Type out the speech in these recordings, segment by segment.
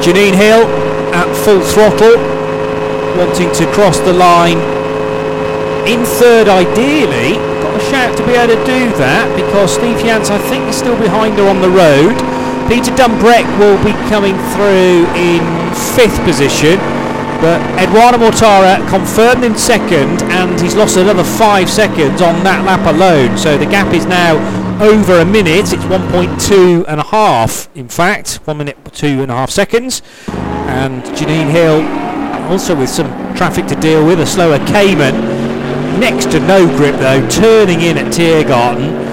Janine Hill at full throttle, wanting to cross the line in third ideally. Got a shout to be able to do that because Steve Jans, I think, is still behind her on the road. Peter Dumbreck will be coming through in fifth position. But Eduardo Mortara confirmed in second, and he's lost another five seconds on that lap alone. So the gap is now over a minute. It's 1.2 and a half, in fact, one minute two and a half seconds. And Janine Hill, also with some traffic to deal with, a slower Cayman, next to no grip though, turning in at Tiergarten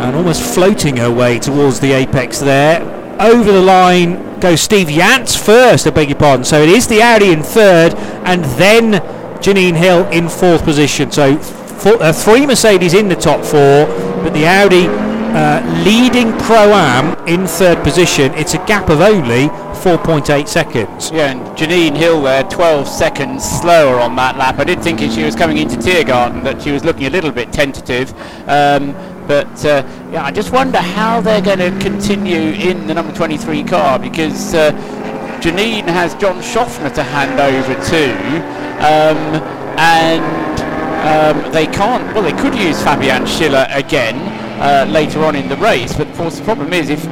and almost floating her way towards the apex there. Over the line goes Steve Jans first, I beg your pardon. So it is the Audi in third, and then Janine Hill in fourth position. So four, uh, three Mercedes in the top four, but the Audi uh, leading Pro Am in third position. It's a gap of only 4.8 seconds. Yeah, and Janine Hill there, 12 seconds slower on that lap. I did think as she was coming into Tiergarten that she was looking a little bit tentative. Um, but uh, yeah, I just wonder how they're going to continue in the number 23 car because uh, Janine has John Shoffner to hand over to, um, and um, they can't. Well, they could use Fabian Schiller again uh, later on in the race, but of course the problem is if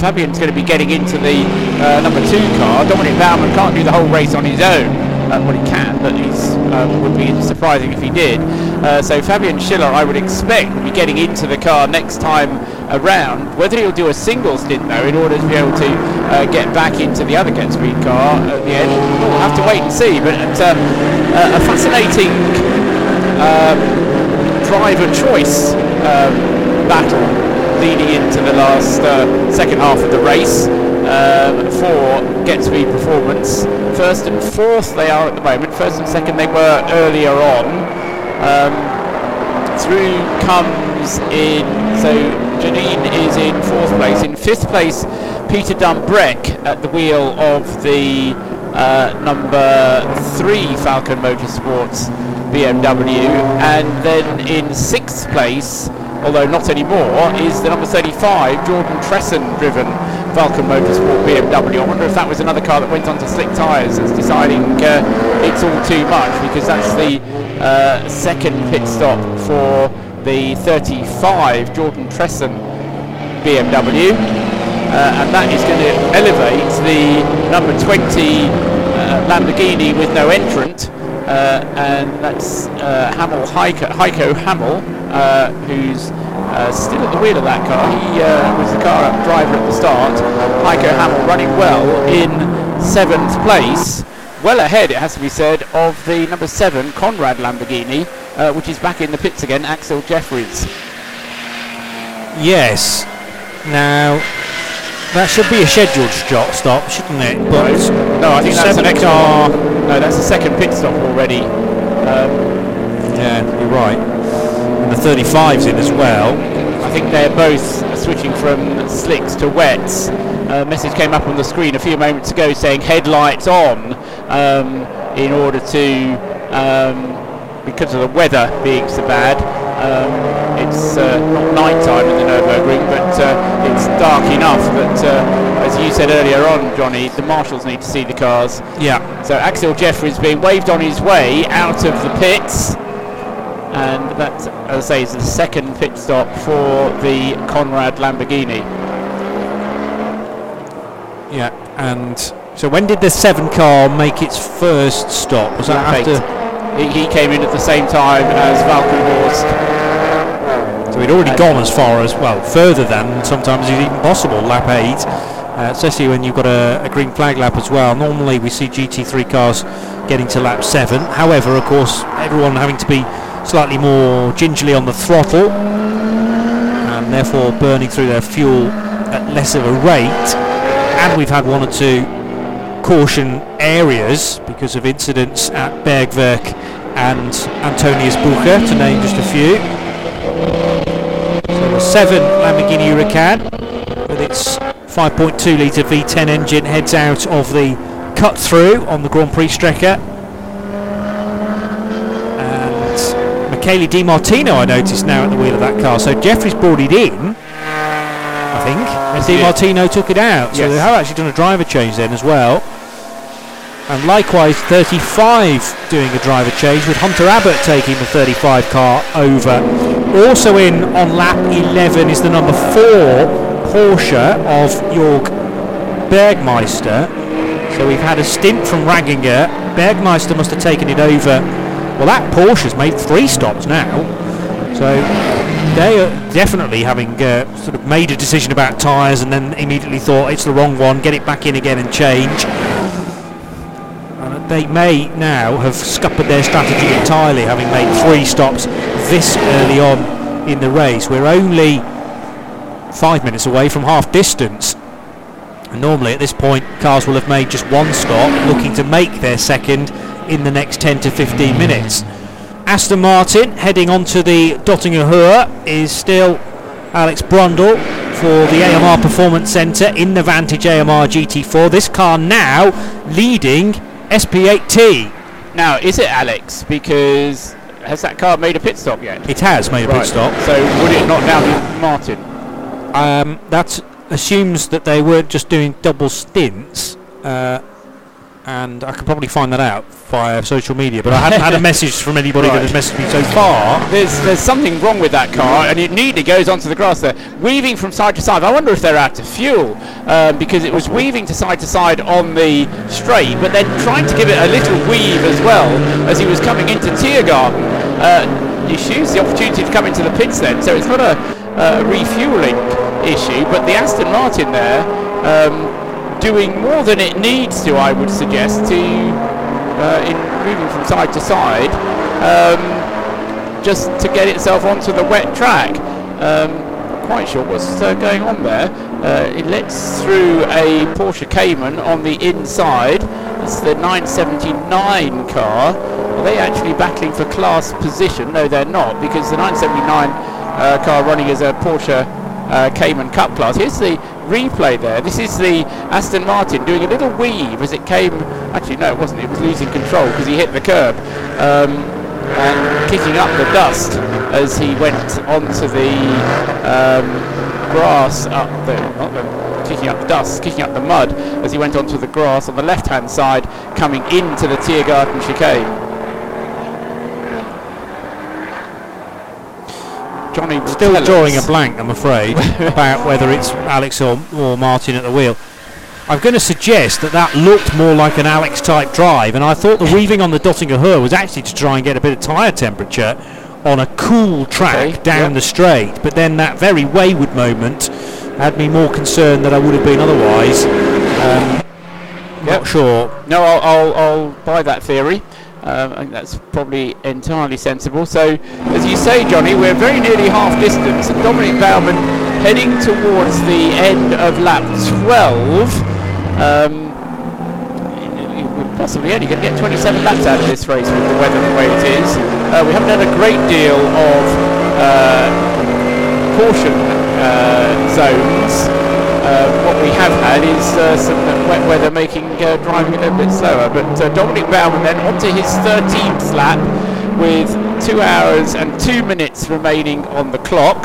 Fabian's going to be getting into the uh, number two car, Dominik Baumann can't do the whole race on his own. Uh, well, he can, but it um, would be surprising if he did. Uh, so Fabian Schiller, I would expect, will be getting into the car next time around. Whether he'll do a single stint though, in order to be able to uh, get back into the other Get Speed car at the end, we'll have to wait and see. But uh, uh, a fascinating um, driver choice um, battle leading into the last uh, second half of the race um, for Get Performance. First and fourth they are at the moment. First and second they were earlier on. Um, through comes in, so Janine is in fourth place. In fifth place, Peter Dumbreck at the wheel of the uh, number three Falken Motorsports BMW. And then in sixth place, although not anymore, is the number 35 Jordan Tresson driven Falcon Motorsport BMW. I wonder if that was another car that went onto slick tyres that's deciding uh, it's all too much because that's the uh, second pit stop for the 35 Jordan Tresson BMW. Uh, and that is going to elevate the number 20 uh, Lamborghini with no entrant uh, and that's uh, Hammel Heiko, Heiko Hammel, uh, who's uh, still at the wheel of that car. He uh, was the car driver at the start. Heiko Hammel running well in seventh place, well ahead, it has to be said, of the number seven Konrad Lamborghini, uh, which is back in the pits again, Axel Jeffries. Yes. Now, that should be a scheduled stop, stop shouldn't it? But no, I think that's an extra. No, that's a second pit stop already. Um, yeah, you're right. And the 35's in as well. I think they're both switching from slicks to wets. A message came up on the screen a few moments ago saying headlights on um, in order to, um, because of the weather being so bad, um, it's uh, not night time in the Nürburgring, but uh, it's dark enough that, uh, as you said earlier on, Johnny, the marshals need to see the cars. Yeah. So Axel Jeffries being waved on his way out of the pits, and that, as I say, is the second pit stop for the Konrad Lamborghini. Yeah, and so when did the seven car make its first stop? Was that Lap after? He, he came in at the same time as Walkenhorst. So he'd already gone as far as well, further than sometimes is even possible. Lap eight, uh, especially when you've got a, a green flag lap as well. Normally we see GT3 cars getting to lap seven. However, of course, everyone having to be slightly more gingerly on the throttle and therefore burning through their fuel at less of a rate. And we've had one or two caution areas because of incidents at Bergwerk and Antoniusbuche, to name just a few. So the 7 Lamborghini Huracan with its 5.2 litre V10 engine heads out of the cut through on the Grand Prix Strecke. And Michele Di Martino, I noticed now at the wheel of that car. So Jeffries brought it in. I think. And He Di did. Martino took it out. So Yes. they have actually done a driver change then as well. And likewise, 35 doing a driver change with Hunter Abbott taking the 35 car over. Also in on lap 11 is the number 4 Porsche of Jorg Bergmeister. So we've had a stint from Ragginger. Bergmeister must have taken it over. Well, that Porsche's made three stops now. So they are definitely having uh, sort of made a decision about tyres and then immediately thought it's the wrong one, get it back in again and change. And they may now have scuppered their strategy entirely, having made three stops this early on in the race. We're only five minutes away from half distance. Normally at this point, cars will have made just one stop, looking to make their second in the next 10 to 15 minutes. Aston Martin heading onto the Dottinger Höhe is still Alex Brundle for the AMR Performance Centre in the Vantage AMR GT4. This car now leading SP8T. Now, is it Alex? Because has that car made a pit stop yet? It has made a Right. pit stop. So would it not now be Martin? Um, that assumes that they weren't just doing double stints, uh, and I could probably find that out via social media. But I haven't had a message from anybody Right. that has messaged me so far. There's there's something wrong with that car, and it neatly goes onto the grass there, weaving from side to side. I wonder if they're out of fuel um, because it was weaving to side to side on the straight, but then trying to give it a little weave as well as he was coming into Tiergarten. Uh, he used the opportunity to come into the pits then, so it's not a, a refueling issue, but the Aston Martin there. Um, doing more than it needs to, I would suggest, to uh, in moving from side to side, um, just to get itself onto the wet track. Um, quite sure what's uh, going on there. Uh, it lets through a Porsche Cayman on the inside. It's the 979 car. Are they actually battling for class position? No, they're not, because the 979 uh, car running as a Porsche uh, Cayman Cup class. Here's the replay there. This is the Aston Martin doing a little weave as it came. Actually, no, it wasn't. It was losing control because he hit the curb um, and kicking up the dust as he went onto the um, grass up the not the kicking up the dust, kicking up the mud as he went onto the grass on the left-hand side, coming into the Tiergarten chicane. Johnny will Still drawing us. a blank, I'm afraid, about whether it's Alex or, or Martin at the wheel. I'm going to suggest that that looked more like an Alex type drive, and I thought the weaving on the Dottinger Höhe was actually to try and get a bit of tyre temperature on a cool track Okay, down yep. the straight. But then that very wayward moment had me more concerned than I would have been otherwise. Um, Yep. Not sure. No, I'll, I'll, I'll buy that theory. Um, I think that's probably entirely sensible. So, as you say, Johnny, we're very nearly half distance, Dominik Baumann heading towards the end of lap 12. Um, possibly only going to get 27 laps out of this race with the weather the way it is. Uh, we haven't had a great deal of uh, caution uh, zones. Uh, what we have had is uh, some wet weather making uh, driving a little bit slower. But uh, Dominik Baumann then onto his 13th lap with two hours and two minutes remaining on the clock.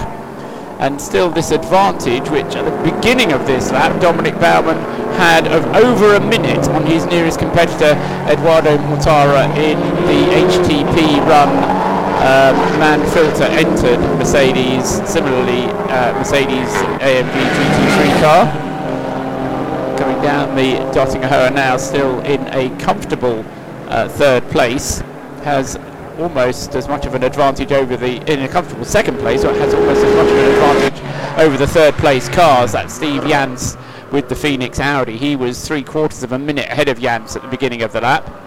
And still this advantage, which at the beginning of this lap, Dominik Baumann had of over a minute on his nearest competitor, Eduardo Mortara, in the HTP run um, Mann-Filter entered Mercedes, similarly uh, Mercedes AMG GT3 car. Coming down the Dottinger Höhe now, still in a comfortable uh, third place, has almost as much of an advantage over the in a comfortable second place, or has almost as much of an advantage over the third place cars. That's Steve Jans with the Phoenix Audi. He was three quarters of a minute ahead of Jans at the beginning of the lap.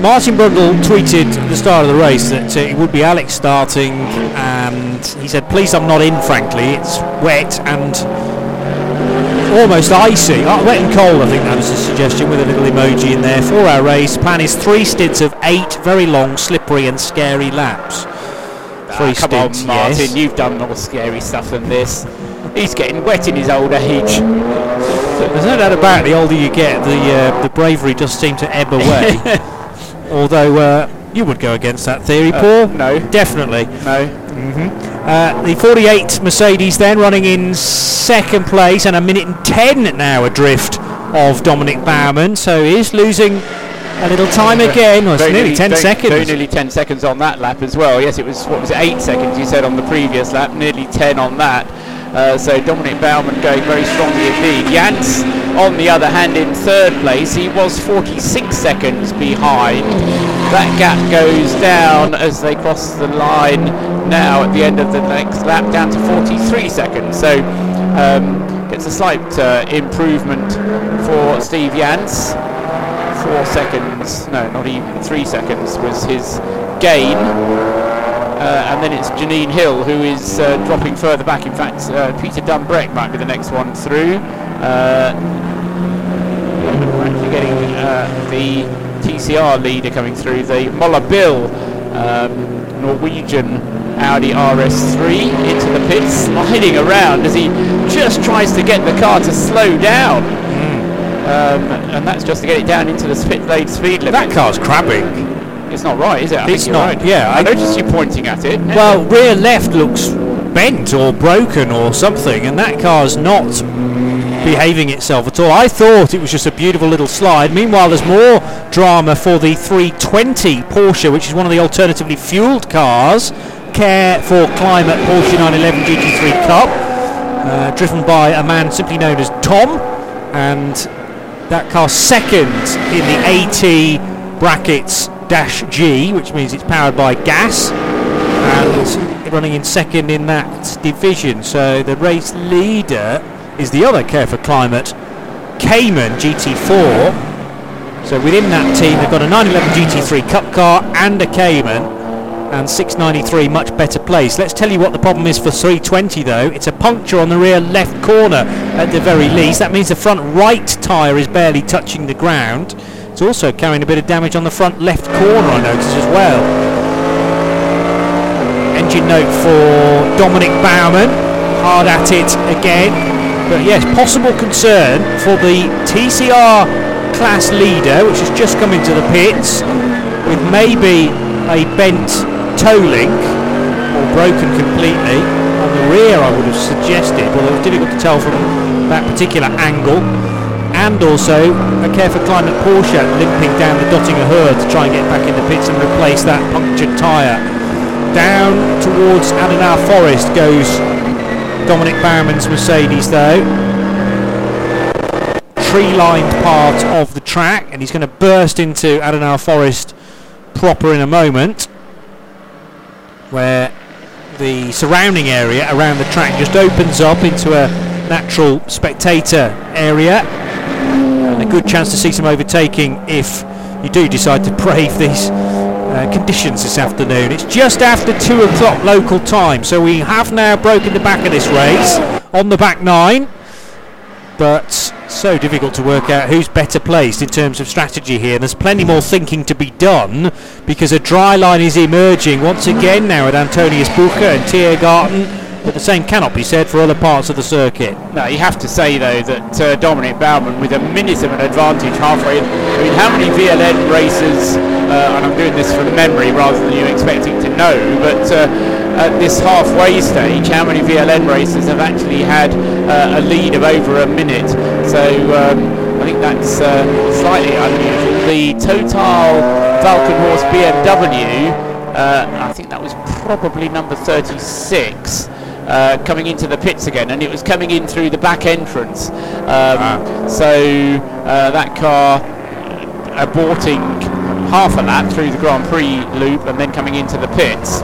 Martin Brundle tweeted at the start of the race that uh, it would be Alex starting, and he said, "Please, I'm not in. Frankly, it's wet and almost icy, uh, wet and cold." I think that was a suggestion with a little emoji in there. For our race, plan is three stints of eight very long, slippery, and scary laps. Three Ah, come stints, on, Martin, yes. you've done more scary stuff than this. He's getting wet in his old age. There's no doubt about it, the older you get, the uh, the bravery does seem to ebb away. Although uh, You would go against that theory, Uh, Paul? no. Definitely. No. Uh, the 48 Mercedes then running in second place and a minute and 10 now adrift of Dominik Baumann. So he is losing a little time again. Well, it's nearly 10 very- seconds. Very nearly 10 seconds on that lap as well. Yes, it was, what was it, 8 seconds you said on the previous lap, nearly 10 on that. Uh, so Dominik Baumann going very strongly indeed. Jans, on the other hand, in third place, he was 46 seconds behind. That gap goes down as they cross the line now at the end of the next lap, down to 43 seconds. So um, gets a slight uh, improvement for Steve Jans four seconds, no, not even three seconds was his gain. Uh, and then it's Janine Hill who is uh, dropping further back. In fact, uh, Peter Dumbreck might be the next one through. Uh, we're actually getting uh, the TCR leader coming through, the Møller Bil um, Norwegian Audi RS3 into the pits, sliding around as he just tries to get the car to slow down. Um, and that's just to get it down into the pit lane speed limit. that car's crabbing. It's not right, is it? I It's not, right. yeah, I, I- noticed you pointing at it. Well, rear left looks bent or broken or something, and that car's not behaving itself at all. I thought it was just a beautiful little slide. Meanwhile, there's more drama for the 320 Porsche, which is one of the alternatively fueled cars. Care for Climate Porsche 911 GT3 Cup, uh, driven by a man simply known as Tom, and that car second in the AT brackets G, which means it's powered by gas and running in second in that division. So the race leader is the other Care for Climate Cayman GT4. So within that team, they've got a 911 GT3 Cup car and a Cayman. And 693 much better place. Let's tell you what the problem is for 320 though. It's a puncture on the rear left corner at the very least. That means the front right tyre is barely touching the ground. It's also carrying a bit of damage on the front left corner, I notice as well engine note for Dominik Baumann. Hard at it again. But yes, possible concern for the TCR class leader, which has just come into the pits with maybe a bent toe link or broken completely. On the rear, I would have suggested, although it's difficult to tell from that particular angle. And also a Care for Climate Porsche limping down the Dottinger Höhe to try and get back in the pits and replace that punctured tyre. Down towards Adenauer Forest goes Dominik Baumann's Mercedes though. Tree-lined part of the track and he's going to burst into Adenauer Forest proper in a moment where the surrounding area around the track just opens up into a natural spectator area good chance to see some overtaking if you do decide to brave these uh, conditions this afternoon. It's just after 2 o'clock local time, so we have now broken the back of this race on the back nine. But so difficult to work out who's better placed in terms of strategy here. There's plenty more thinking to be done because a dry line is emerging once again now at Antoniusbuche and Tiergarten. But the same cannot be said for other parts of the circuit. No, you have to say though that uh, Dominik Baumann with a minute of an advantage halfway. in- I mean, how many VLN races? Uh, and I'm doing this from memory rather than you expecting to know. But uh, at this halfway stage, how many VLN races have actually had uh, a lead of over a minute? So um, I think that's uh, slightly unusual. The Total Falcon Horse BMW. Uh, I think that was probably number 36 uh, coming into the pits again, and it was coming in through the back entrance. Um, So uh, that car aborting half a lap through the Grand Prix loop and then coming into the pits.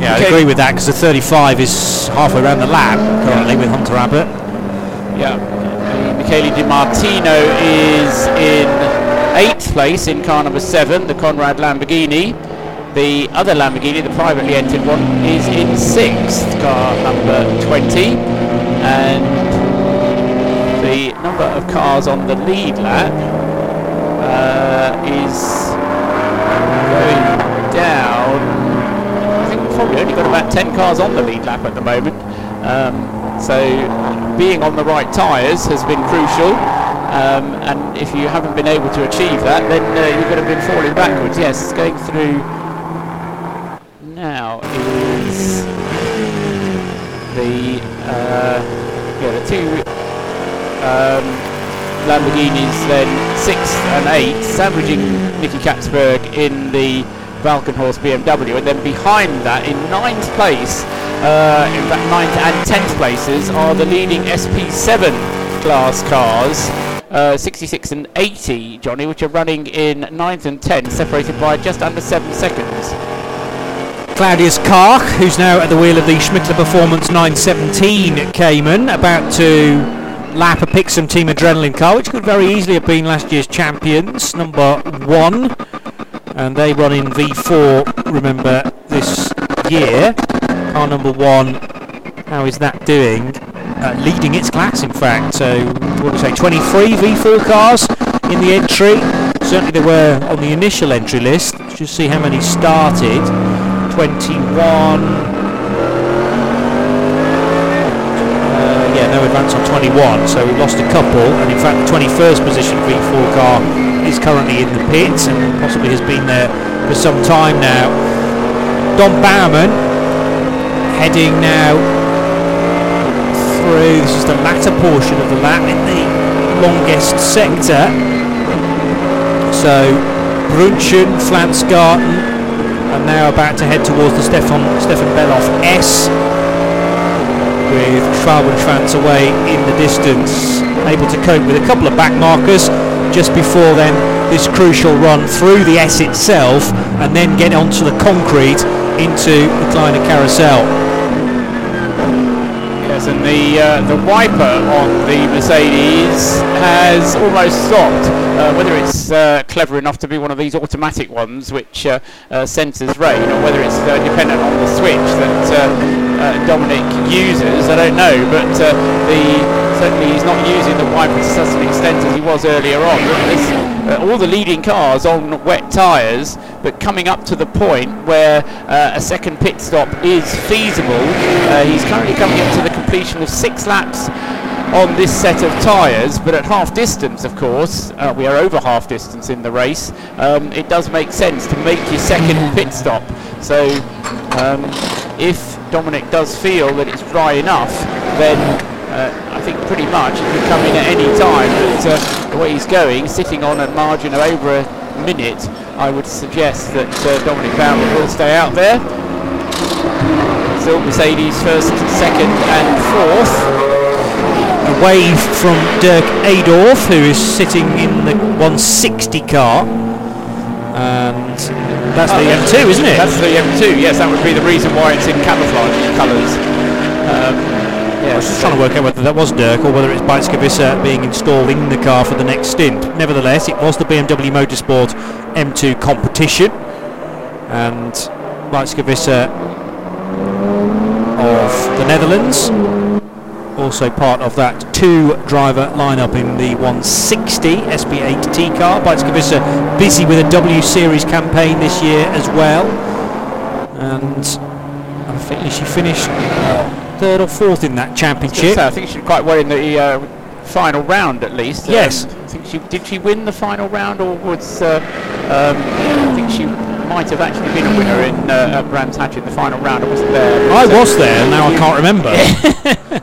Yeah, I agree with that because the 35 is halfway around the lap currently with Hunter Abbott. Yeah, uh, Michele Di Martino is in eighth place in car number seven, the Konrad Lamborghini. The other Lamborghini, the privately entered one, is in sixth, car number 20. And the number of cars on the lead lap uh, is going down. I think we've probably only got about 10 cars on the lead lap at the moment. Um, so being on the right tyres has been crucial. Um, and if you haven't been able to achieve that, then uh, you're going to be falling backwards. Yes, it's going through now is the uh, yeah the two um, Lamborghinis then sixth and eighth, sandwiching Nicky Catsburg in the Walkenhorst BMW, and then behind that in ninth place, uh, in fact ninth and tenth places are the leading SP7 class cars. Uh, 66 and 80, Johnny, which are running in 9th and 10th, separated by just under 7 seconds. Claudius Karch, who's now at the wheel of the Schmickler Performance 917 Cayman, about to lap a Pixum Team Adrenaline car, which could very easily have been last year's champions, number one. And they run in V4, remember, this year. Car number one, how is that doing? Uh, leading its class, in fact. So, what do you say, 23 V4 cars in the entry. Certainly they were on the initial entry list. Let's just see how many started. 21. Uh, yeah, no advance on 21, so we've lost a couple. And in fact, the 21st position V4 car is currently in the pits and possibly has been there for some time now. Don Baumann heading now through. This is the latter portion of the lap in the longest sector. So Brünnchen, Pflanzgarten, and now about to head towards the Stefan Stefan Bellof S with Schwalbenschwanz away in the distance, able to cope with a couple of back markers just before then this crucial run through the S itself and then get onto the concrete into the Kleiner Carousel. And the uh, the wiper on the Mercedes has almost stopped. Uh, whether it's uh, clever enough to be one of these automatic ones which uh, uh, senses rain, or whether it's uh, dependent on the switch that Dominik uses, I don't know. But the certainly he's not using the wiper to such an extent as he was earlier on. All the leading cars on wet tyres, but coming up to the point where a second pit stop is feasible. he's currently coming up to the completion of six laps on this set of tyres, but at half distance, of course, uh, we are over half distance in the race, um, it does make sense to make your second pit stop. So um, if Dominik does feel that it's dry enough, then uh, I think pretty much he could come in at any time. But uh, the way he's going, sitting on a margin of over a minute, I would suggest that uh, Dominik Baumann will stay out there. Still Mercedes first, second and fourth a wave from Dirk Adorf, who is sitting in the 160 car. And that's oh, the M2, isn't it? That's the M2, yes, that would be the reason why it's in camouflage colours. Um, yes. I was just trying to work out whether that was Dirk or whether it's Beitske Visser being installed in the car for the next stint. Nevertheless, it was the BMW Motorsport M2 competition. And Beitske Visser of the Netherlands also part of that two driver lineup in the 160 SP8T car. Beitske Visser busy with a W Series campaign this year as well. And I think she finished oh, third or fourth in that championship. I, I think she did quite well in the uh, final round at least. Yes. Um, I think she did she win the final round or was uh, um, I think she might have actually been a winner in uh, at Brands Hatch in the final round. I wasn't there. I was there. Now I can't remember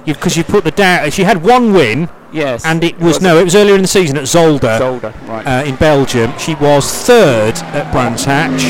because you, you, put the down. She had one win. Yes. And it was, was no, it? it was earlier in the season at Zolder, Zolder right. uh, in Belgium. She was third at Brands Hatch.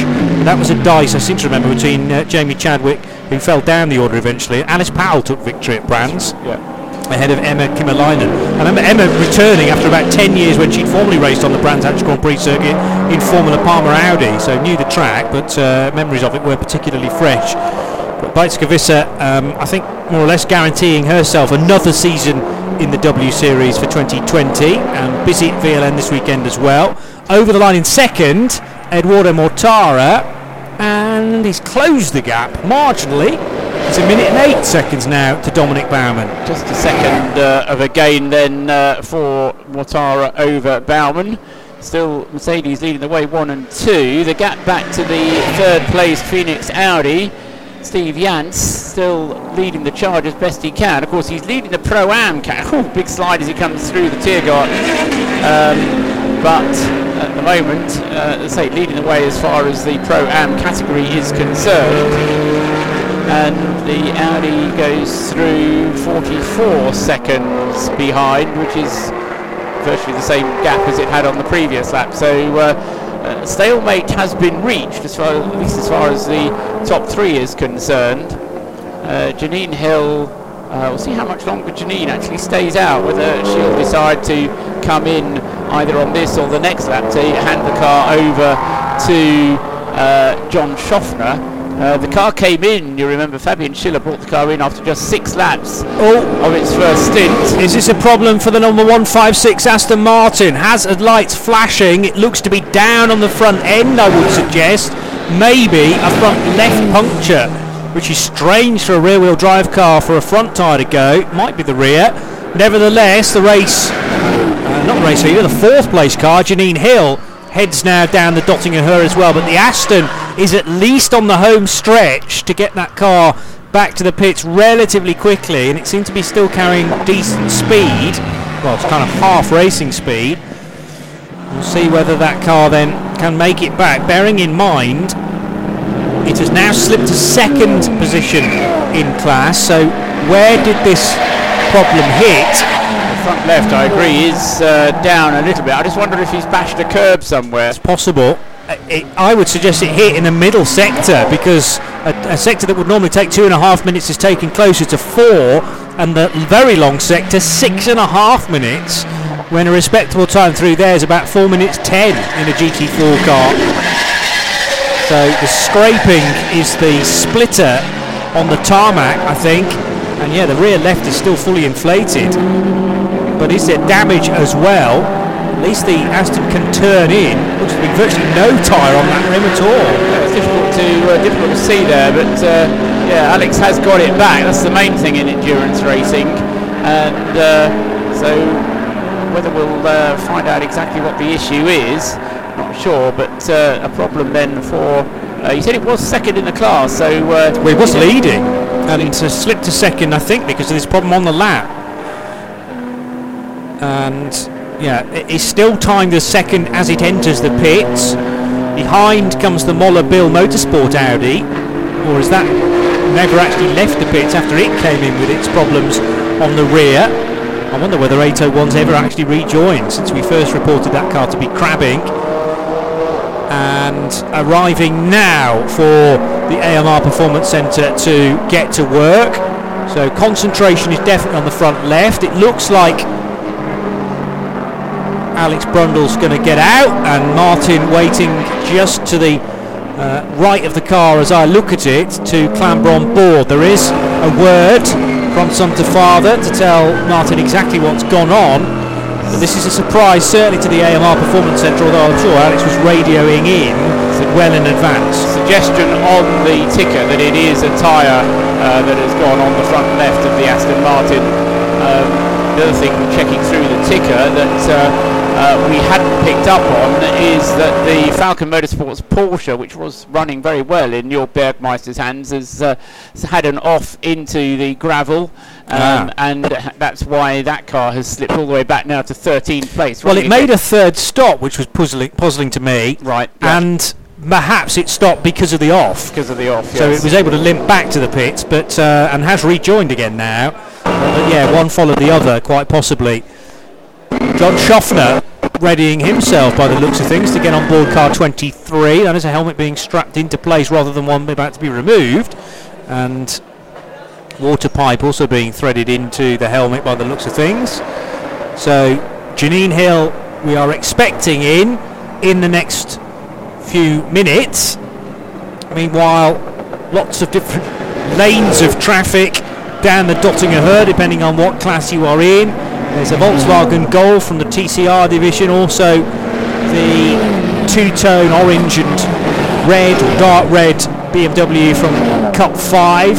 That was a dice, I seem to remember, between uh, Jamie Chadwick, who fell down the order eventually. Alice Powell took victory at Brands. Yeah ahead of Emma Kimiläinen. I remember Emma returning after about 10 years when she'd formerly raced on the Brands Hatch Grand Prix circuit in Formula Palmer Audi, so knew the track, but uh, memories of it were particularly fresh. But Beitske Visser, um, I think, more or less guaranteeing herself another season in the W Series for 2020, and busy at VLN this weekend as well. Over the line in second, Eduardo Mortara, and he's closed the gap marginally it's a minute and eight seconds now to Dominik Baumann. Just a second uh, of a gain then uh, for Mortara over Baumann. Still Mercedes leading the way one and two. The gap back to the third place Phoenix Audi. Steve Jans still leading the charge as best he can. Of course, he's leading the Pro Am car. big slide as he comes through the Tiergarten Um, but at the moment, uh, say, leading the way as far as the Pro Am category is concerned. And the Audi goes through 44 seconds behind, which is virtually the same gap as it had on the previous lap. So uh, uh, stalemate has been reached, as far, at least as far as the top three is concerned. Uh, Janine Hill, uh, we'll see how much longer Janine actually stays out, whether she'll decide to come in either on this or the next lap to hand the car over to uh, John Shoffner. Uh, the car came in, you remember Fabian Schiller brought the car in after just six laps Oh, of its first stint. is this a problem for the number 156 Aston Martin? Hazard lights flashing. It looks to be down on the front end, I would suggest. Maybe a front left puncture, which is strange for a rear wheel drive car for a front tyre to go. Might be the rear. Nevertheless, the race, uh, not the race leader, the fourth place car, Janine Hill, heads now down the Dottinger Höhe as well. But the Aston is at least on the home stretch to get that car back to the pits relatively quickly, and it seemed to be still carrying decent speed. Well, it's kind of half racing speed. We'll see whether that car then can make it back. Bearing in mind, it has now slipped to second position in class. So, where did this problem hit? The front left, I agree, is uh, down a little bit. I just wonder if he's bashed a curb somewhere. It's possible. Uh, It, I would suggest it hit in the middle sector because a, a sector that would normally take two and a half minutes is taking closer to four, and the very long sector six and a half minutes. When a respectable time through there is about four minutes ten in a GT4 car. So the scraping is the splitter on the tarmac, I think, and yeah, the rear left is still fully inflated. But is there damage as well? At least the Aston can turn in. Looks to be virtually no tyre on that rim at all. It's difficult to uh, difficult to see there, but uh, yeah, Alex has got it back. That's the main thing in endurance racing, and uh, so whether we'll uh, find out exactly what the issue is, sure. But uh, a problem then for. Uh, he said it was second in the class, so uh, Well, he was leading and it slipped to second, I think, because of this problem on the lap. And yeah, it- it's still timed as second as it enters the pits. Behind comes the Møller Bil Motorsport Audi, or is that never actually left the pits after it came in with its problems on the rear? I wonder whether 801's ever actually rejoined since we first reported that car to be crabbing and arriving now for the AMR Performance Centre to get to work. So concentration is definitely on the front left. It looks like Alex Brundle's going to get out, and Martin waiting just to the uh, right of the car as I look at it to clamber on board. There is a word from son to father to tell Martin exactly what's gone on. But this is a surprise, certainly to the AMR Performance Centre, although I'm sure Alex was radioing in well in advance. suggestion on the ticker that it is a tyre uh, that has gone on the front left of the Aston Martin. Um, the other thing, checking through the ticker that uh, uh, we hadn't picked up on is that the Falken Motorsports Porsche, which was running very well in Jorg Bergmeister's hands, has, uh, has had an off into the gravel. Um, Ah. And that's why that car has slipped all the way back now to 13th place. Well, it made a third stop, which was puzzling, puzzling to me. Right. And perhaps it stopped because of the off. because of the off. So yes. it was able to limp back to the pits, but uh, and has rejoined again now. But yeah, one followed the other, quite possibly. John Shoffner readying himself, by the looks of things, to get on board car 23. That is a helmet being strapped into place rather than one about to be removed, and water pipe also being threaded into the helmet by the looks of things. So Janine Hill, we are expecting in in the next few minutes. Meanwhile, lots of different lanes of traffic down the Dottinger Höhe, depending on what class you are in. There's a Volkswagen Golf from the TCR division, also the two-tone orange and red or dark red BMW from Cup 5.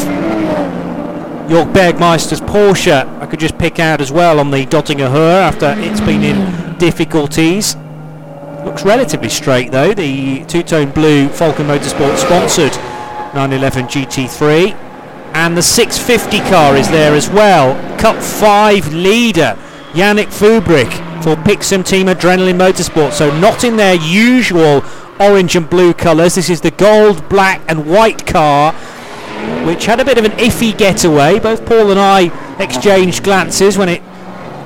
Jorg Bergmeister's Porsche, I could just pick out as well on the Dottinger Höhe after it's been in difficulties. Looks relatively straight though. The two-tone blue Falken Motorsport sponsored 911 GT3, and the 650 car is there as well. Cup 5 leader Yannick Fübrich for Pixum Team Adrenaline Motorsport. So not in their usual orange and blue colours. This is the gold, black and white car, which had a bit of an iffy getaway. Both Paul and I exchanged glances when it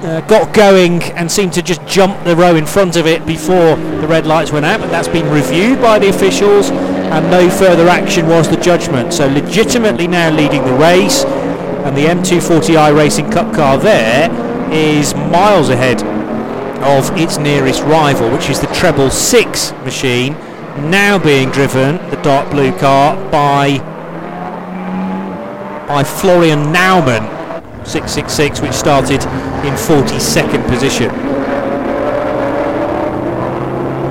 uh, got going and seemed to just jump the row in front of it before the red lights went out. But that's been reviewed by the officials, and no further action was the judgment. So legitimately now leading the race, and the M240i Racing Cup car there is miles ahead of its nearest rival, which is the Treble 6 machine, now being driven, the dark blue car, by by Florian Naumann, 666, which started in 42nd position.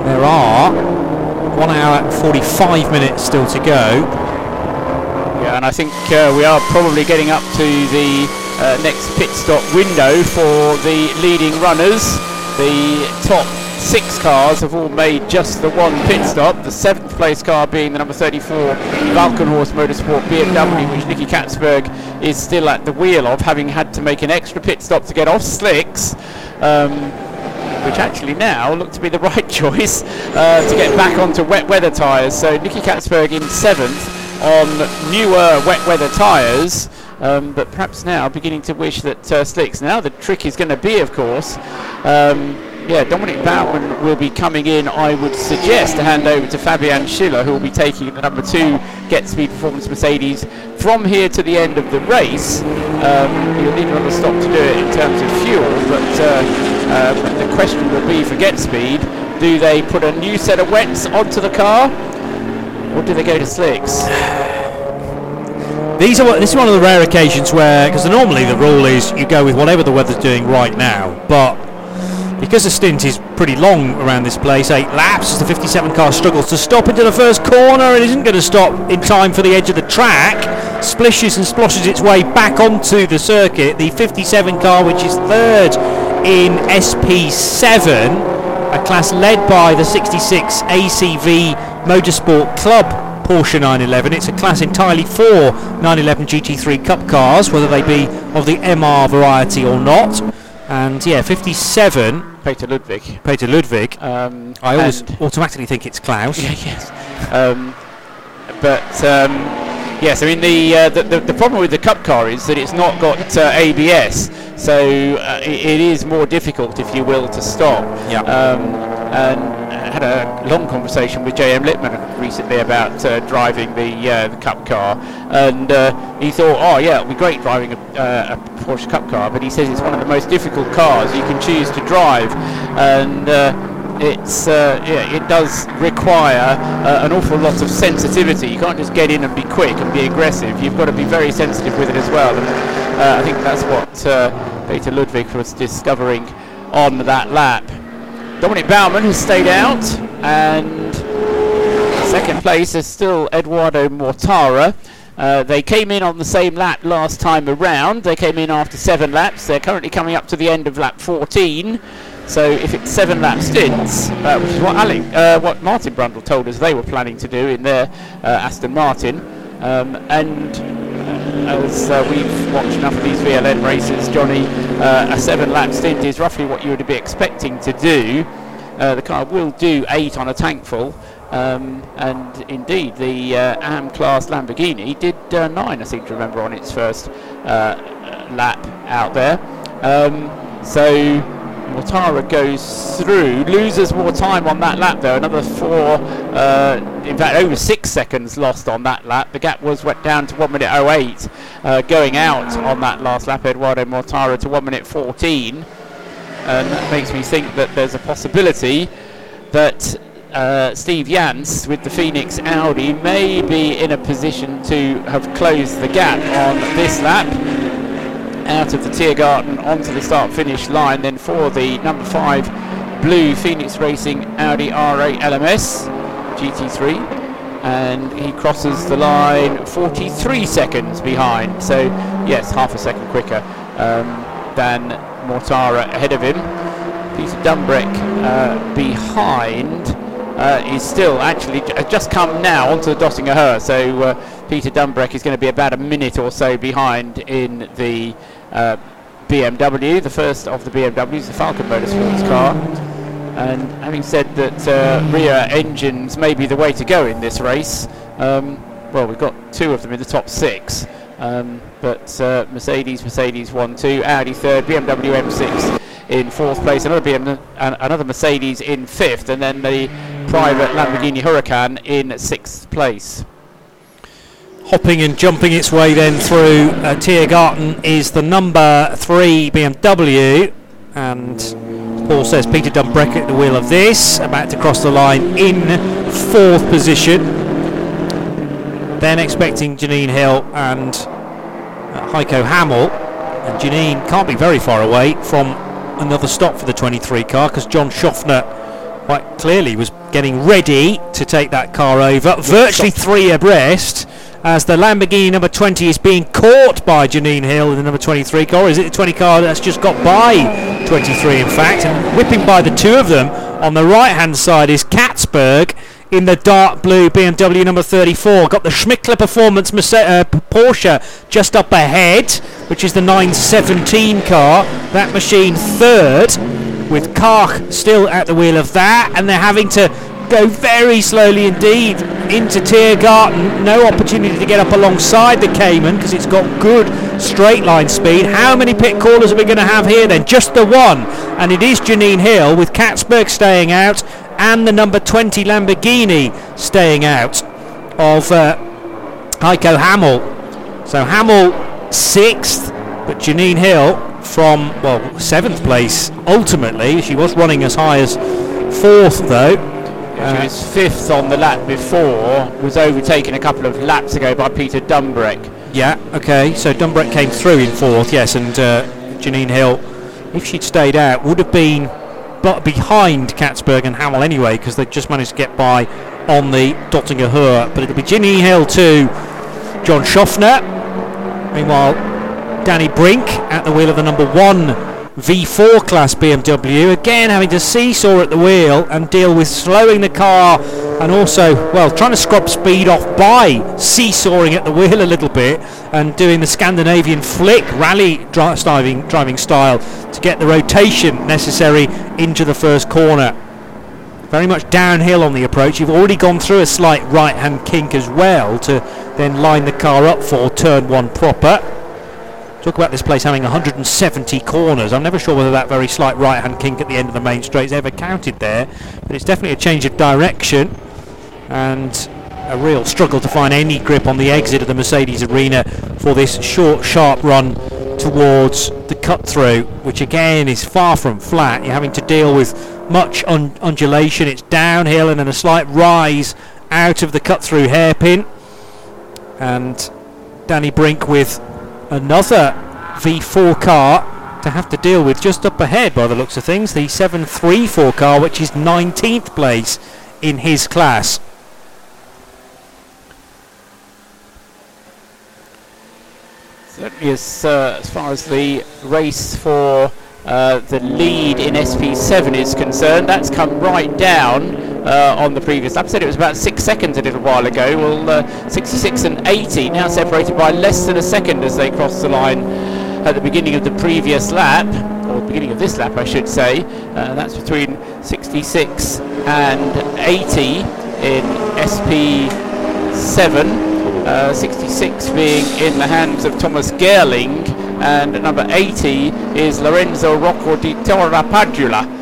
There are 1 hour and 45 minutes still to go. Yeah, and I think uh, we are probably getting up to the uh, next pit stop window for the leading runners. The top six cars have all made just the one pit stop. The seventh place car being the number 34 Walkenhorst Motorsport BMW, which Nicky Catsburg is still at the wheel of, having had to make an extra pit stop to get off slicks. Um, which actually now look to be the right choice uh, to get back onto wet weather tyres. So Nicky Catsburg in seventh on newer wet weather tyres. Um, but perhaps now beginning to wish that uh, slicks. Now the trick is going to be, of course, um, yeah, Dominik Baumann will be coming in, I would suggest, to hand over to Fabian Schiller, who will be taking the number two Get Speed Performance Mercedes from here to the end of the race. Um, he'll need another stop to do it in terms of fuel, but uh, um, the question will be for Get Speed, do they put a new set of wets onto the car, or do they go to slicks? These are this is one of the rare occasions where, because normally the rule is you go with whatever the weather's doing right now, but because the stint is pretty long around this place, eight laps, the 57 car struggles to stop into the first corner. It isn't going to stop in time for the edge of the track. Splishes and splashes its way back onto the circuit. The 57 car, which is third in SP7, a class led by the 66 ACV Motorsport Club Porsche 911. It's a class entirely for 911 GT3 Cup cars, whether they be of the MR variety or not. And yeah, 57. Peter Ludwig. Peter Ludwig. Um, I always automatically think it's Klaus. Yeah, yes. Um, but um, yes, I mean the, uh, the, the the problem with the Cup car is that it's not got uh, ABS, so uh, it, it is more difficult, if you will, to stop. Yeah. Um, and I had a long conversation with J.M. Littman recently about uh, driving the uh, the Cup car, and uh, he thought, oh yeah, it'd be great driving a, uh, a Porsche Cup car, but he says it's one of the most difficult cars you can choose to drive, and uh, it's uh, yeah, it does require uh, an awful lot of sensitivity. You can't just get in and be quick and be aggressive. You've got to be very sensitive with it as well. And uh, I think that's what uh, Peter Ludwig was discovering on that lap. Dominik Baumann has stayed out, and second place is still Eduardo Mortara. Uh, they came in on the same lap last time around. They came in after seven laps. They're currently coming up to the end of lap 14. So if it's seven lap stints, uh, which is what Alec, uh, what Martin Brundle told us they were planning to do in their uh, Aston Martin, um, and uh, as uh, we've watched enough of these VLN races, Johnny, uh, a seven lap stint is roughly what you would be expecting to do. The car will do eight on a tank full. Um, and indeed, the AM class Lamborghini did nine, I seem to remember, on its first lap out there. Um, so Mortara goes through, loses more time on that lap though, another four, uh, in fact over six seconds lost on that lap. The gap was went down to 1 minute 08 uh, going out on that last lap, Eduardo Mortara to 1 minute 14. And that makes me think that there's a possibility that uh, Steve Jans with the Phoenix Audi may be in a position to have closed the gap on this lap out of the Tiergarten onto the start finish line then for the number 5 blue Phoenix Racing Audi R8 LMS GT3 and he crosses the line 43 seconds behind. So yes half a second quicker um, than Mortara ahead of him. Peter Dumbreck uh, behind uh, is still actually j- just come now onto the Dottinger Höhe. So uh, Peter Dumbreck is going to be about a minute or so behind in the uh, BMW, the first of the BMWs, the Falken Motorsports car. And having said that uh, rear engines may be the way to go in this race, um, well, we've got two of them in the top six. Um, but uh, Mercedes, Mercedes 1 2, Audi third, BMW M6 in fourth place, another BMW, another Mercedes in fifth, and then the private Lamborghini Huracan in sixth place. Hopping and jumping its way then through uh, Tiergarten is the number three BMW, and Paul says Peter Dumbreck at the wheel of this, about to cross the line in fourth position. Then expecting Janine Hill and uh, Heiko Hammel. And Janine can't be very far away from another stop for the 23 car because John Shoffner quite clearly was getting ready to take that car over. Virtually three abreast as the Lamborghini number 20 is being caught by Janine Hill in the number 23 car. Is it the 20 car that's just got by 23 in fact? And whipping by the two of them on the right hand side is Catsburg in the dark blue BMW number 34. Got the Schmickler Performance Merce- uh, Porsche just up ahead, which is the 917 car. That machine third, with Kach still at the wheel of that, and they're having to go very slowly indeed into Tiergarten. No opportunity to get up alongside the Cayman because it's got good straight line speed. How many pit callers are we going to have here then? Just the one, and it is Janine Hill with Catsburg staying out and the number 20 Lamborghini staying out of uh, Heiko Hammel. So Hammel sixth, but Janine Hill from well seventh place ultimately. She was running as high as fourth though. Yeah, she was fifth on the lap before, was overtaken a couple of laps ago by Peter Dumbreck. Yeah, okay, so Dumbreck came through in fourth, yes, and uh, Janine Hill, if she'd stayed out, would have been but behind Catsburg and Hammel anyway because they just managed to get by on the Dottinger Höhe. But it'll be Ginny Hill to John Shoffner. Meanwhile, Danny Brink at the wheel of the number one V4 class BMW, again having to seesaw at the wheel and deal with slowing the car and also, well, trying to scrub speed off by seesawing at the wheel a little bit and doing the Scandinavian flick rally driving, driving style to get the rotation necessary into the first corner. Very much downhill on the approach. You've already gone through a slight right hand kink as well to then line the car up for turn one proper. Talk about this place having 170 corners. I'm never sure whether that very slight right-hand kink at the end of the main straight is ever counted there, but it's definitely a change of direction and a real struggle to find any grip on the exit of the Mercedes arena for this short, sharp run towards the cut-through, which again is far from flat. You're having to deal with much un- undulation. It's downhill and then a slight rise out of the cut-through hairpin, and Danny Brink with another V4 car to have to deal with just up ahead by the looks of things. The 734 car, which is 19th place in his class. Certainly, as, uh, as far as the race for uh, the lead in SP7 is concerned, that's come right down uh, on the previous lap. Said it was about six seconds a little while ago. Well, uh, 66 and 80 now separated by less than a second as they cross the line at the beginning of the previous lap, or beginning of this lap, I should say. Uh, that's between 66 and 80 in SP7. Uh, 66 being in the hands of Thomas Gerling, and number 80 is Lorenzo Rocco di Torrepadula.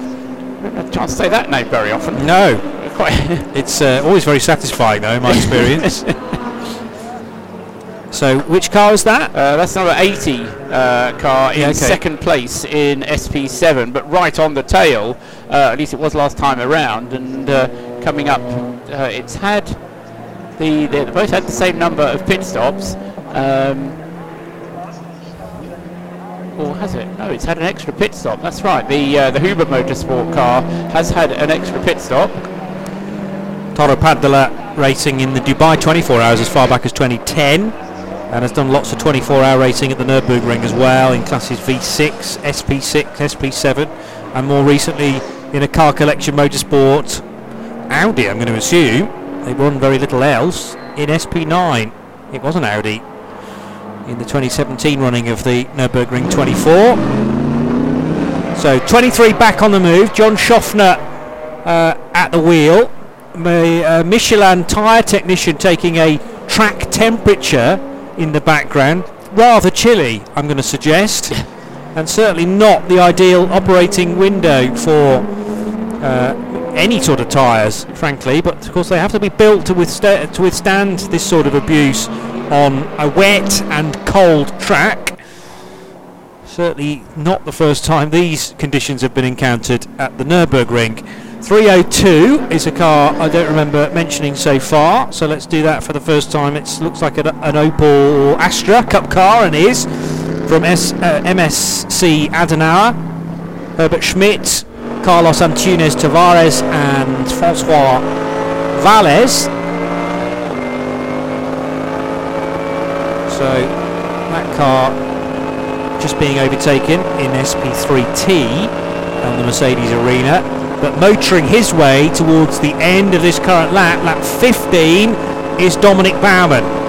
I can't say that name very often. No, it's uh, always very satisfying, though, in my experience. so, which car is that? Uh, that's number 80 uh, car in yeah, okay. second place in SP7, but right on the tail. Uh, at least it was last time around, and uh, coming up, uh, it's had the they both had the same number of pit stops. Um, or has it? No, it's had an extra pit stop. That's right. The uh, the Huber Motorsport car has had an extra pit stop. Torrepadula racing in the Dubai 24 hours as far back as 2010 and has done lots of 24 hour racing at the Nürburgring as well in classes V6, SP6, SP7 and more recently in a car collection motorsport Audi I'm going to assume they won very little else in SP9 it was an Audi in the 2017 running of the Nürburgring 24. So 23 back on the move. John Shoffner uh, at the wheel. My, uh, Michelin tyre technician taking a track temperature in the background. Rather chilly, I'm going to suggest, and certainly not the ideal operating window for uh, any sort of tyres, frankly. But of course, they have to be built to, withsta- to withstand this sort of abuse on a wet and cold track. Certainly not the first time these conditions have been encountered at the Nürburgring. 302 is a car I don't remember mentioning so far, so let's do that for the first time. It looks like an, an Opel Astra Cup car and is from S, uh, MSC Adenauer. Herbert Schmidt, Carlos Antunes Tavares, and Francois Valles. So that car just being overtaken in SP3T on the Mercedes Arena but motoring his way towards the end of this current lap, lap 15, is Dominik Baumann.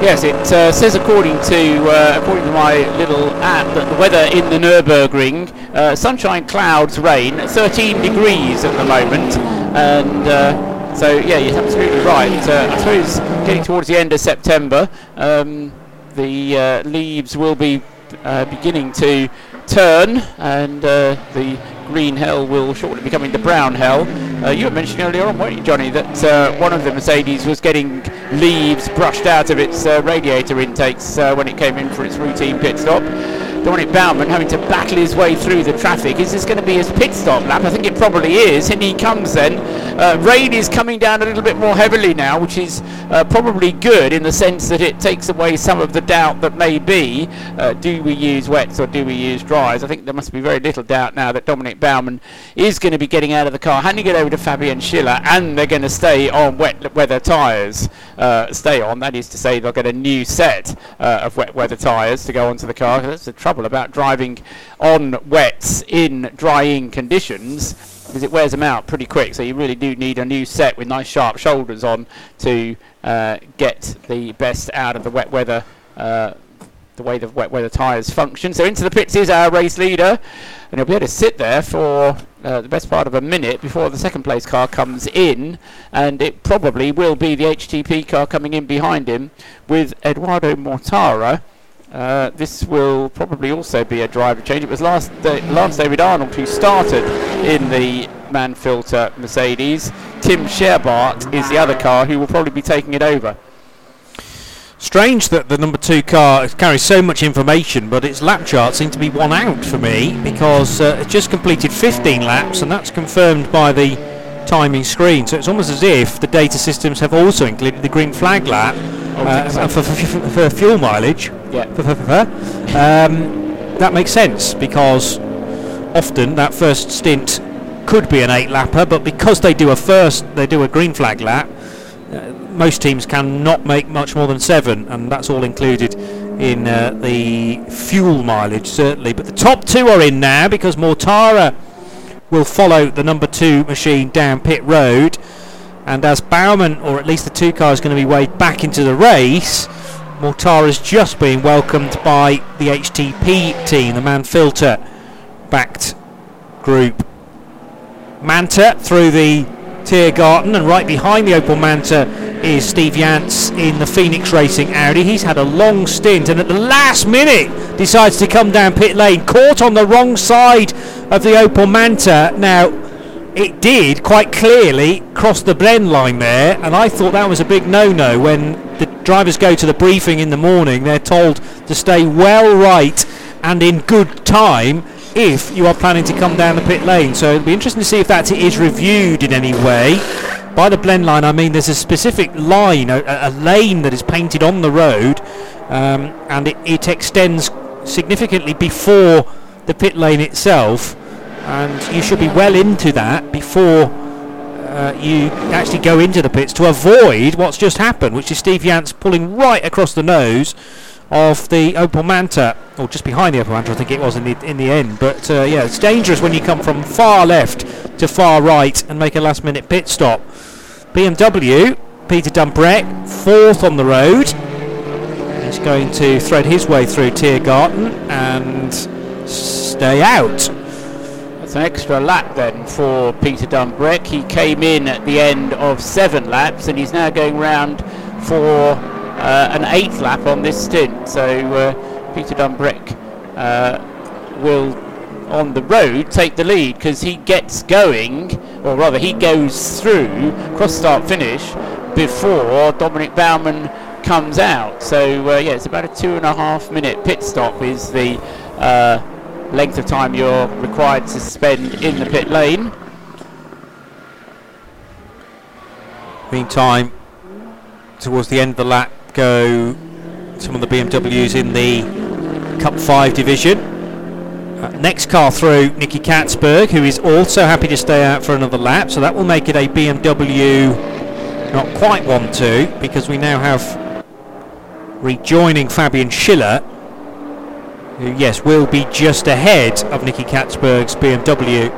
Yes, it uh, says according to uh, according to my little app that the weather in the Nürburgring, uh, sunshine, clouds, rain, 13 degrees at the moment, and uh, so yeah, you're absolutely right. Uh, I suppose getting towards the end of September, um, the uh, leaves will be beginning to turn, and the green hell will shortly be coming to brown hell. Uh, you were mentioning earlier on, weren't you, Johnny, that uh, one of the Mercedes was getting leaves brushed out of its uh, radiator intakes uh, when it came in for its routine pit stop. Dominik Baumann having to battle his way through the traffic. Is this going to be his pit stop lap? I think it probably is. And he comes then. Uh, rain is coming down a little bit more heavily now, which is uh, probably good in the sense that it takes away some of the doubt that may be uh, do we use wets or do we use dries? I think there must be very little doubt now that Dominik Baumann is going to be getting out of the car, handing it over to Fabian Schiller, and they're going to stay on wet weather tyres. Uh, stay on, that is to say, they'll get a new set uh, of wet weather tyres to go onto the car. That's the trouble about driving on wets in drying conditions because it wears them out pretty quick. So you really do need a new set with nice sharp shoulders on to uh, get the best out of the wet weather. Uh, the way the wet weather tyres function. So into the pits is our race leader, and he'll be able to sit there for uh, the best part of a minute before the second place car comes in, and it probably will be the HTP car coming in behind him with Edoardo Mortara uh, this will probably also be a driver change. It was last day, Lance David Arnold who started in the Mann-Filter Mercedes. Tim Scheerbarth is the other car who will probably be taking it over. Strange that the number two car carries so much information, but its lap chart seemed to be one out for me because uh, it just completed 15 laps, and that's confirmed by the timing screen. So it's almost as if the data systems have also included the green flag lap uh, for, for, for, fuel mileage. Yeah. Um, that makes sense because often that first stint could be an eight lapper, but because they do a first, they do a green flag lap. Uh, most teams cannot make much more than seven, and that's all included in uh, the fuel mileage, certainly. But the top two are in now because Mortara will follow the number two machine down pit road. And as Baumann, or at least the two cars, going to be weighed back into the race, Mortara's just being welcomed by the HTP team, the Mann-Filter backed group. Manta through the Tiergarten, and right behind the Opel Manta is Steve Jans in the Phoenix Racing Audi. He's had a long stint and at the last minute decides to come down pit lane, caught on the wrong side of the Opel Manta. Now, it did quite clearly cross the blend line there, and I thought that was a big no-no. When the drivers go to the briefing in the morning, they're told to stay well right and in good time if you are planning to come down the pit lane. So it'll be interesting to see if that is reviewed in any way. By the blend line, I mean there's a specific line, a, a lane that is painted on the road, um, and it, it extends significantly before the pit lane itself and you should be well into that before uh, you actually go into the pits to avoid what's just happened, which is Steve Jans pulling right across the nose of the Opel Manta, or just behind the Opel Manta, I think it was in the in the end. But uh, yeah, it's dangerous when you come from far left to far right and make a last-minute pit stop. BMW, Peter Dumbreck, fourth on the road. is going to thread his way through Tiergarten and stay out. That's an extra lap then for Peter Dumbreck. He came in at the end of seven laps and he's now going round for uh, an eighth lap on this stint. So uh, Peter Dumbreck uh, will on the road take the lead because he gets going, or rather he goes through cross start finish before Dominik Baumann comes out. So uh, yeah, it's about a two and a half minute pit stop is the uh, length of time you're required to spend in the pit lane. Meantime, towards the end of the lap, go some of the BMWs in the Cup 5 division. Uh, next car through, Nicky Catsburg, who is also happy to stay out for another lap. So that will make it a BMW not quite 1-2 because we now have rejoining Fabian Schiller, who, yes, will be just ahead of Nicky Catsburg's BMW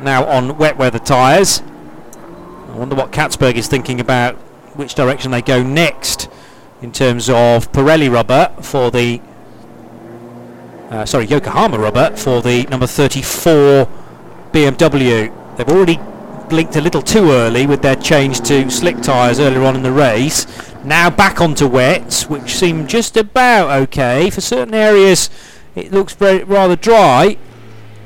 now on wet weather tyres. I wonder what Catsburg is thinking about which direction they go next in terms of Pirelli rubber for the uh, sorry Yokohama rubber for the number 34 BMW. They've already blinked a little too early with their change to slick tyres earlier on in the race. Now back onto wets, which seem just about okay. For certain areas, it looks very rather dry,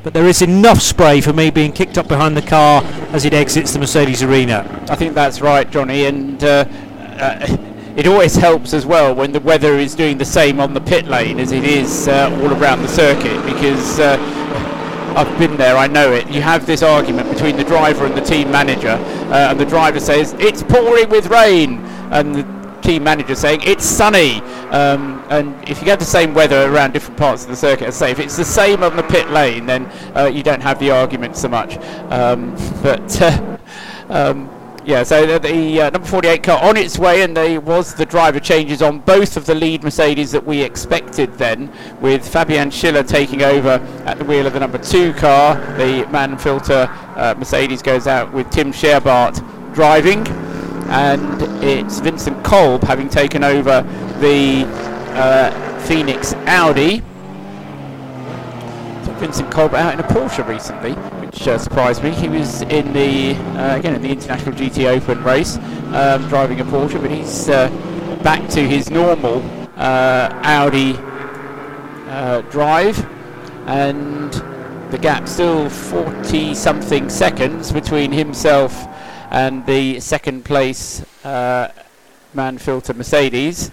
but there is enough spray for me being kicked up behind the car as it exits the Mercedes arena. I think that's right, Johnny, and uh, uh, it always helps as well when the weather is doing the same on the pit lane as it is uh, all around the circuit because. I've been there, I know it. You have this argument between the driver and the team manager, uh, and the driver says, It's pouring with rain, and the team manager saying, It's sunny. Um, and if you get the same weather around different parts of the circuit, as say, if it's the same on the pit lane, then uh, you don't have the argument so much. Um, but. Uh, um, yeah, so the, uh, number 48 car on its way, and there was the driver changes on both of the lead Mercedes that we expected then, with Fabian Schiller taking over at the wheel of the number two car. The Mann-Filter uh, Mercedes goes out with Tim Scheerbarth driving, and it's Vincent Kolb having taken over the uh, Phoenix Audi. So Vincent Kolb out in a Porsche recently, which uh, surprised me. He was in the uh, again in the International GT Open race, um, driving a Porsche, but he's uh, back to his normal uh, Audi uh, drive, and the gap still 40 something seconds between himself and the second place uh, Mann-Filter Mercedes.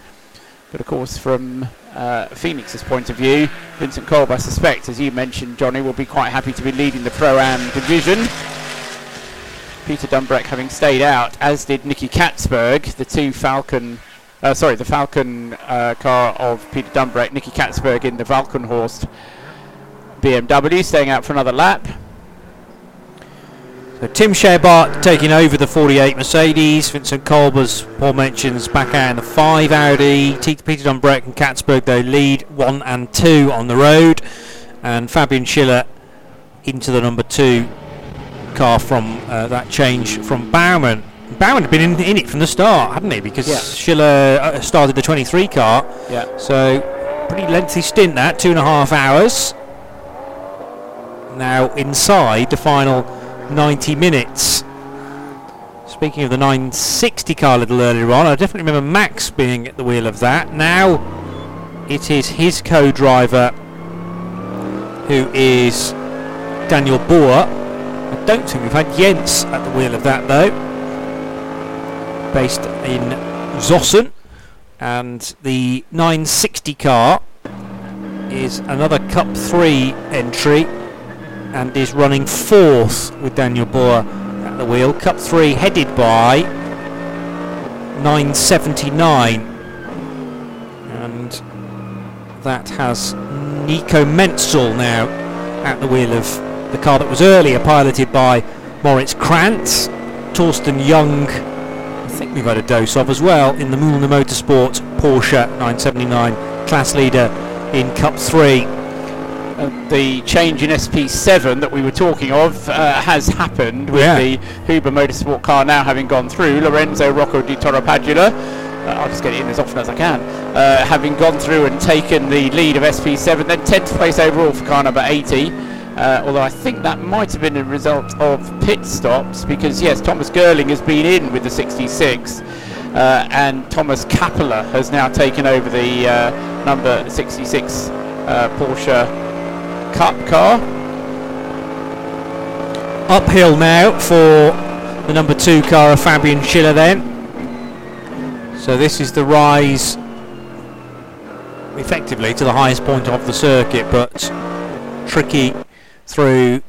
But of course, from uh, Phoenix's point of view, Vincent Kolb, I suspect, as you mentioned, Johnny, will be quite happy to be leading the Pro-Am division. Peter Dumbreck having stayed out, as did Nicky Catsburg, the two Falken, uh, sorry, the Falken uh, car of Peter Dumbreck, Nicky Catsburg in the Walkenhorst BMW, staying out for another lap. So Tim Scheerbarth taking over the 48 Mercedes. Vincent Kolb, as Paul mentions, back out in the 5 Audi. Peter Dumbreck and Catsburg, they lead 1 and 2 on the road. And Fabian Schiller into the number 2 car from uh, that change from Baumann. Baumann had been in, in, it from the start, hadn't he? Because Yeah. Schiller uh, started the 23 car. Yeah. So pretty lengthy stint that, two and a half hours. Now inside the final 90 minutes. Speaking of the 960 car a little earlier on, I definitely remember Max being at the wheel of that. Now it is his co-driver who is Daniel Boer. I don't think we've had Jens at the wheel of that though. Based in Zossen. And the 960 car is another Cup 3 entry and is running fourth with Daniel Boer at the wheel. Cup 3 headed by 979 and that has Nico Menzel now at the wheel of the car that was earlier piloted by Moritz Krantz. Torsten Young, I think we've had a dose of as well in the Mühlner Motorsport Porsche 979 class leader in Cup 3. Uh, the change in SP7 that we were talking of uh, has happened with Yeah. the Huber Motorsport car now having gone through. Lorenzo Rocco di Torrepadula I'll just get it in as often as I can. Uh, having gone through and taken the lead of SP7, then 10th place overall for car number 80. Uh, although I think that might have been a result of pit stops because yes, Thomas Gerling has been in with the 66, uh, and Thomas Kappeler has now taken over the uh, number 66 uh, Porsche Cup car. Uphill now for the number two car of Fabian Schiller then. So this is the rise effectively to the highest point of the circuit, but tricky through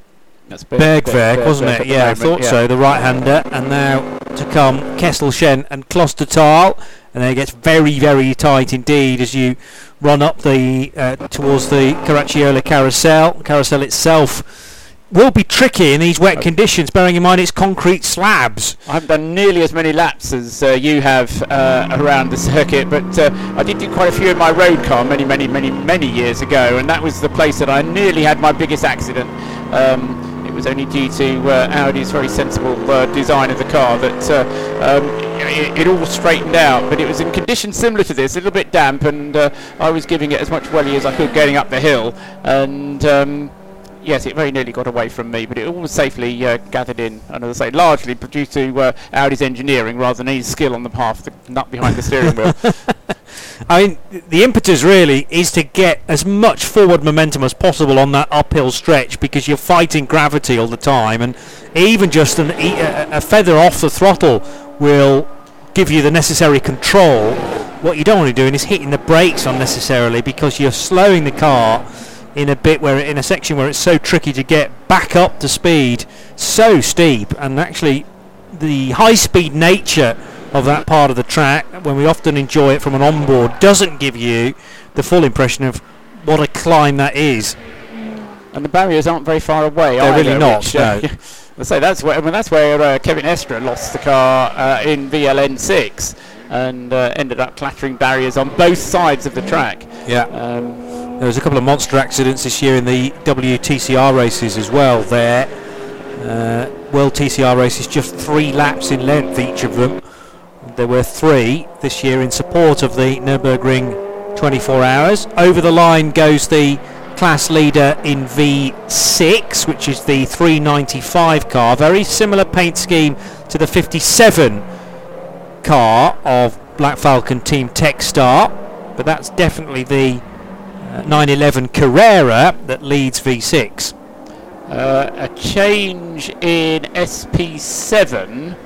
That's Bergwerk, wasn't it? Yeah, I thought so. The right-hander, and now to come Kesselchen and Klostertal, and then it gets very, very tight indeed as you run up the uh, towards the Caracciola carousel. Carousel itself will be tricky in these wet conditions, bearing in mind it's concrete slabs. I haven't done nearly as many laps as uh, you have uh, around the circuit, but uh, I did do quite a few in my road car many, many, many, many years ago, and that was the place that I nearly had my biggest accident. Um, was only due to uh, Audi's very sensible uh, design of the car that uh, um, it, it, all straightened out. But it was in conditions similar to this, a little bit damp, and uh, I was giving it as much welly as I could getting up the hill, and. Um, yes, it very nearly got away from me, but it all was safely uh, gathered in, and as I say, largely due to uh, Audi's engineering rather than his skill on the path, the nut behind the steering wheel. I mean, the impetus really is to get as much forward momentum as possible on that uphill stretch because you're fighting gravity all the time, and even just an, a, a feather off the throttle will give you the necessary control. What you don't want to be doing is hitting the brakes unnecessarily because you're slowing the car in a bit where in a section where it's so tricky to get back up to speed, so steep, and actually the high speed nature of that part of the track, when we often enjoy it from an onboard, doesn't give you the full impression of what a climb that is. And the barriers aren't very far away. They're either, really not. Which, uh, no. I say that's where I mean, that's where uh, Kevin Estre lost the car uh, in VLN6 and uh, ended up clattering barriers on both sides of the track. Yeah. Um, there was a couple of monster accidents this year in the WTCR races as well. There, uh, World TCR races, just three laps in length each of them. There were three this year in support of the Nürburgring 24 hours. Over the line goes the class leader in V6, which is the 395 car. Very similar paint scheme to the 57 car of Black Falcon Team Techstar, but that's definitely the 911 Carrera that leads V6. Uh, a change in SP7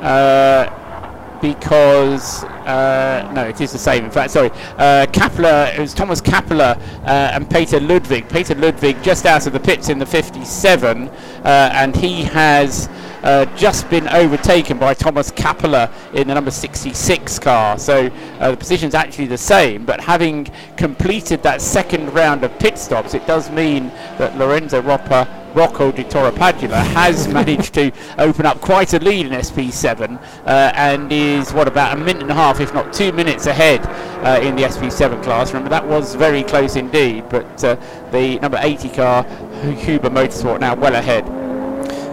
uh, because uh, no, it is the same. In fact, sorry, uh, Kappeler, it was Thomas Kappeler uh, and Peter Ludwig. Peter Ludwig just out of the pits in the 57, and he has uh, just been overtaken by Thomas Kappeler in the number 66 car. So uh, the position's actually the same, but having completed that second round of pit stops, it does mean that Lorenzo Roppa Rocco di Torrepadula has managed to open up quite a lead in SP7 uh, and is what about a minute and a half, if not two minutes ahead uh, in the SP7 class. Remember that was very close indeed, but uh, the number 80 car Huber Motorsport now well ahead.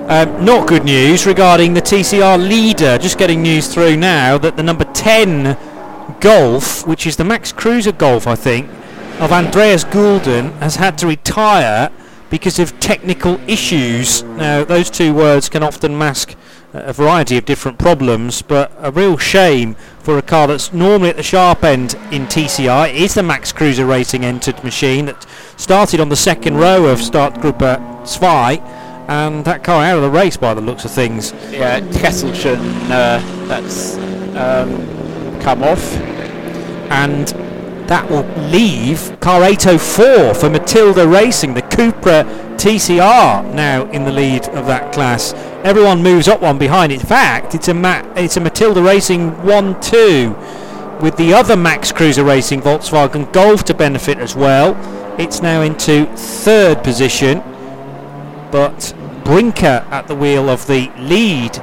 Um, not good news regarding the TCR leader. Just getting news through now that the number 10 Golf, which is the Max Kruse Golf, I think, of Andreas Gulden, has had to retire because of technical issues. Now, those two words can often mask a variety of different problems, but a real shame for a car that's normally at the sharp end in TCI. Is the Max Kruse Racing entered machine that started on the second row of start Startgruppe 2 and that car out of the race by the looks of things. Yeah, Kesselchen, uh, that's um, come off. And that will leave car 804 for Matilda Racing, the Cupra TCR now in the lead of that class. Everyone moves up one behind. In fact, it's a Ma- it's a Matilda Racing 1-2 with the other Max Kruse Racing Volkswagen Golf to benefit as well. It's now into third position, but Brinker at the wheel of the lead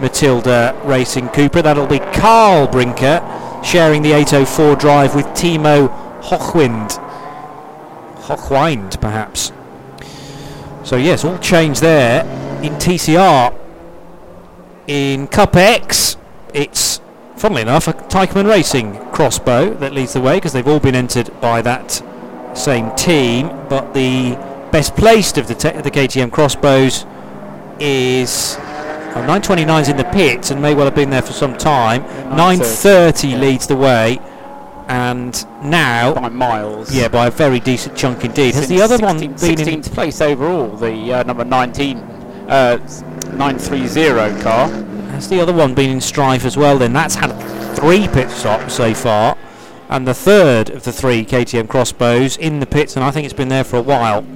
Matilda Racing Cupra. That'll be Carl Brinker sharing the 804 drive with Timo Hochwind. Hochwind, perhaps. So yes, all change there in TCR. In Cup X, it's funnily enough, a Teichmann Racing X-Bow that leads the way because they've all been entered by that same team. But the best placed of the, te- the KTM X-Bows is oh, 929's in the pits and may well have been there for some time. 930 yeah. leads the way, and now by miles. yeah, by a very decent chunk indeed. Has the Since other one 16 been in place overall? The uh, number 19, uh, 930 car. Has the other one been in strife as well? Then that's had three pit stops so far, and the third of the three KTM X-Bows in the pits, and I think it's been there for a while.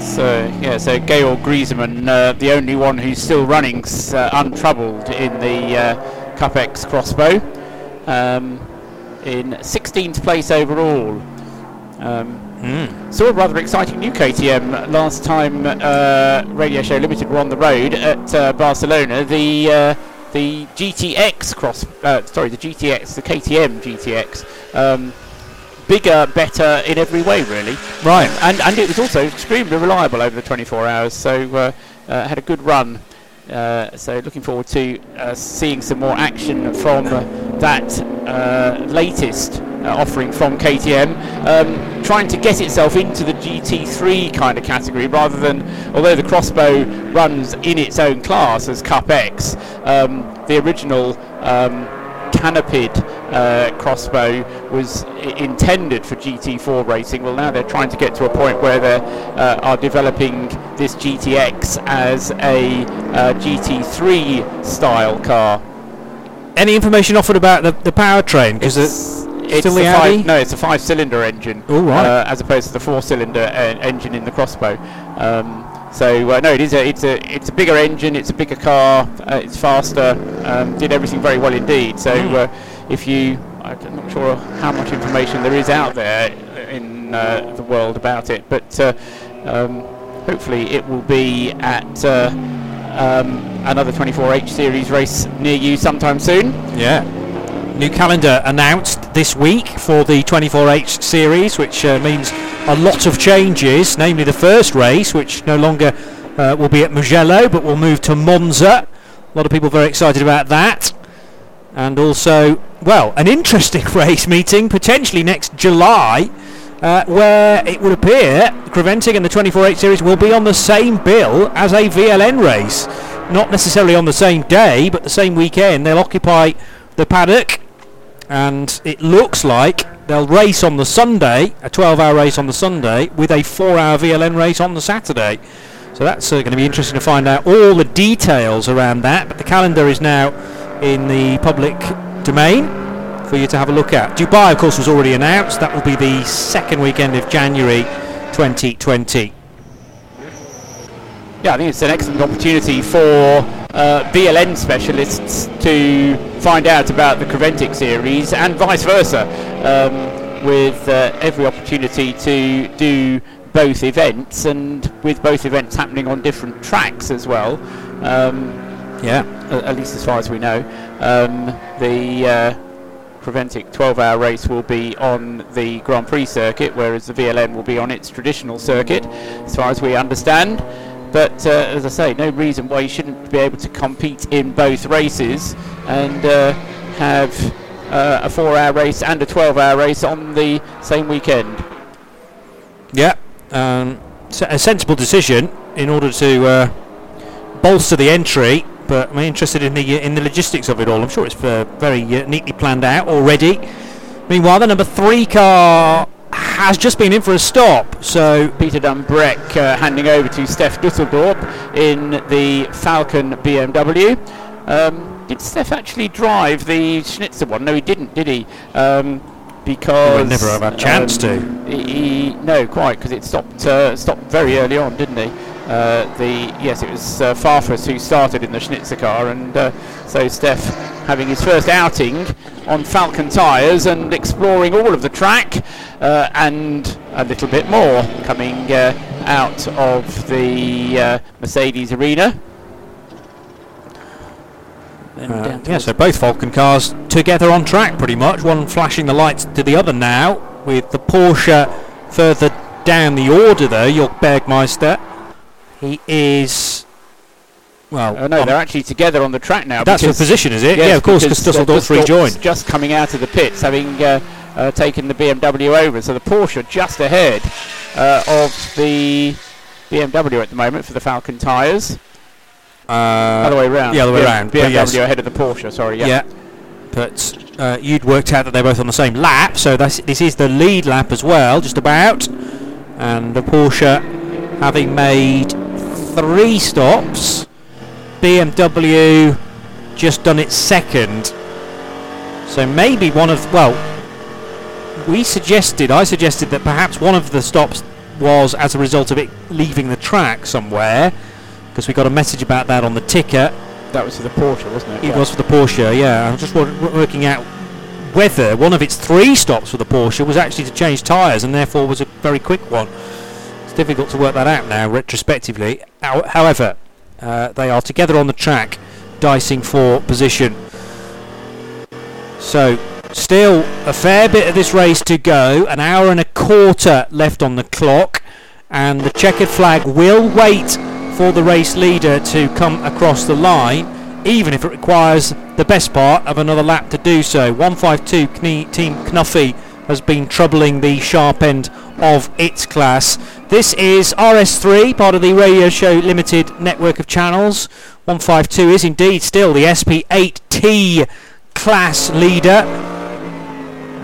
So yeah, so Georg Griesemann, uh, the only one who's still running uh, untroubled in the uh, Cup X X-Bow, um, in 16th place overall. Um, Mm. Saw a rather exciting new KTM last time uh, Radio Show Limited were on the road at uh, Barcelona. The uh, the GTX cross, uh, sorry, the GTX, the KTM GTX, um, bigger, better in every way, really. Right. And and it was also extremely reliable over the 24 hours. So uh, uh, had a good run. Uh, so looking forward to uh, seeing some more action from uh, that uh, latest uh, offering from KTM, um, trying to get itself into the GT3 kind of category rather than, although the X-Bow runs in its own class as Cup X, um, the original um, canopied uh, X-Bow was intended for GT4 racing. Well, now they're trying to get to a point where they uh, are developing this GTX as a uh, GT3 style car. Any information offered about the, the powertrain? Because It's, it's still a the Audi? five, no, it's a five-cylinder engine, Oh, right. uh, as opposed to the four-cylinder uh, engine in the X-Bow. Um, so uh, no, it is a it's a it's a bigger engine, it's a bigger car, uh, it's faster, um, did everything very well indeed. So Mm. uh, if you, I'm not sure how much information there is out there in uh, the world about it, but uh, um, hopefully it will be at uh, um, another 24H series race near you sometime soon. yeah. New calendar announced this week for the 24H series, which uh, means a lot of changes, namely the first race, which no longer uh, will be at Mugello, but will move to Monza. A lot of people very excited about that. And also, well, an interesting race meeting potentially next July, uh, where it would appear Creventic and the 24H series will be on the same bill as a VLN race. Not necessarily on the same day, but the same weekend. They'll occupy the paddock, and it looks like they'll race on the Sunday, a 12-hour race on the Sunday, with a four-hour VLN race on the Saturday. So that's uh, going to be interesting to find out all the details around that. But the calendar is now in the public domain for you to have a look at. Dubai, of course, was already announced. That will be the second weekend of January 2020. Yeah, I think it's an excellent opportunity for uh, VLN specialists to find out about the Creventic series and vice versa, um, with uh, every opportunity to do both events and with both events happening on different tracks as well. Um, Yeah. a- at least as far as we know. Um, the uh, Creventic 12-hour race will be on the Grand Prix circuit, whereas the VLN will be on its traditional circuit, as far as we understand. But uh, as I say, no reason why you shouldn't be able to compete in both races and uh, have uh, a four-hour race and a 12-hour race on the same weekend. Yeah, um, a sensible decision in order to uh, bolster the entry. But I'm interested in the uh, in the logistics of it all. I'm sure it's uh, very neatly planned out already. Meanwhile, the number three car has just been in for a stop. So Peter Dumbreck uh, handing over to Stef Dusseldorp in the Falken BMW. Um, did Stef actually drive the Schnitzer one? No, he didn't, did he? Um, because He never have had a chance to. He, he- no, quite, because it stopped uh, stopped very early on, didn't he? Uh, the yes, it was uh, Farfus who started in the Schnitzer car, and uh, so Stef having his first outing on Falken tyres and exploring all of the track uh, and a little bit more coming uh, out of the uh, Mercedes arena. Uh, yeah, so both Falken cars together on track pretty much, one flashing the lights to the other now, with the Porsche further down the order though, Jorg Bergmeister. He is Well, Uh, no, um, they're actually together on the track now. that's the position, is it? Yes, yeah, of course, because Dusseldorp rejoined. just coming out of the pits, having uh, uh, taken the BMW over. So the Porsche just ahead uh, of the BMW at the moment for the Falken tyres. Uh, other way round. the other way round, BMW yes. ahead of the Porsche. Sorry. Yeah. yeah. But uh, you'd worked out that they're both on the same lap, so this is the lead lap as well, just about. And the Porsche having made three stops, BMW just done its second. So maybe one of well, we suggested, I suggested that perhaps one of the stops was as a result of it leaving the track somewhere, because we got a message about that on the ticker. That was for the Porsche, wasn't it? It Yeah. was for the Porsche, yeah. I'm just wo- wo- working out whether one of its three stops for the Porsche was actually to change tyres and therefore was a very quick one. Difficult to work that out now retrospectively. However, uh, they are together on the track, dicing for position. So, still a fair bit of this race to go. An hour and a quarter left on the clock, and the checkered flag will wait for the race leader to come across the line, even if it requires the best part of another lap to do so. 152 Knie, Team Knuffy has been troubling the sharp end of its class. This is RS3, part of the Radio Show Limited network of channels. 152 is indeed still the SP8T class leader.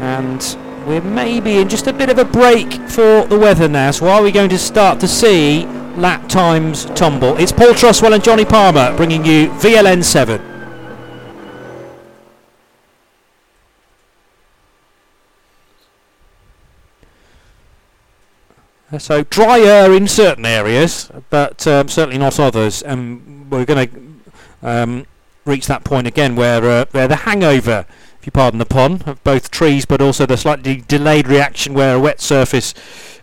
And we're maybe in just a bit of a break for the weather now. So are we going to start to see lap times tumble? It's Paul Truswell and Johnny Palmer bringing you VLN7. So drier in certain areas, but um, certainly not others. And we're going to um, reach that point again where uh, where the hangover, if you pardon the pun, of both trees, but also the slightly delayed reaction where a wet surface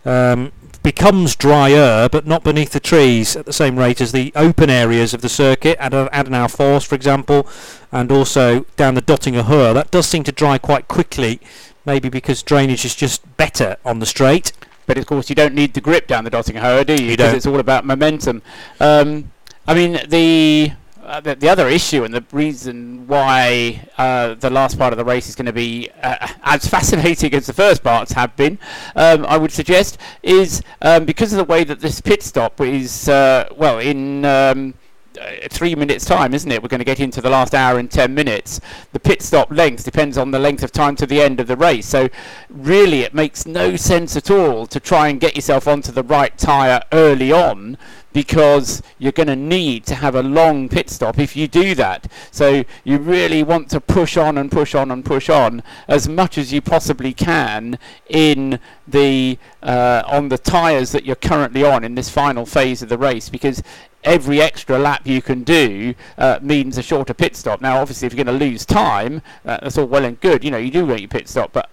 um, becomes drier, but not beneath the trees at the same rate as the open areas of the circuit, at Adenauer Forst, for example, and also down the Dottinger Höhe. That does seem to dry quite quickly, maybe because drainage is just better on the straight. But of course, you don't need the grip down the Dottinger Höhe, do you? You Because it's all about momentum. Um, I mean, the, uh, the the other issue and the reason why uh, the last part of the race is going to be uh, as fascinating as the first parts have been, um, I would suggest, is um, because of the way that this pit stop is uh, well in. Uh, three minutes time isn't it? We're going to get into the last hour and 10 minutes. The pit stop length depends on the length of time to the end of the race. So really it makes no sense at all to try and get yourself onto the right tyre early on because you're going to need to have a long pit stop if you do that. So you really want to push on and push on and push on as much as you possibly can in the uh, on the tyres that you're currently on in this final phase of the race because every extra lap you can do uh, means a shorter pit stop. Now, obviously, if you're going to lose time, uh, that's all well and good. You know, you do want your pit stop, but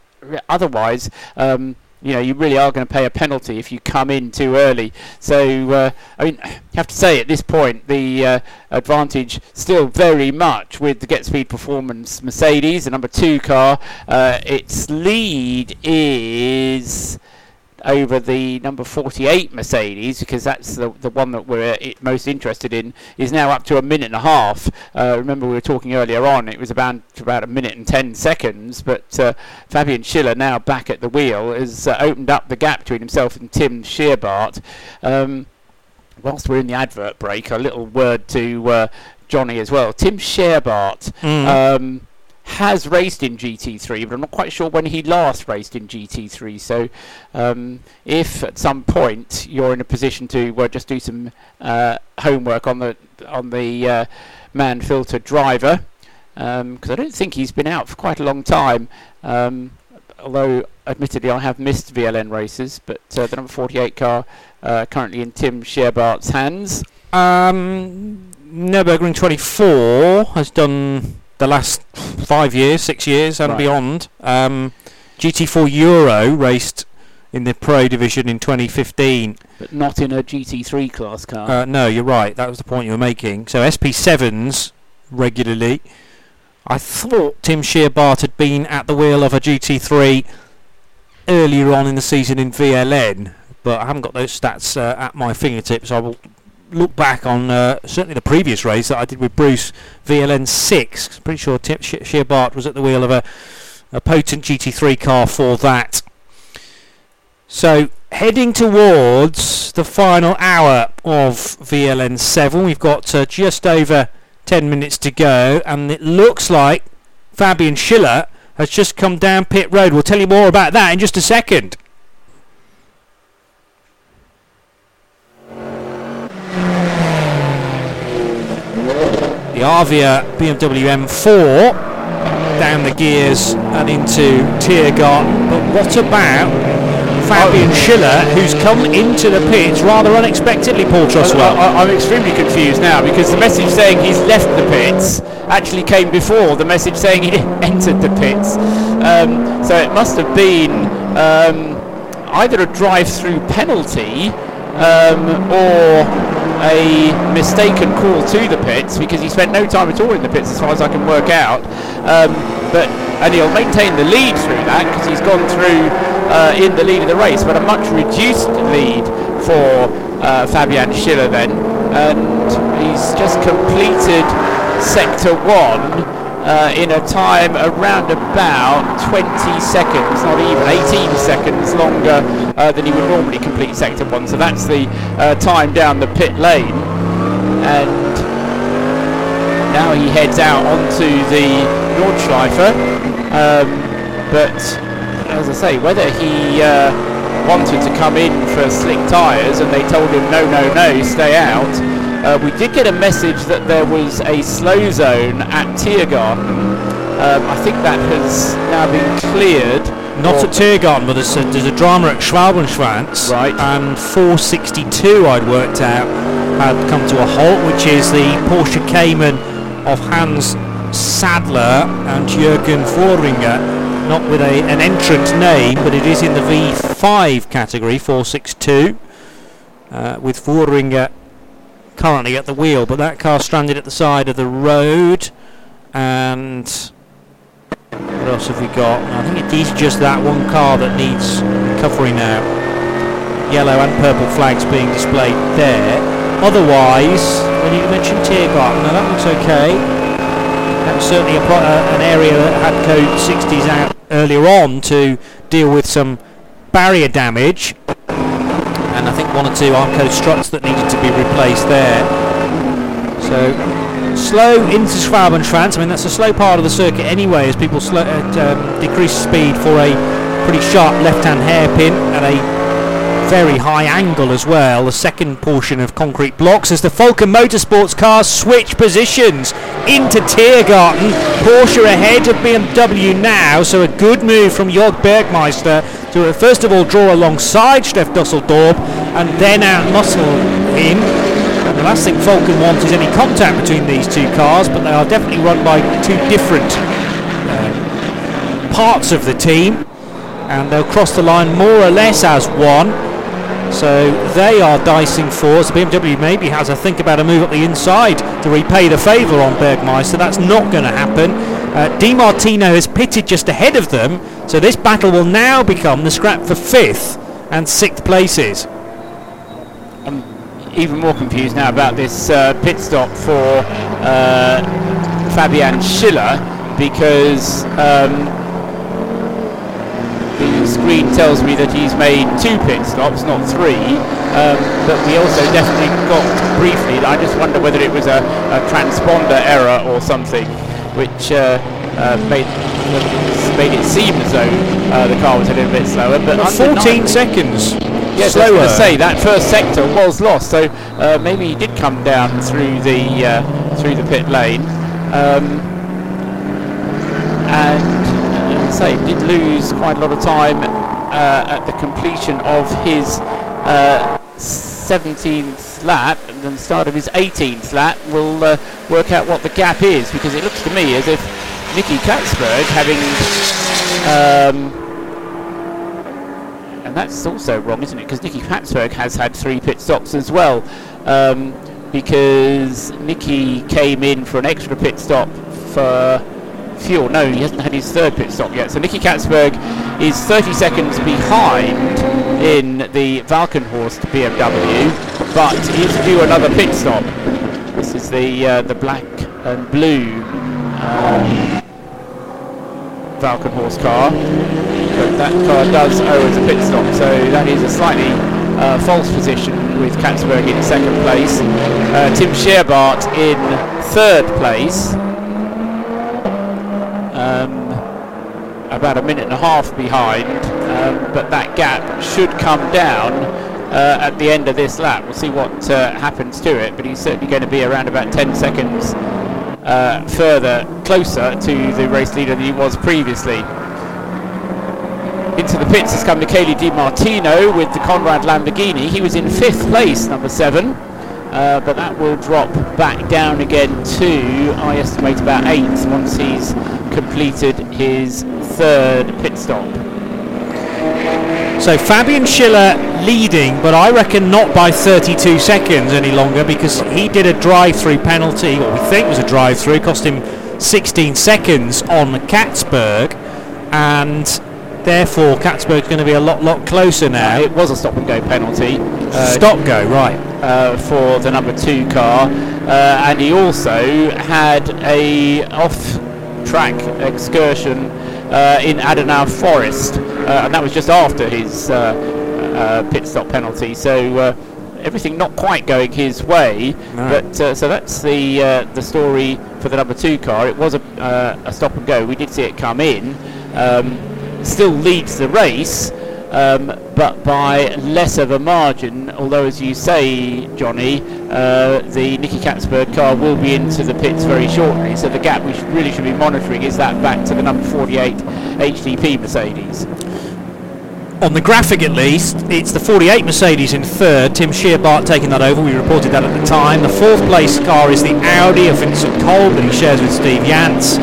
otherwise, um, you know, you really are going to pay a penalty if you come in too early. So, uh, I mean, you have to say at this point, the uh, advantage still very much with the Get Speed Performance Mercedes, the number two car. Uh, its lead is over the number 48 Mercedes because that's the, the one that we're i- most interested in is now up to a minute and a half. Uh, remember we were talking earlier on it was about about a minute and 10 seconds but uh, Fabian Schiller now back at the wheel has uh, opened up the gap between himself and Tim Scheerbarth. Um, whilst we're in the advert break a little word to uh, Johnny as well. Tim Scheerbarth um, has raced in GT3, but I'm not quite sure when he last raced in GT3. So, um, if at some point you're in a position to well, just do some uh, homework on the on the uh, Mann-Filter driver, because I don't think he's been out for quite a long time. Um, although, admittedly, I have missed VLN races, but uh, the number 48 car uh, currently in Tim Scheerbarth's hands. Um, Nürburgring 24 has done the last five years, six years, and Right. beyond. Um, GT4 Euro raced in the Pro Division in 2015. But not in a GT3 class car. Uh, no, you're right. That was the point you were making. So SP7s regularly. I thought Tim Scheerbarth had been at the wheel of a GT3 earlier on in the season in VLN, but I haven't got those stats uh, at my fingertips. I will look back on uh, certainly the previous race that I did with Bruce VLN six. Pretty sure Tim Sh- Scheerbarth was at the wheel of a, a potent GT3 car for that. So heading towards the final hour of VLN seven, we've got uh, just over ten minutes to go, and it looks like Fabian Schiller has just come down pit road. We'll tell you more about that in just a second. The Avia BMW M4 down the gears and into Tiergarten. But what about Fabian Schiller, who's come into the pits rather unexpectedly, Paul Truswell? I, am extremely confused now because the message saying he's left the pits actually came before the message saying he entered the pits. Um, so it must have been um, either a drive-through penalty um, or a mistaken call to the pits because he spent no time at all in the pits as far as I can work out. Um, but and he'll maintain the lead through that because he's gone through uh, in the lead of the race, but a much reduced lead for uh, Fabian Schiller then, and he's just completed sector one uh, in a time around about 20 seconds, not even 18 seconds longer uh, than he would normally complete sector one. So that's the uh, time down the pit lane. And now he heads out onto the Nordschleife. Um, but as I say, whether he uh, wanted to come in for slick tyres and they told him no, no, no, stay out uh, we did get a message that there was a slow zone at Tiergarten. Um, I think that has now been cleared. Not at Tiergarten, but there's a, there's a drama at Schwalbenschwanz. Right. And 462, I'd worked out, had come to a halt, which is the Porsche Cayman of Hans Sadler and Jürgen Vorringer. Not with a, an entrant name, but it is in the V5 category, 462, uh, with Vorringer currently at the wheel, but that car stranded at the side of the road. And what else have we got? I think it is just that one car that needs recovery now. Yellow and purple flags being displayed there. Otherwise, when you mentioned Tiergarten, now that looks okay. That was certainly a uh, an area that had code 60s out earlier on to deal with some barrier damage I think one or two Armco struts that needed to be replaced there. So slow into Schwalbenschwanz. I mean that's a slow part of the circuit anyway, as people slow, uh, um, decrease speed for a pretty sharp left-hand hairpin and a very high angle as well. The second portion of concrete blocks as the Falken Motorsports cars switch positions into Tiergarten. Porsche ahead of BMW now, so a good move from Jörg Bergmeister to uh, first of all draw alongside Stef Dusseldorp and then out muscle in. And the last thing Falken wants is any contact between these two cars, but they are definitely run by two different uh, parts of the team. And they'll cross the line more or less as one. So they are dicing for. So BMW maybe has a think about a move up the inside to repay the favour on Bergmeister. That's not going to happen. Uh, Di Martino has pitted just ahead of them, so this battle will now become the scrap for fifth and sixth places. I'm even more confused now about this uh, pit stop for uh, Fabian Schiller because um, screen tells me that he's made two pit stops, not three. Um, but we also definitely got briefly. I just wonder whether it was a, a transponder error or something which uh, uh, made made it seem as though uh, the car was a little bit slower. But well, 14 seconds. Yes, slower. I was going to say that first sector was lost, so uh, maybe he did come down through the uh, through the pit lane, um, and say did lose quite a lot of time at the completion of his 17th lap and the start of his 18th lap. We'll uh, work out what the gap is because it looks to me as if Nicky Catsburg having um, and that's also wrong isn't it? Because Nicky Catsburg has had three pit stops as well um, because Nicky came in for an extra pit stop for fuel. No, he hasn't had his third pit stop yet. So Nicky Catsburg is 30 seconds behind in the Walkenhorst BMW. but he's due another pit stop. This is the uh, the black and blue um, Walkenhorst car, but that car does owe us a pit stop, so that is a slightly uh, false position with Catsburg in second place. Uh, Tim Scheerbarth in third place. About a minute and a half behind, um, but that gap should come down uh, at the end of this lap. We'll see what uh, happens to it, but he's certainly going to be around about 10 seconds uh, further closer to the race leader than he was previously. Into the pits has come Michele Di Martino with the Konrad Lamborghini. He was in fifth place, number seven. Uh, but that will drop back down again to, I estimate, about eighth once he's completed his third pit stop. So Fabian Schiller leading, but I reckon not by 32 seconds any longer because he did a drive-through penalty, what we think was a drive-through, cost him 16 seconds on Catsburg, and therefore Catsburg's going to be a lot, lot closer now. Uh, it was a stop and go penalty. Uh, stop go, right. Uh, for the number two car, uh, and he also had a off-track excursion in Adenauer Forst, uh, and that was just after his uh, uh, pit stop penalty. So uh, everything not quite going his way. No. But uh, so that's the uh, the story for the number two car. It was a, uh, a stop and go. We did see it come in. Um, still leads the race. Um, but by less of a margin, although as you say, Johnny, uh, the Nicky Catsburg car will be into the pits very shortly. So the gap we really should be monitoring is that back to the number 48 HTP Mercedes. On the graphic at least, it's the 48 Mercedes in third, Tim Scheerbarth taking that over, we reported that at the time. The fourth place car is the Audi of Vincent Kolb that he shares with Steve Jans.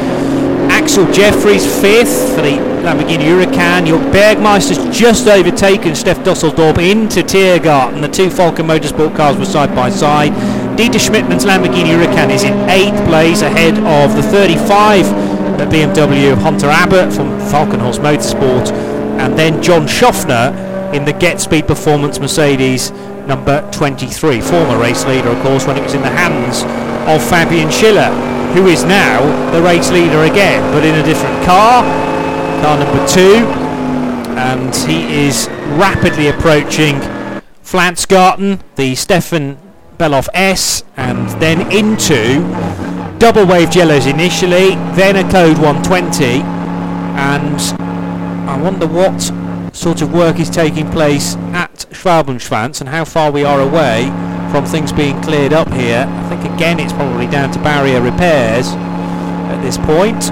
Axel Jeffries fifth for the Lamborghini Huracan. Jorg Bergmeister's just overtaken Stef Dusseldorp into Tiergarten. The two Falken Motorsport cars were side by side. Dieter Schmidtmann's Lamborghini Huracan is in eighth place ahead of the 35 BMW of Hunter Abbott from Walkenhorst Motorsport. And then John Shoffner in the Get Speed Performance Mercedes number 23. Former race leader, of course, when it was in the hands of Fabian Schiller, who is now the race leader again, but in a different car, car number two. And he is rapidly approaching Pflanzgarten, the Stefan Bellof S, and then into double waved yellows initially, then a code 120, and I wonder what sort of work is taking place at Schwalbenschwanz and how far we are away from things being cleared up here. I think again it's probably down to barrier repairs at this point.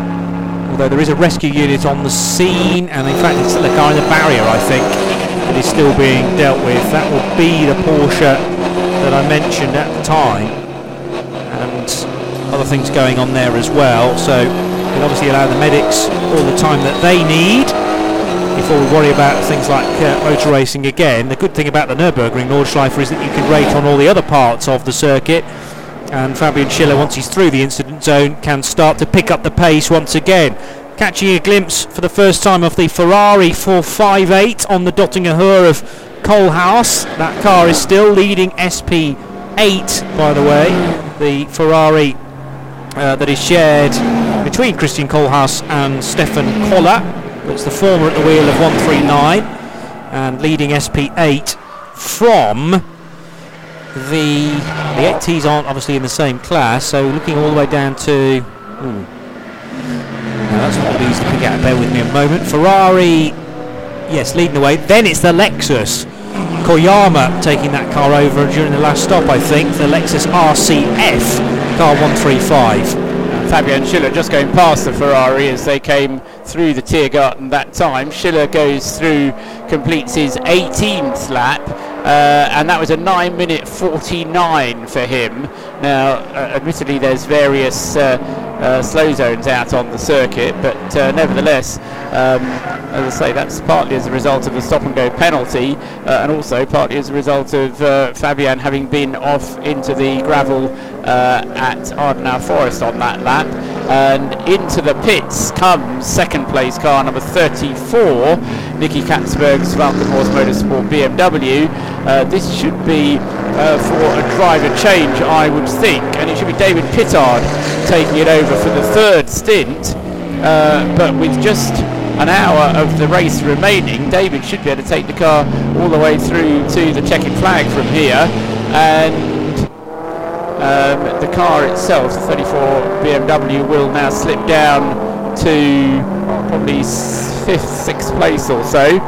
Although there is a rescue unit on the scene and in fact it's still a car in the barrier I think that is still being dealt with. That will be the Porsche that I mentioned at the time and other things going on there as well. So we obviously allow the medics all the time that they need before we worry about things like uh, motor racing again. The good thing about the Nürburgring Nordschleife is that you can rate on all the other parts of the circuit and Fabian Schiller once he's through the incident zone can start to pick up the pace once again. Catching a glimpse for the first time of the Ferrari 458 on the Dottinger Höhe of Kohlhaas. That car is still leading SP8 by the way. The Ferrari uh, that is shared between Christian Kohlhaas and Stefan Koller. It's the former at the wheel of 139 and leading SP8 from the the 8Ts aren't obviously in the same class, so looking all the way down to. Ooh, that's not easy to pick out. Bear with me a moment. Ferrari, yes, leading the way. Then it's the Lexus. Koyama taking that car over during the last stop, I think. The Lexus RCF, car 135. Fabian Schiller just going past the Ferrari as they came through the Tiergarten that time. Schiller goes through, completes his 18th lap, uh, and that was a 9 minute 49 for him. Now, uh, admittedly, there's various uh, uh slow zones out on the circuit, but uh, nevertheless, um, as I say, that's partly as a result of the stop and go penalty, uh, and also partly as a result of Fabian having been off into the gravel at Adenauer Forest on that lap. And into the pits comes second place car number 34, Nicky Catsburg's Falcon Horse Motorsport BMW. Uh, this should be uh, for a driver change, I would think, and it should be David Pittard taking it over for the third stint. Uh, but with just an hour of the race remaining, David should be able to take the car all the way through to the checkered flag from here. And um, the car itself, the 34 BMW, will now slip down to probably fifth, sixth place or so.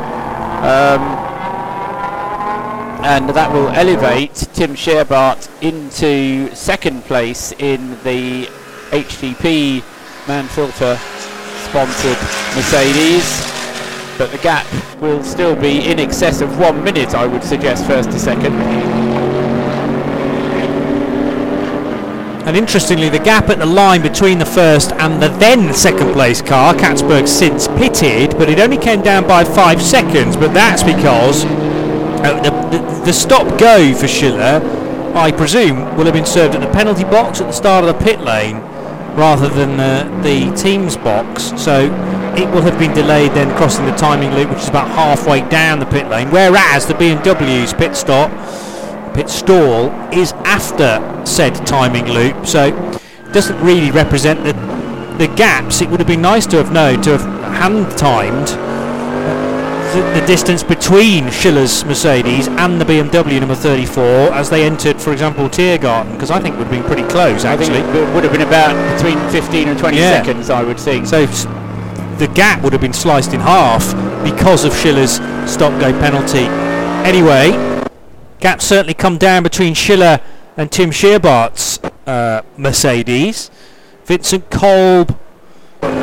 Um, and that will elevate Tim Scheerbarth into second place in the HTP Mann-Filter sponsored Mercedes. But the gap will still be in excess of one minute, I would suggest, first to second. And interestingly, the gap at the line between the first and the then second place car, Catsburg since pitted, but it only came down by five seconds. But that's because uh, the, the, the stop go for Schiller, I presume, will have been served at the penalty box at the start of the pit lane rather than uh, the team's box. So it will have been delayed then crossing the timing loop, which is about halfway down the pit lane. Whereas the BMW's pit stop, pit stall, is after said timing loop. So doesn't really represent the the gaps. It would have been nice to have known to have hand timed uh, the, the, distance between Schiller's Mercedes and the BMW number 34 as they entered, for example, Tiergarten, because I think it would have been pretty close actually. it would have been about between 15 and 20 yeah. seconds, I would think. So the gap would have been sliced in half because of Schiller's stop-go penalty. Anyway, gap certainly come down between Schiller and Tim Scheerbarth's uh, Mercedes. Vincent Kolb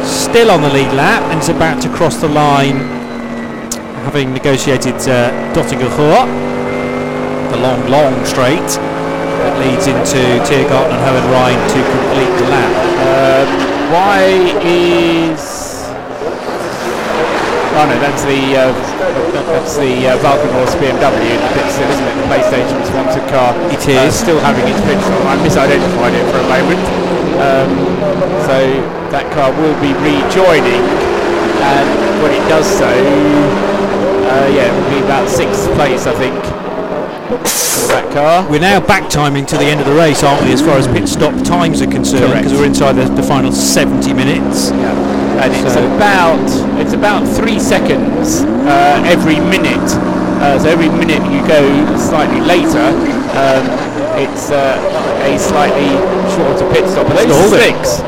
still on the lead lap and is about to cross the line having negotiated uh, Dottinger the long, long straight that leads into Tiergarten and Hohenrain to complete the lap. Uh, why is... Oh no, that's the uh, that's the uh, Walkenhorst BMW pit still, isn't it? The PlayStation sponsored car. It is. Uh, still having its pit stop. I misidentified it for a moment. Um, so that car will be rejoining and when it does so uh, yeah, it will be about sixth place, I think, for that car. We're now back timing to the end of the race, aren't we, as far as pit stop times are concerned? Because we're inside the, the, final 70 minutes. Yeah, and so it's about it's about three seconds uh, every minute. Uh, so every minute you go slightly later, um, it's uh, a slightly shorter pit stop. Are those six?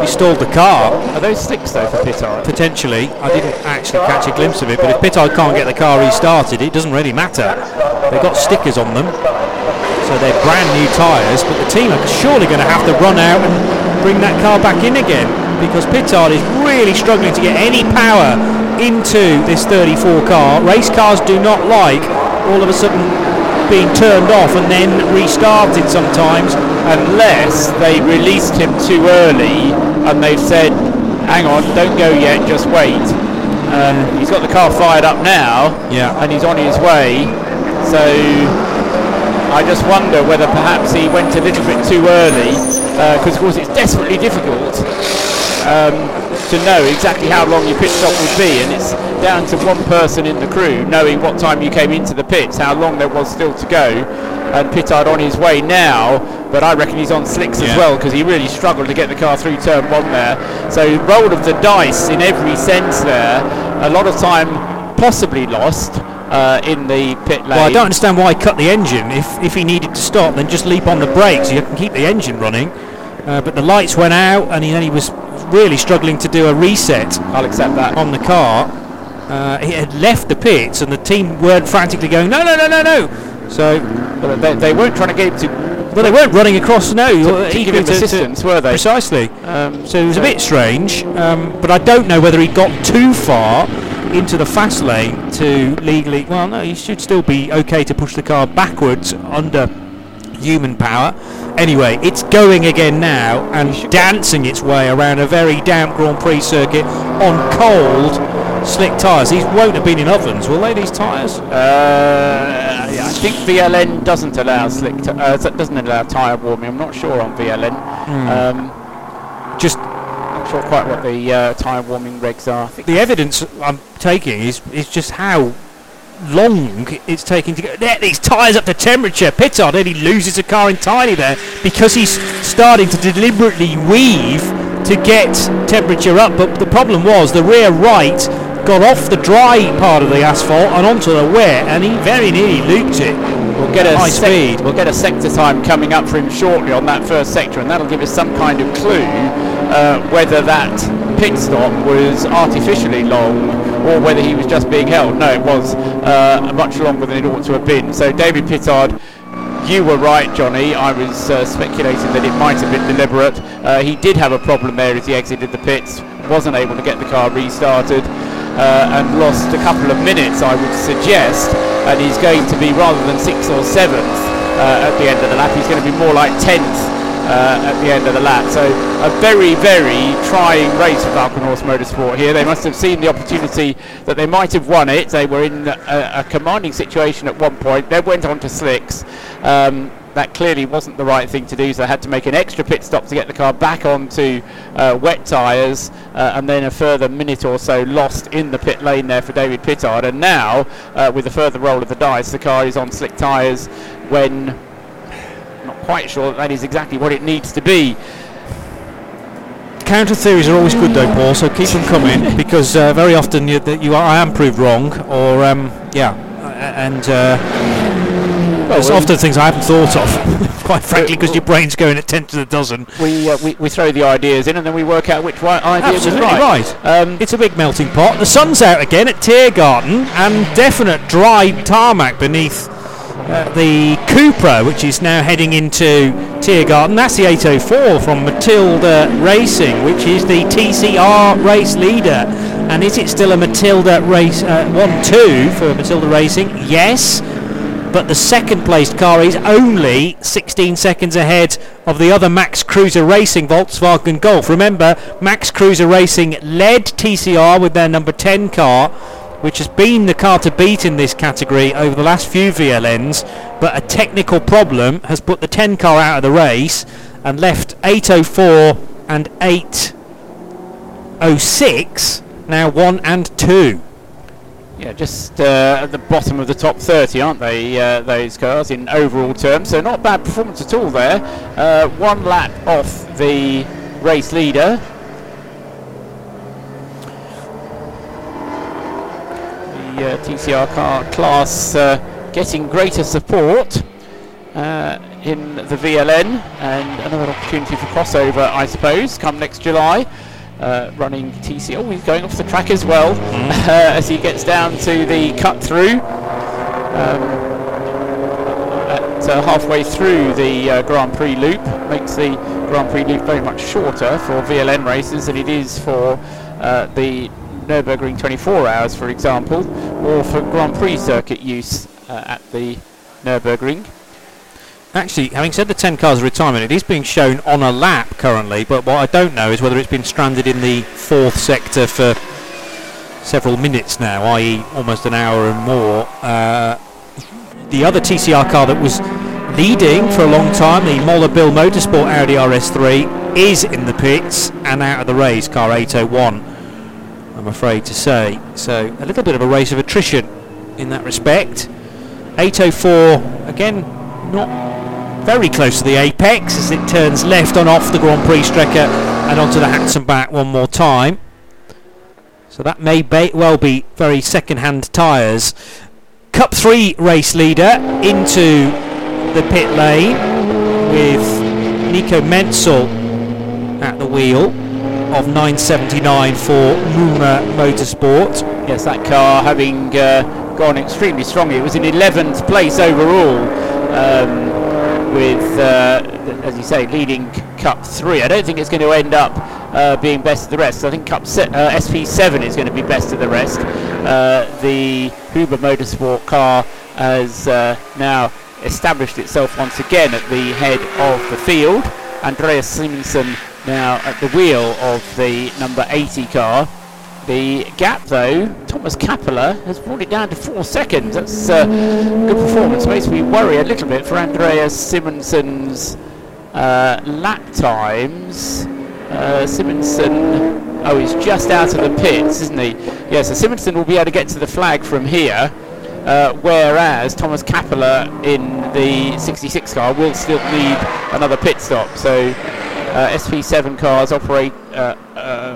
he stalled the car. Are those slicks though for Pittard? Potentially. I didn't actually catch a glimpse of it, but if Pittard can't get the car restarted, it doesn't really matter. They've got stickers on them, so they're brand new tyres, but the team are surely going to have to run out and bring that car back in again because Pittard is really struggling to get any power into this 34 car. Race cars do not like all of a sudden being turned off and then restarted sometimes unless they released him too early and they've said, hang on, don't go yet, just wait. Um, he's got the car fired up now, yeah. and he's on his way. So I just wonder whether perhaps he went a little bit too early, because uh, of course it's desperately difficult um, to know exactly how long your pit stop would be, and it's down to one person in the crew knowing what time you came into the pits, how long there was still to go, and Pittard on his way now but I reckon he's on slicks yeah. as well because he really struggled to get the car through turn one there. So roll of the dice in every sense there. A lot of time possibly lost. Uh, in the pit lane. Well, I don't understand why he cut the engine. If if he needed to stop, then just leap on the brakes. You can keep the engine running. Uh, but the lights went out, and he, then he was really struggling to do a reset. I'll accept that on the car. Uh, he had left the pits, and the team weren't frantically going, no, no, no, no, no. So they, they weren't trying to get him to well, they weren't running across no, to, to give him assistance, were they? Precisely. Um, so it was a bit strange, um, but I don't know whether he got too far into the fast lane to legally. Well, no, he should still be okay to push the car backwards under human power. Anyway, it's going again now and dancing its way around a very damp Grand Prix circuit on cold slick tyres. These won't have been in ovens, will they? These tyres? Uh, I think VLN doesn't allow slick. T- uh, doesn't allow tyre warming. I'm not sure on VLN. Mm. Um, Just not sure quite what the uh, tyre warming regs are. I think The evidence I'm taking is is just how long it's taking to get there, these tyres up to temperature. Pittard nearly loses a car entirely there because he's starting to deliberately weave to get temperature up. But the problem was the rear right got off the dry part of the asphalt and onto the wet, and he very nearly looped it. We'll get a high sec- speed. We'll get a sector time coming up for him shortly on that first sector, and that'll give us some kind of clue uh, whether that pit stop was artificially long or whether he was just being held. No, it was uh, much longer than it ought to have been. So David Pittard. You were right, Johnny. I was uh, speculating that it might have been deliberate. Uh, he did have a problem there as he exited the pits, wasn't able to get the car restarted, uh, and lost a couple of minutes, I would suggest. And he's going to be rather than sixth or seventh uh, at the end of the lap, he's going to be more like tenth uh, at the end of the lap. So a very, very trying race for Falcon Horse Motorsport here. They must have seen the opportunity that they might have won it. They were in a, a commanding situation at one point. They went on to slicks. Um, that clearly wasn't the right thing to do, so they had to make an extra pit stop to get the car back onto uh, wet tyres, uh, and then a further minute or so lost in the pit lane there for David Pittard. And now, uh, with a further roll of the dice, the car is on slick tyres when quite sure that that is exactly what it needs to be. Counter theories are always good though, Paul. So keep them coming because uh, very often you, that you are, I am proved wrong, or um, yeah, and uh, there's well, often things I haven't thought of. Quite frankly, because your brain's going at ten to the dozen. We, uh, we we throw the ideas in, and then we work out which one idea Absolutely was right. right. Um, It's a big melting pot. The sun's out again at Tiergarten, and definite dry tarmac beneath uh, the Cupra, which is now heading into Tiergarten. That's the 804 from Matilda Racing, which is the TCR race leader. And is it still a Matilda race uh, 1-2 for Matilda Racing? Yes. But the second placed car is only 16 seconds ahead of the other Max Kruse Racing Volkswagen Golf. Remember, Max Kruse Racing led TCR with their number 10 car, which has been the car to beat in this category over the last few VLNs. But a technical problem has put the 10 car out of the race and left 804 and 806 now 1 and 2. Yeah, just uh, at the bottom of the top 30, aren't they, uh, those cars, in overall terms? So not bad performance at all there. Uh, one lap off the race leader. Uh, TCR car class uh, getting greater support uh, in the VLN and another opportunity for crossover, I suppose, come next July. Uh, running TC. Oh, he's going off the track as well uh, as he gets down to the cut through. Um, at uh, halfway through the uh, Grand Prix loop, makes the Grand Prix loop very much shorter for VLN races than it is for uh, the Nürburgring 24 hours, for example, or for Grand Prix circuit use uh, at the Nürburgring. Actually, having said the 10 cars retirement, it is being shown on a lap currently, but what I don't know is whether it's been stranded in the fourth sector for several minutes now, i.e., almost an hour and more. Uh, the other TCR car that was leading for a long time, the Møller Bil Motorsport Audi RS3, is in the pits and out of the race, car 801, I'm afraid to say. So a little bit of a race of attrition in that respect. 804, again, not very close to the apex as it turns left on off the Grand Prix Strecke and onto the Hatzenbach one more time. So that may ba- well be very second-hand tyres. Cup 3 race leader into the pit lane with Nico Menzel at the wheel of 979 for Muma Motorsport. Yes, that car having uh, gone extremely strongly. It was in 11th place overall, um, with, uh, as you say, leading Cup 3. I don't think it's going to end up uh, being best of the rest. I think Cup se- uh, SP7 is going to be best of the rest. Uh, the Huber Motorsport car has uh, now established itself once again at the head of the field. Andreas Simonsen now at the wheel of the number 80 car. The gap, though, Thomas Kappeler has brought it down to four seconds. That's uh, good performance. Makes me worry a little bit for Andreas Simonsen's uh, lap times. uh, Simonsen. Oh, he's just out of the pits, isn't he? Yeah, so Simonsen will be able to get to the flag from here, uh, whereas Thomas Kappeler in the 66 car will still need another pit stop. So uh, SP7 cars operate uh, uh,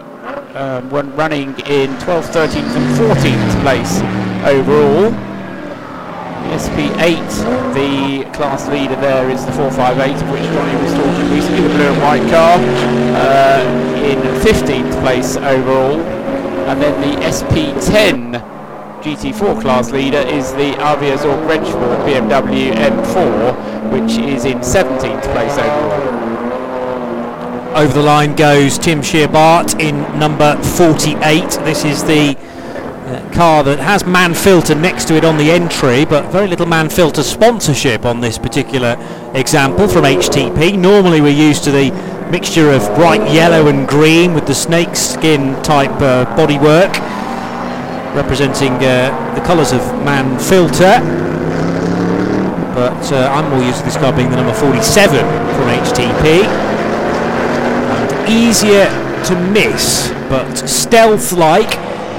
um, when running in 12th, 13th, and 14th place overall. SP8, the class leader there is the 458, of which Johnny was talking recently, the blue and white car, uh, in 15th place overall. And then the SP10 GT4 class leader is the Avia Rennsport BMW M4, which is in 17th place overall. Over the line goes Tim Scheerbarth in number 48. This is the uh, car that has Mann-Filter next to it on the entry, but very little Mann-Filter sponsorship on this particular example from HTP. Normally we're used to the mixture of bright yellow and green with the snakeskin type uh, bodywork representing uh, the colours of Mann-Filter. But uh, I'm more used to this car being the number 47 from HTP. Easier to miss, but stealth-like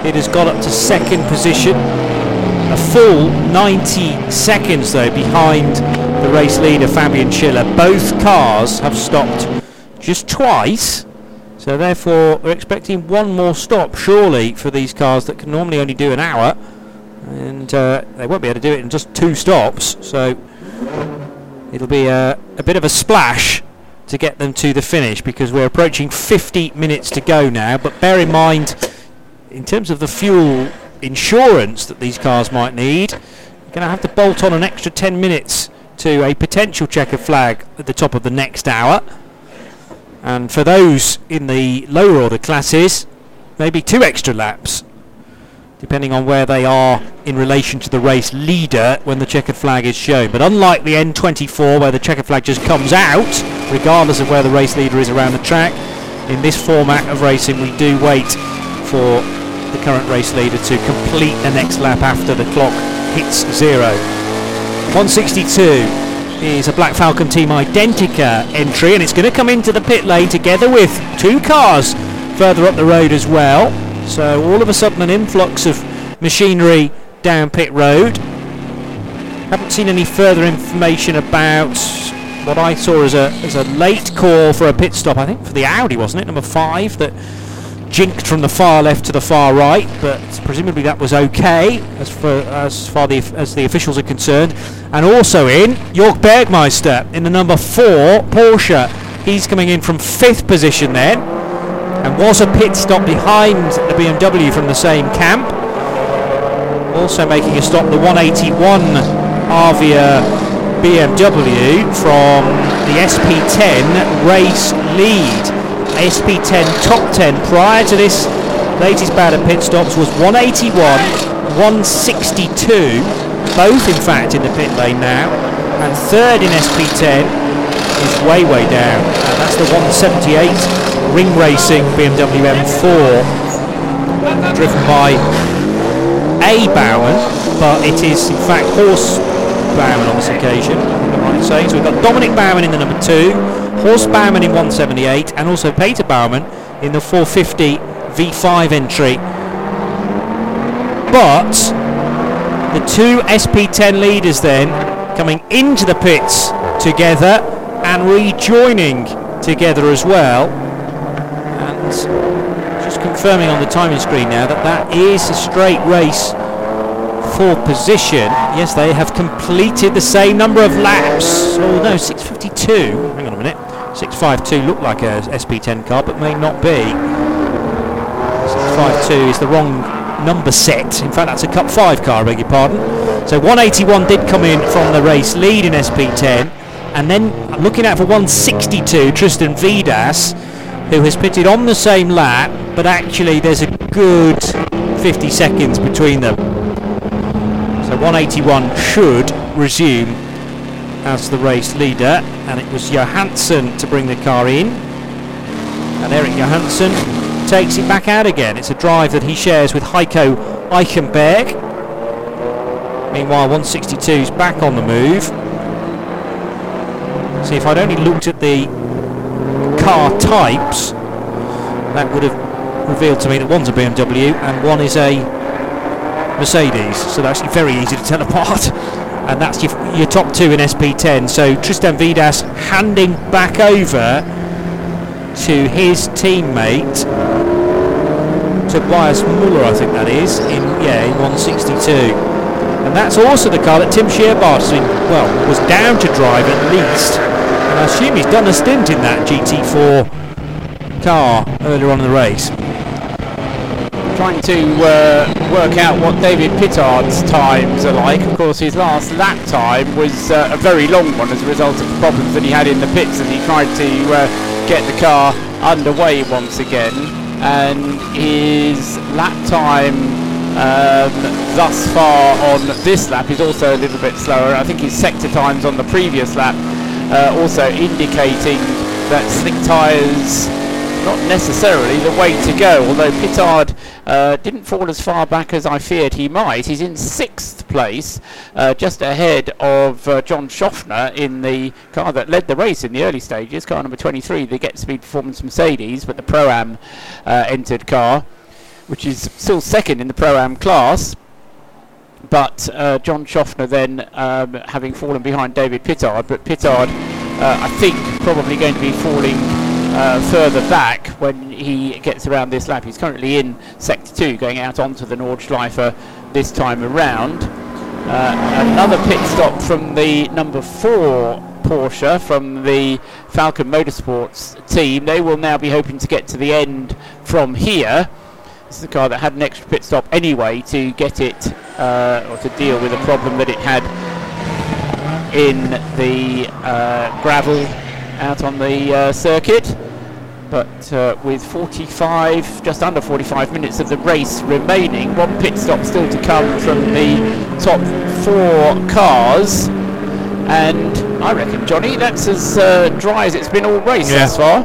it has got up to second position. A full 90 seconds though behind the race leader Fabian Schiller. Both cars have stopped just twice. So therefore we're expecting one more stop surely for these cars that can normally only do an hour. And uh, they won't be able to do it in just two stops. So it'll be a, a bit of a splash to get them to the finish because we're approaching 50 minutes to go now. But bear in mind in terms of the fuel insurance that these cars might need, you're going to have to bolt on an extra 10 minutes to a potential checkered flag at the top of the next hour. And for those in the lower order classes, maybe two extra laps, depending on where they are in relation to the race leader when the checkered flag is shown. But unlike the N24, where the checkered flag just comes out, regardless of where the race leader is around the track, in this format of racing, we do wait for the current race leader to complete the next lap after the clock hits zero. 162 is a Black Falcon Team Identica entry and it's going to come into the pit lane together with two cars further up the road as well. So all of a sudden an influx of machinery down pit road. Haven't seen any further information about what I saw as a as a late call for a pit stop. I think for the Audi, wasn't it? Number five that jinked from the far left to the far right, but presumably that was okay as far as far the as the officials are concerned. And also in Jörg Bergmeister in the number four Porsche. He's coming in from fifth position then, and was a pit stop behind the BMW from the same camp. Also making a stop the 181 Avia BMW from the SP10 race lead. SP10 top 10 prior to this latest bout of pit stops was 181, 162, both in fact in the pit lane now, and third in SP10 is way way down. That's the 178 Ring Racing BMW M4, driven by a Baumann, but it is in fact Horst Baumann on this occasion. Right? So we've got Dominik Baumann in the number two, Horst Baumann in 178 and also Peter Baumann in the 450 V5 entry. But the two SP10 leaders then coming into the pits together and rejoining together as well. And just confirming on the timing screen now that that is a straight race for position. Yes, they have completed the same number of laps. Oh no, 652. Hang on a minute. 652 looked like a SP10 car, but may not be. 652 is the wrong number set. In fact, that's a Cup 5 car, I beg your pardon. So 181 did come in from the race lead in SP10. And then looking out for 162, Tristan Vidas, who has pitted on the same lap, but actually there's a good 50 seconds between them. So 181 should resume as the race leader, and it was Johansson to bring the car in. And Eric Johansson takes it back out again. It's a drive that he shares with Heiko Eichenberg. Meanwhile, 162 is back on the move. See, if I'd only looked at the car types, that would have revealed to me that one's a BMW and one is a Mercedes. So actually very easy to tell apart. And that's your, your top two in SP10. So Tristan Vidas handing back over to his teammate Tobias Muller, I think that is, in yeah, in 162. And that's also the car that Tim Scheerbarth well, was down to drive at least. And I assume he's done a stint in that GT4 car earlier on in the race. Trying to uh, work out what David Pittard's times are like. Of course, his last lap time was uh, a very long one as a result of the problems that he had in the pits as he tried to uh, get the car underway once again and his lap time um, thus far on this lap is also a little bit slower. I think his sector times on the previous lap uh, also indicating that slick tyres not necessarily the way to go, although Pittard uh, didn't fall as far back as I feared he might. He's in sixth place, uh, just ahead of uh, John Shoffner in the car that led the race in the early stages, car number 23, the Get Speed Performance Mercedes, but the Pro-Am uh, entered car, which is still second in the Pro-Am class but uh, John Shoffner then um, having fallen behind David Pittard, but Pittard, uh, I think, probably going to be falling uh, further back when he gets around this lap. He's currently in sector two, going out onto the Nordschleife this time around. Uh, another pit stop from the number four Porsche from the Falken Motorsports team. They will now be hoping to get to the end from here. This is a car that had an extra pit stop anyway to get it uh, or to deal with a problem that it had in the uh, gravel out on the uh, circuit. But uh, with 45, just under 45 minutes of the race remaining, one pit stop still to come from the top four cars. And I reckon, Johnny, that's as uh, dry as it's been all race yeah. thus far.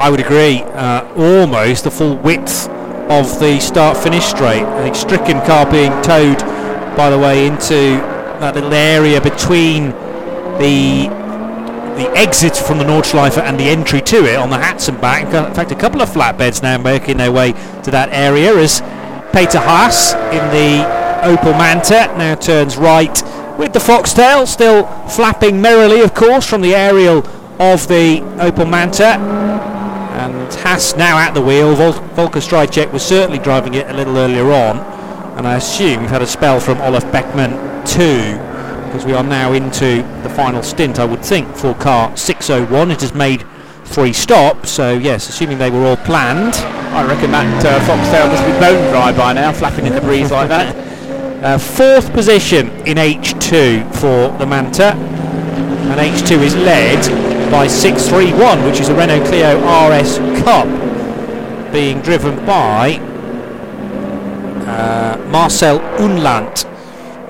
I would agree. Uh, almost the full width of the start-finish straight. I think stricken car being towed, by the way, into that little area between the the exit from the Nordschleife and the entry to it on the Hatzenbach. In fact, a couple of flatbeds now making their way to that area as Peter Haas in the Opel Manta now turns right with the Foxtail still flapping merrily, of course, from the aerial of the Opel Manta. And Haas now at the wheel. Vol- Volker Strycek was certainly driving it a little earlier on. And I assume we've had a spell from Olaf Beckman too because we are now into the final stint, I would think, for car 601. It has made three stops, so yes, assuming they were all planned. I reckon that uh, Foxtail must be bone dry by now, flapping in the breeze like that. Uh, fourth position in H2 for the Manta, and H2 is led by 631, which is a Renault Clio RS Cup, being driven by uh, Marcel Unlant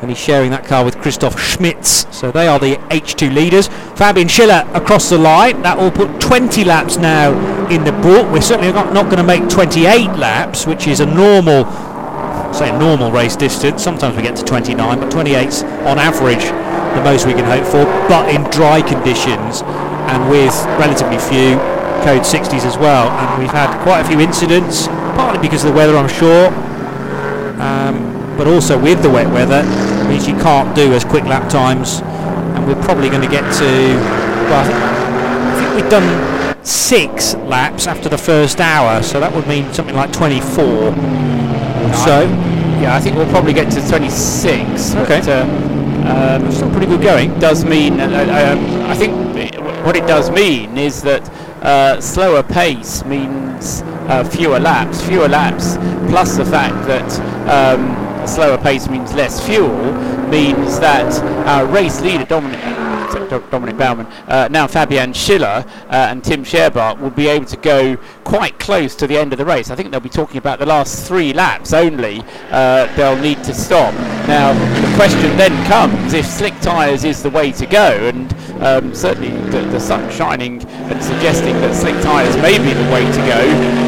and he's sharing that car with Christoph Schmitz. So they are the H2 leaders. Fabian Schiller across the line. That will put 20 laps now in the book. We're certainly not, not going to make 28 laps, which is a normal, say a normal race distance. Sometimes we get to 29, but 28's on average the most we can hope for. But in dry conditions and with relatively few code 60s as well. And we've had quite a few incidents, partly because of the weather, I'm sure. Um, but also with the wet weather means you can't do as quick lap times and we're probably going to get to well I think, I think we've done six laps after the first hour so that would mean something like 24 or so yeah I think we'll probably get to 26 okay but, uh, um, still pretty good going does mean uh, uh, um, I think what it does mean is that uh, slower pace means uh, fewer laps. Fewer laps plus the fact that um, slower pace means less fuel, means that our race leader, Dominik, Dominik Baumann, uh, now Fabian Schiller uh, and Tim Scheerbarth will be able to go quite close to the end of the race. I think they'll be talking about the last three laps only. Uh, they'll need to stop. Now, the question then comes if slick tyres is the way to go, and um, certainly the, the sun shining and suggesting that slick tyres may be the way to go.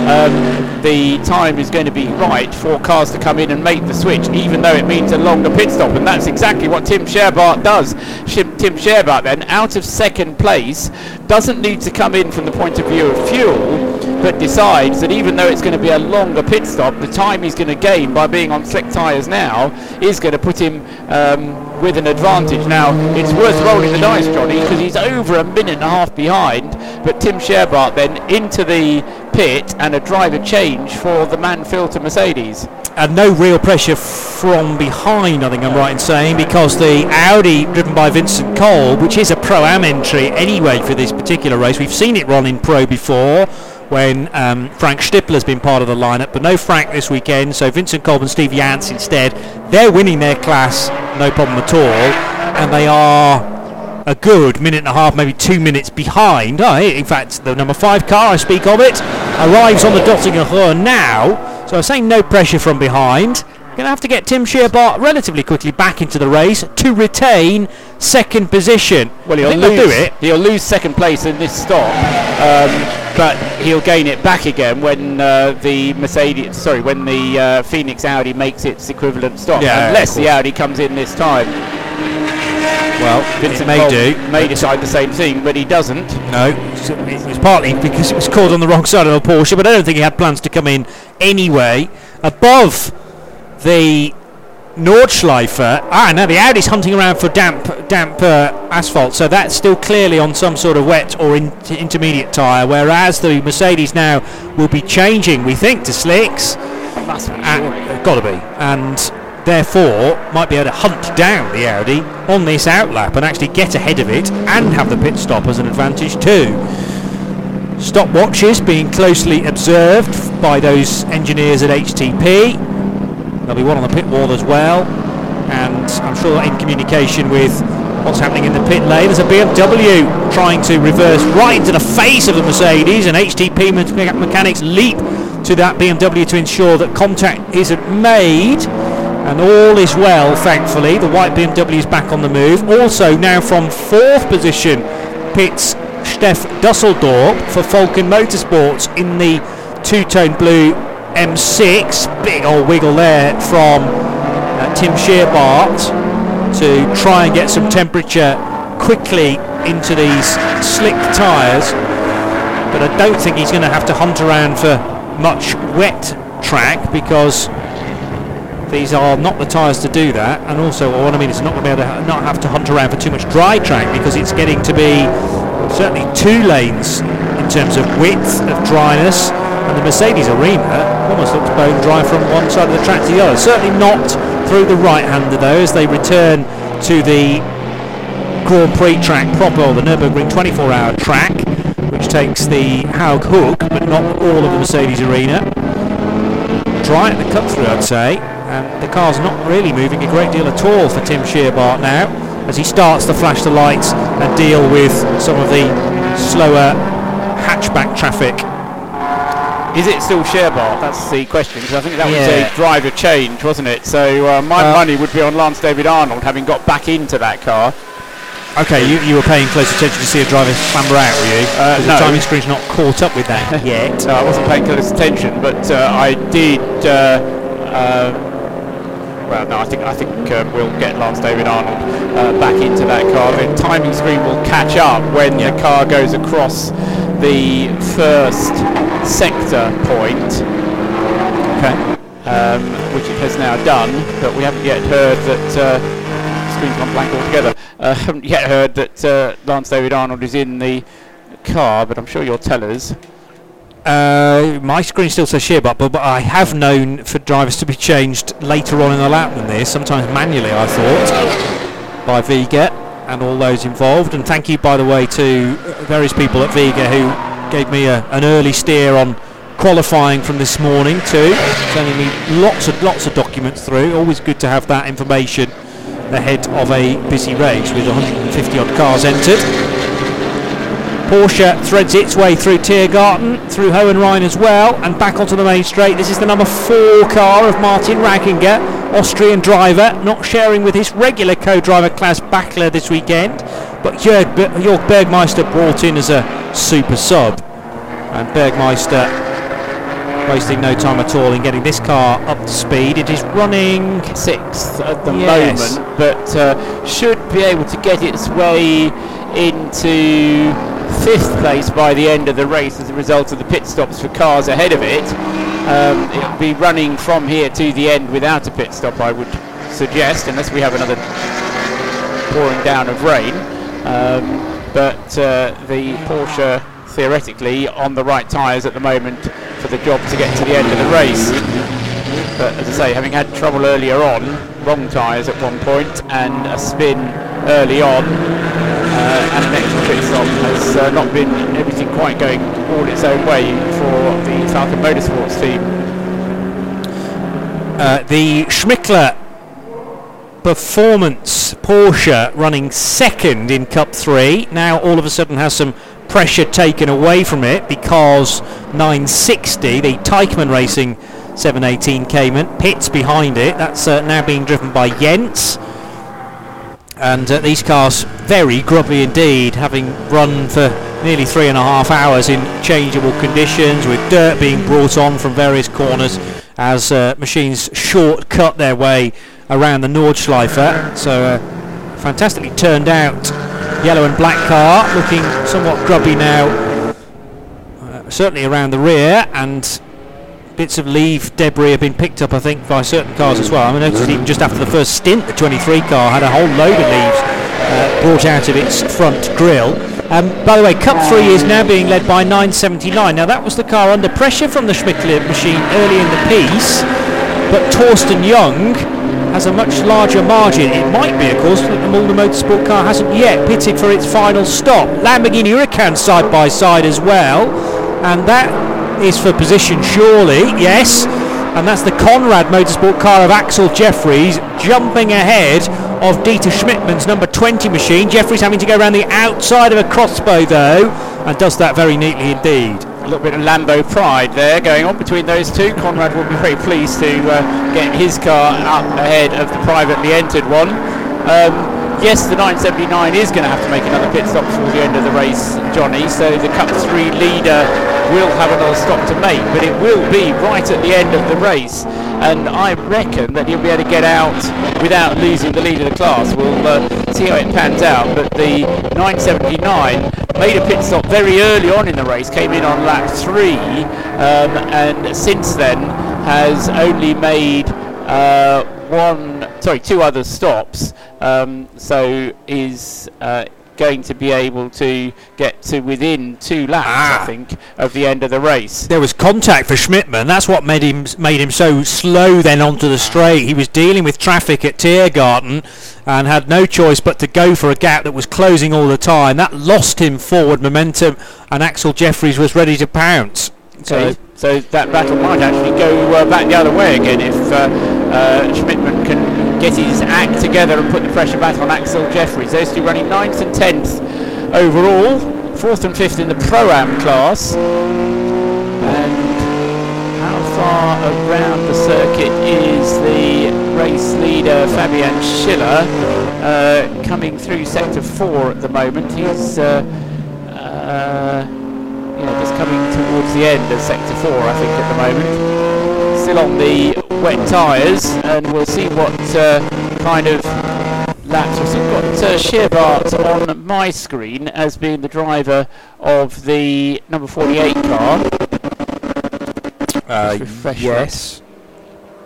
Um, the time is going to be right for cars to come in and make the switch, even though it means a longer pit stop, and that's exactly what Tim Scheerbarth does. Tim Scheerbarth out of second place, doesn't need to come in from the point of view of fuel but decides that even though it's going to be a longer pit stop, the time he's going to gain by being on slick tyres now is going to put him um, with an advantage. Now, it's worth rolling the dice, Johnny, because he's over a minute and a half behind, but Tim Scheerbarth then into the pit and a driver change for the Mann-Filter Mercedes. And no real pressure from behind, I think I'm right in saying, because the Audi driven by Vincent Kolb, which is a Pro-Am entry anyway for this particular race, we've seen it run in Pro before when um, Frank Stippler has been part of the lineup, but no Frank this weekend. So Vincent Kolb and Steve Jans instead. They're winning their class, no problem at all, and they are a good minute and a half, maybe two minutes behind. Oh, in fact, the number five car, I speak of it, arrives on the Dottinger now. So I say no pressure from behind. Going to have to get Tim Scheerbarth relatively quickly back into the race to retain second position. Well, he'll lose, do it. He'll lose second place in this stop, um, but he'll gain it back again when uh, the Mercedes, sorry, when the uh, Phoenix Audi makes its equivalent stop. Yeah, unless the Audi comes in this time. Well, Vincent may do. May decide the same thing, but he doesn't. No, it was partly because it was called on the wrong side of the Porsche, but I don't think he had plans to come in anyway. Above the Nordschleife. Ah, no, the Audi's hunting around for damp, damp uh, asphalt, so that's still clearly on some sort of wet or in- intermediate tyre. Whereas the Mercedes now will be changing, we think, to slicks. Must be, uh, Got to be, and therefore might be able to hunt down the Audi on this outlap and actually get ahead of it and have the pit stop as an advantage too. Stopwatches being closely observed by those engineers at HTP There'll be one on the pit wall as well. And I'm sure in communication with what's happening in the pit lane. There's a BMW trying to reverse right into the face of the Mercedes, and HTP mechanics leap to that BMW to ensure that contact isn't made. And all is well, thankfully. The white BMW is back on the move. Also, now from fourth position, pits Stef Dusseldorp for Falken Motorsports in the two tone blue M6. Big old wiggle there from uh, Tim Scheerbarth to try and get some temperature quickly into these slick tyres. But I don't think he's going to have to hunt around for much wet track because these are not the tyres to do that. And also, what I mean is not going to be able to not have to hunt around for too much dry track because it's getting to be certainly two lanes in terms of width of dryness and the Mercedes arena almost looks bone dry from one side of the track to the other. Certainly not through the right-hander though, as they return to the Grand Prix track proper, the Nürburgring 24-hour track, which takes the Haug Hook, but not all of the Mercedes arena. Dry at the cut through, I'd say, and the car's not really moving a great deal at all for Tim Scheerbarth now, as he starts to flash the lights and deal with some of the slower hatchback traffic is it still Scheerbarth? That's the question because I think that yeah. was a driver change, wasn't it? So uh, my uh, money would be on Lance David Arnold having got back into that car. Okay, you, you were paying close attention to see a driver clamber out, were you? Uh, no. The timing screen's not caught up with that yet. no, I wasn't paying close attention, but uh, I did. Uh, uh, well, no, I think I think um, we'll get Lance David Arnold uh, back into that car. The timing screen will catch up when yeah. the car goes across the first sector point. Okay. Um, which it has now done, but we haven't yet heard that. Uh, screen's gone blank altogether. Uh, haven't yet heard that uh, Lance David Arnold is in the car, but I'm sure you'll tell us. Uh, my screen still says Scheerbarth, but, but I have known for drivers to be changed later on in the lap than this, sometimes manually, I thought, by Vega and all those involved. And thank you, by the way, to various people at Vega who gave me a, an early steer on qualifying from this morning too, sending me lots of lots of documents through. Always good to have that information ahead of a busy race with 150 odd cars entered. Porsche threads its way through Tiergarten, through Hohenrain as well, and back onto the main straight. This is the number four car of Martin Ragginger, Austrian driver, not sharing with his regular co-driver Klaus Bachler this weekend, but Jörg, Jörg Bergmeister brought in as a super sub. And Bergmeister wasting no time at all in getting this car up to speed. It is running sixth at the yes. moment, but uh, should be able to get its way into fifth place by the end of the race as a result of the pit stops for cars ahead of it. Um, it'll be running from here to the end without a pit stop, I would suggest, unless we have another pouring down of rain. Um, but uh, the Porsche theoretically on the right tyres at the moment for the job to get to the end of the race. But as I say, having had trouble earlier on, wrong tyres at one point and a spin early on uh, and an extra pit stop has uh, not been everything quite going all its own way for the Falken Motorsports team. Uh, the Schmickler Performance Porsche running second in Cup 3 now all of a sudden has some pressure taken away from it because 960, the Teichmann Racing 718 Cayman, pits behind it. That's uh, now being driven by Jens. And uh, these cars very grubby indeed, having run for nearly three and a half hours in changeable conditions, with dirt being brought on from various corners as uh, machines shortcut their way around the Nordschleife. So, uh, fantastically turned out yellow and black car, looking somewhat grubby now, uh, certainly around the rear, and bits of leaf debris have been picked up, I think, by certain cars as well. I, noticed even just after the first stint, the 23 car had a whole load of leaves uh, brought out of its front grille. Um, by the way, Cup 3 is now being led by 979. Now, that was the car under pressure from the Schmickler machine early in the piece, but Torsten Young has a much larger margin. It might be, of course, that the Mühlner Motorsport car hasn't yet pitted for its final stop. Lamborghini Huracan side by side as well, and that is for position surely, yes. And that's the Konrad Motorsport car of Axcil Jefferies jumping ahead of Dieter Schmidtmann's number 20 machine. Jefferies having to go around the outside of a X-Bow though, and does that very neatly indeed. A little bit of Lambo pride there going on between those two. Konrad will be very pleased to uh, get his car up ahead of the privately entered one. Um, yes, the 979 is going to have to make another pit stop before the end of the race, Johnny. So the Cup 3 leader will have another stop to make, but it will be right at the end of the race. And I reckon that he'll be able to get out without losing the lead of the class. We'll uh, see how it pans out. But the 979 made a pit stop very early on in the race, came in on lap three, um, and since then has only made uh, one, sorry, two other stops. Um, so is uh, going to be able to get to within two laps, Ah. I think, of the end of the race. There was contact for Schmidtmann. That's what made him made him so slow then onto the straight. He was dealing with traffic at Tiergarten and had no choice but to go for a gap that was closing all the time. That lost him forward momentum, and Axcil Jefferies was ready to pounce. So, so that battle might actually go uh, back the other way again if uh, uh, Schmidtmann can get his act together and put the pressure back on Axcil Jefferies. Those two running ninth and tenth overall, fourth and fifth in the pro-am class. And how far around the circuit is the race leader Fabian Schiller uh, coming through sector four at the moment? He's uh, uh, just coming towards the end of sector four, I think, at the moment. Still on the wet tyres, and we'll see what uh, kind of laps. We've still got uh, Scheerbarth on my screen as being the driver of the number 48 car. Uh, yes.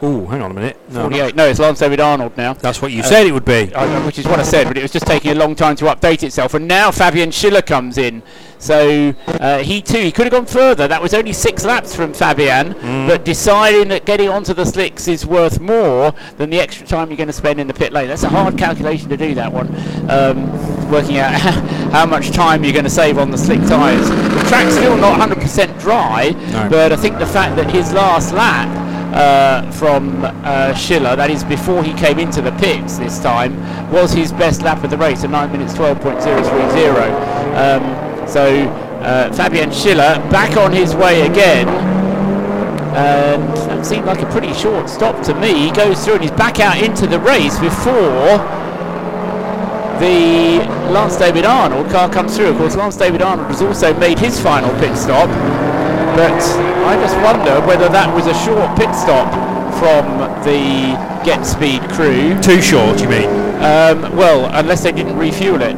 Oh, hang on a minute. No, 48. No, it's Lance David Arnold now. that's what you Uh, said it would be. I, which is what I said, but it was just taking a long time to update itself. And now Fabian Schiller comes in. So uh, he too, he could have gone further. That was only six laps from Fabian, but deciding that getting onto the slicks is worth more than the extra time you're going to spend in the pit lane. That's a hard calculation to do that one. Um, working out how much time you're going to save on the slick tyres. The track's still not 100% dry, No. but I think the fact that his last lap uh, from uh, Schiller, that is before he came into the pits this time, was his best lap of the race, a 9 minutes 12.030. Um, so uh, Fabian Schiller back on his way again. And that seemed like a pretty short stop to me. He goes through and he's back out into the race before the Lance David Arnold car comes through. Of course, Lance David Arnold has also made his final pit stop. But I just wonder whether that was a short pit stop from the Get Speed crew. Too short, you mean? Um, well, unless they didn't refuel it.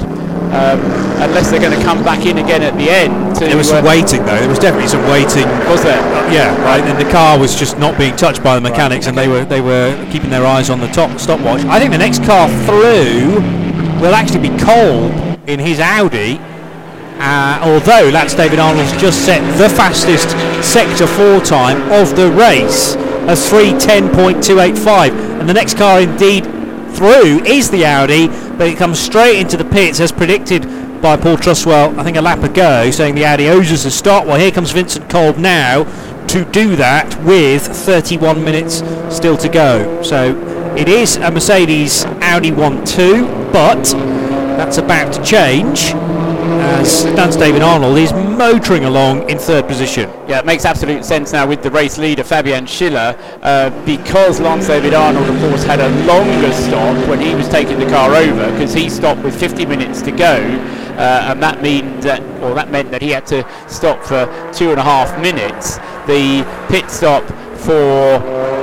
Um, unless they're going to come back in again at the end. To, There was some uh, waiting though. There was definitely some waiting. Was there? Yeah, right. And the car was just not being touched by the mechanics, and they were they were keeping their eyes on the top stopwatch. I think the next car through will actually be Kolb in his Audi. Uh, although Lance David Arnold's just set the fastest sector four time of the race, a 310.285, and the next car indeed through is the Audi, but it comes straight into the pits as predicted by Paul Truswell, I think a lap ago, saying the Audi owes us a start. Well, here comes Vincent Kolb now to do that with 31 minutes still to go. So it is a Mercedes Audi 1-2, but that's about to change as Lance David Arnold is motoring along in third position. Yeah, it makes absolute sense now with the race leader Fabian Schiller uh, because Lance David Arnold, of course, had a longer stop when he was taking the car over because he stopped with 50 minutes to go, uh, and that means that, or that meant that he had to stop for two and a half minutes. The pit stop for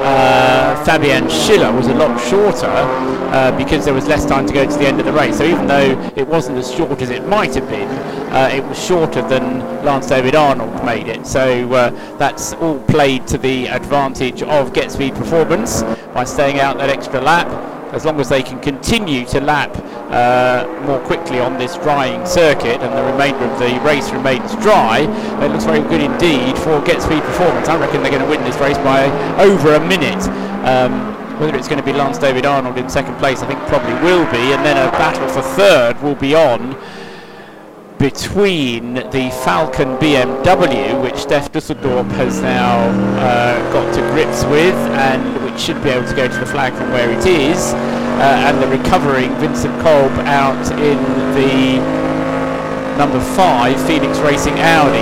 uh, Fabian Schiller was a lot shorter uh, because there was less time to go to the end of the race. So even though it wasn't as short as it might have been, uh, it was shorter than Lance David Arnold made it. So uh, that's all played to the advantage of Get Speed Performance by staying out that extra lap. As long as they can continue to lap uh, more quickly on this drying circuit and the remainder of the race remains dry, it looks very good indeed for Get Speed Performance. I reckon they're going to win this race by over a minute. Um, whether it's going to be Lance David Arnold in second place, I think probably will be, and then a battle for third will be on between the Falken BMW, which Stef Dusseldorp has now uh, got to grips with, and which should be able to go to the flag from where it is, uh, and the recovering Vincent Kolb out in the number five Phoenix Racing Audi.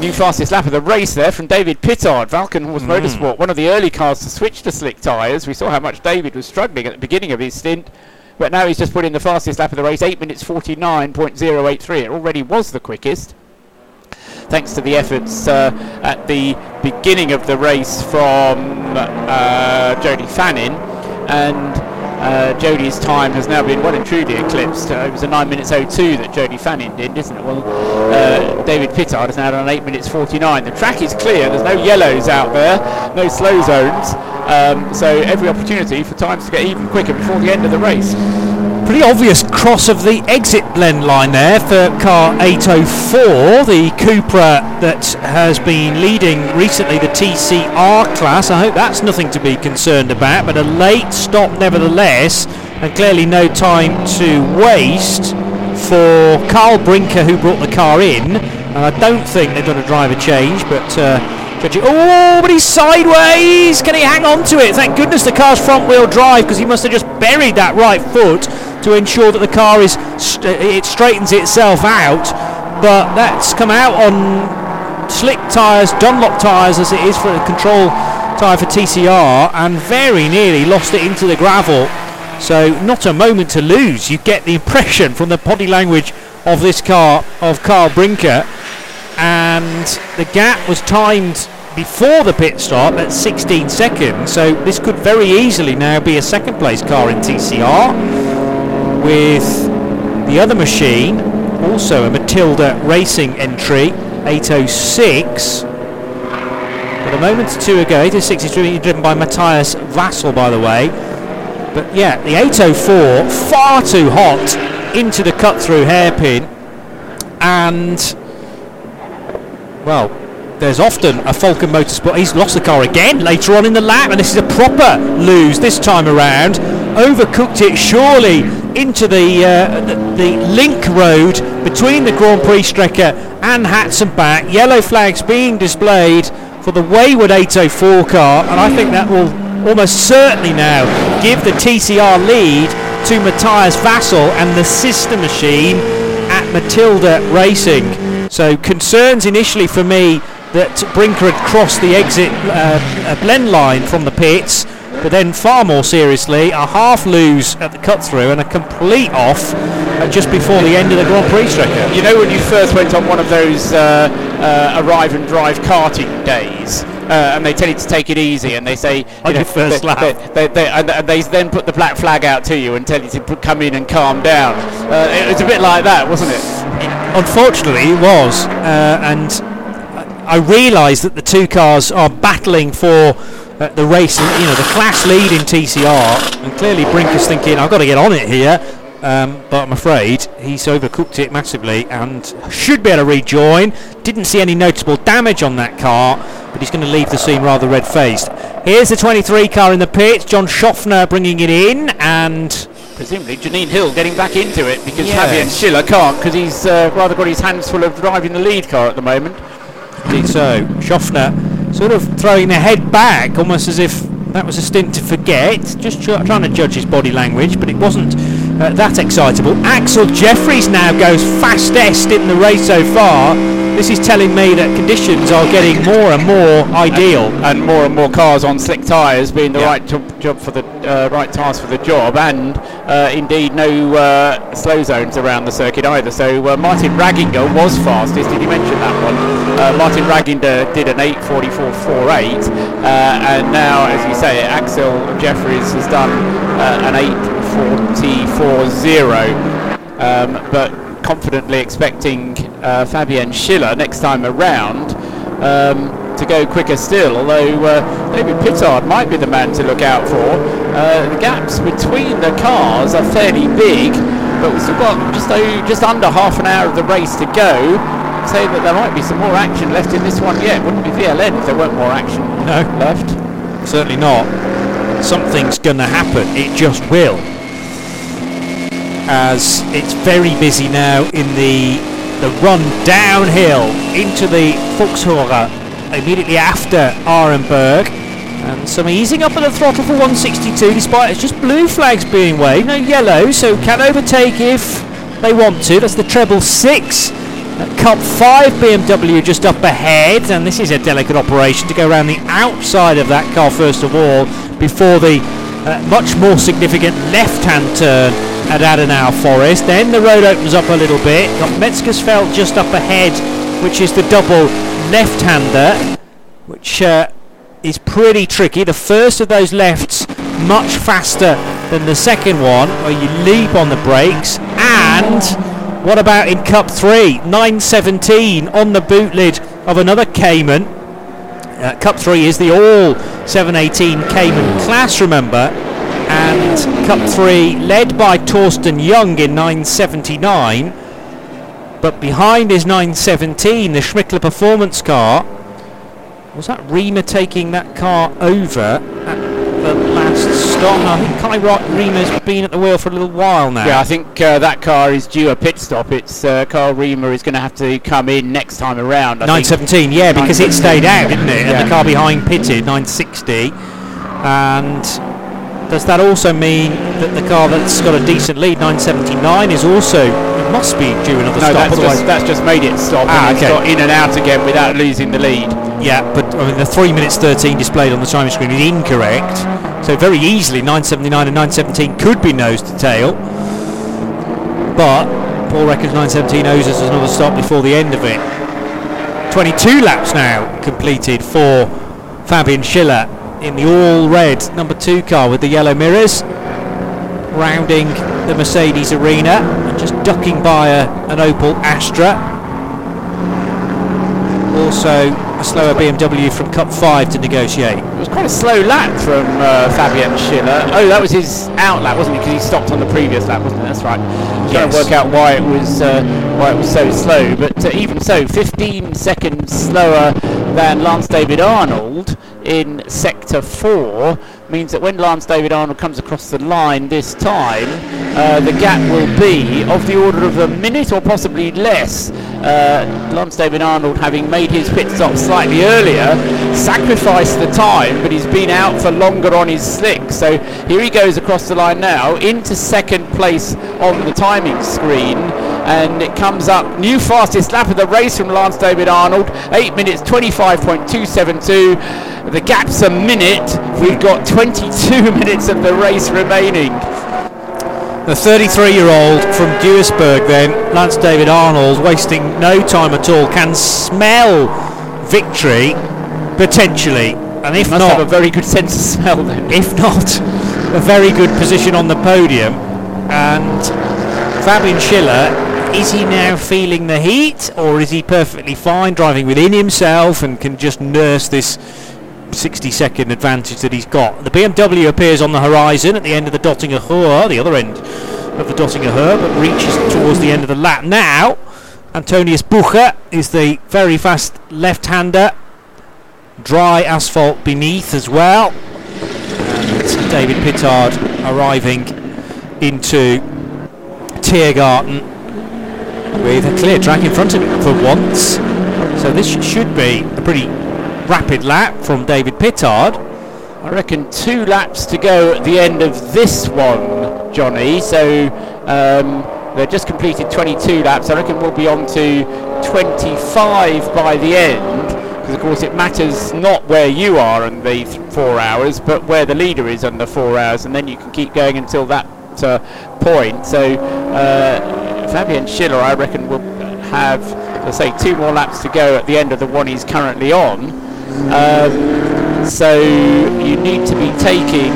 New fastest lap of the race there from David Pittard, Walkenhorst Motorsport, one of the early cars to switch to slick tyres. We saw how much David was struggling at the beginning of his stint, but now he's just put in the fastest lap of the race, 8 minutes 49.083. It already was the quickest. Thanks to the efforts uh, at the beginning of the race from uh, Jody Fannin, and uh, time has now been well and truly eclipsed. Uh, it was a 9 minutes 02 that Jody Fannin did, isn't it? Well, uh, David Pittard has now done 8 minutes 49. The track is clear, there's no yellows out there, no slow zones, um, so every opportunity for times to get even quicker before the end of the race. Pretty obvious cross of the exit blend line there for car 804, the Cupra that has been leading recently the TCR class. I hope that's nothing to be concerned about, but a late stop nevertheless, and clearly no time to waste for Carl Brinker who brought the car in. And I don't think they've done a driver change, but. Uh, oh, but he's sideways. Can he hang on to it? Thank goodness the car's front wheel drive because he must have just buried that right foot to ensure that the car is st- uh, it straightens itself out. But that's come out on slick tyres, Dunlop tyres as it is for the control tyre for TCR, and very nearly lost it into the gravel. So not a moment to lose. You get the impression from the body language of this car of Carl Brinker and the gap was timed before the pit stop at 16 seconds so this could very easily now be a second place car in TCR with the other machine also a Matilda Racing entry 806 but a moment or two ago 806 is driven by Matthias Vassal by the way. But yeah the 804 far too hot into the cut through hairpin. And well, there's often a Falcon Motorsport. He's lost the car again later on in the lap, and this is a proper lose this time around. Overcooked it surely into the, uh, the link road between the Grand Prix Strecke and Hatzenbach. Yellow flags being displayed for the wayward 804 car, and I think that will almost certainly now give the TCR lead to Matthias Vassal and the sister machine at Matilda Racing. So concerns initially for me that Brinker had crossed the exit uh, blend line from the pits, but then far more seriously, a half lose at the cut through and a complete off just before the end of the Grand Prix Strecke. You know when you first went on one of those uh, uh, arrive and drive karting days, uh, and they tell you to take it easy, and they say On you your first they, lap. They, they, they, and they then put the black flag out to you and tell you to put, come in and calm down. Uh, it was a bit like that, wasn't it? Unfortunately, it was, uh, and I realise that the two cars are battling for uh, the race, you know, the class lead in TCR, and clearly Brinker's thinking, I've got to get on it here. Um, but I'm afraid he's overcooked it massively and should be able to rejoin. Didn't see any noticeable damage on that car, but he's going to leave the scene rather red faced. Here's the 23 car in the pits, John Shoffner bringing it in, and Presumably Janine Hill getting back into it because Yes. Fabian Schiller can't because he's uh, rather got his hands full of driving the lead car at the moment. So. Shoffner sort of throwing the head back, almost as if that was a stint to forget. Just try, trying to judge his body language, but it wasn't uh, that excitable. Axcil Jefferies now goes fastest in the race so far. This is telling me that conditions are getting more and more ideal. and more and more cars on slick tyres being the Yeah. right job, job for the uh, right tyres for the job, and uh, indeed no uh, slow zones around the circuit either. So uh, Martin Ragginger was fastest. Did you mention that one? Uh, Martin Ragginger did an 8:44.48, uh, and now, as you say, Axcil Jefferies has done uh, an 8:44.0. Um, but confidently expecting uh, Fabian Schiller next time around um, to go quicker still, although uh, David Pittard might be the man to look out for. Uh, the gaps between the cars are fairly big, but we've still got just, o- just under half an hour of the race to go. Say that there might be some more action left in this one yet. Wouldn't be VLN if there weren't more action No, left. certainly not. Something's going to happen. It just will. As it's very busy now in the the run downhill into the Fuchsröhre immediately after Aremberg. And some easing up at the throttle for 162 despite it's just blue flags being waved, no yellow, so can overtake if they want to. That's the treble six. Cup 5 BMW just up ahead, and this is a delicate operation to go around the outside of that car first of all before the uh, much more significant left-hand turn at Adenauer Forst. Then the road opens up a little bit. Got Metzgesfeld just up ahead, which is the double left-hander, which uh, is pretty tricky. The first of those lefts much faster than the second one, where you leap on the brakes. And what about in Cup 3? 9.17 on the boot lid of another Cayman. Uh, Cup 3 is the all 718 Cayman class, remember. Cup 3 led by Torsten Young in 979. But behind is 917, the Schmickler performance car. Was that Riemer taking that car over at the last stop? I think Kai Riemer's been at the wheel for a little while now. Yeah, I think uh, that car is due a pit stop. It's uh, Carl Reamer is going to have to come in next time around. I think. 917, yeah, because it stayed out, didn't it? And the car behind pitted, 960. And does that also mean that the car that's got a decent lead, 979, is also it must be due another No, stop? that's just, that's just made it stop. Ah, and it's okay. got in and out again without losing the lead. Yeah, but I mean the three minutes thirteen displayed on the timing screen is incorrect. So very easily 979 and 917 could be nose to tail. But Paul reckons 917 owes us another stop before the end of it. 22 laps now completed for Fabian Schiller in the all red number two car with the yellow mirrors, rounding the Mercedes arena and just ducking by a, an Opel Astra. Also a slower BMW from Cup 5 to negotiate. It was quite a slow lap from uh, Fabian Schiller. Oh, that was his out lap, wasn't it? Because he stopped on the previous lap, wasn't it? That's right. I'm trying Yes. to work out why it was uh, why it was so slow. But uh, even so, 15 seconds slower than Lance David Arnold in sector four means that when Lance David Arnold comes across the line this time, uh, the gap will be of the order of a minute or possibly less. Uh, Lance David Arnold, having made his pit stop slightly earlier, sacrificed the time, but he's been out for longer on his slick. So here he goes across the line now into second place on the timing screen. And it comes up new fastest lap of the race from Lance David Arnold, 8 minutes 25.272. The gap's a minute. We've got 22 minutes of the race remaining. The 33 year old from Duisburg, then, Lance David Arnold, wasting no time at all, can smell victory Potentially, and if not, have a very good sense of smell then. if not, a very good position on the podium. And Fabian Schiller, is he now feeling the heat, or is he perfectly fine driving within himself and can just nurse this 60 second advantage that he's got? The BMW appears on the horizon at the end of the Dottinger Höhe, the other end of the Dottinger but reaches towards the end of the lap now. Antoniusbuche is the very fast left-hander. Dry asphalt beneath as well. And David Pittard arriving into Tiergarten with a clear track in front of him for once. So this should be a pretty rapid lap from David Pittard. I reckon two laps to go at the end of this one, Johnny. So um, they've just completed 22 laps. I reckon we'll be on to 25 by the end. Because of course it matters not where you are in the th- four hours, but where the leader is the four hours, and then you can keep going until that uh, point. So uh, Fabian Schiller, I reckon, will have, let's say, two more laps to go at the end of the one he's currently on. Um, so you need to be taking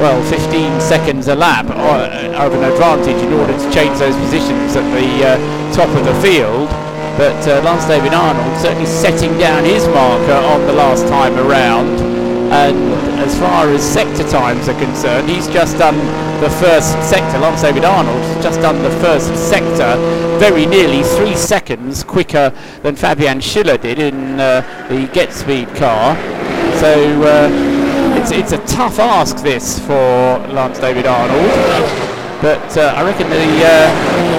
well 15 seconds a lap uh, of an advantage in order to change those positions at the uh, top of the field. But uh, Lance David Arnold certainly setting down his marker on the last time around. And as far as sector times are concerned, he's just done the first sector. Lance David Arnold just done the first sector very nearly three seconds quicker than Fabian Schiller did in uh, the Get Speed car. So uh, it's, it's a tough ask this for Lance David Arnold. But uh, I reckon the uh,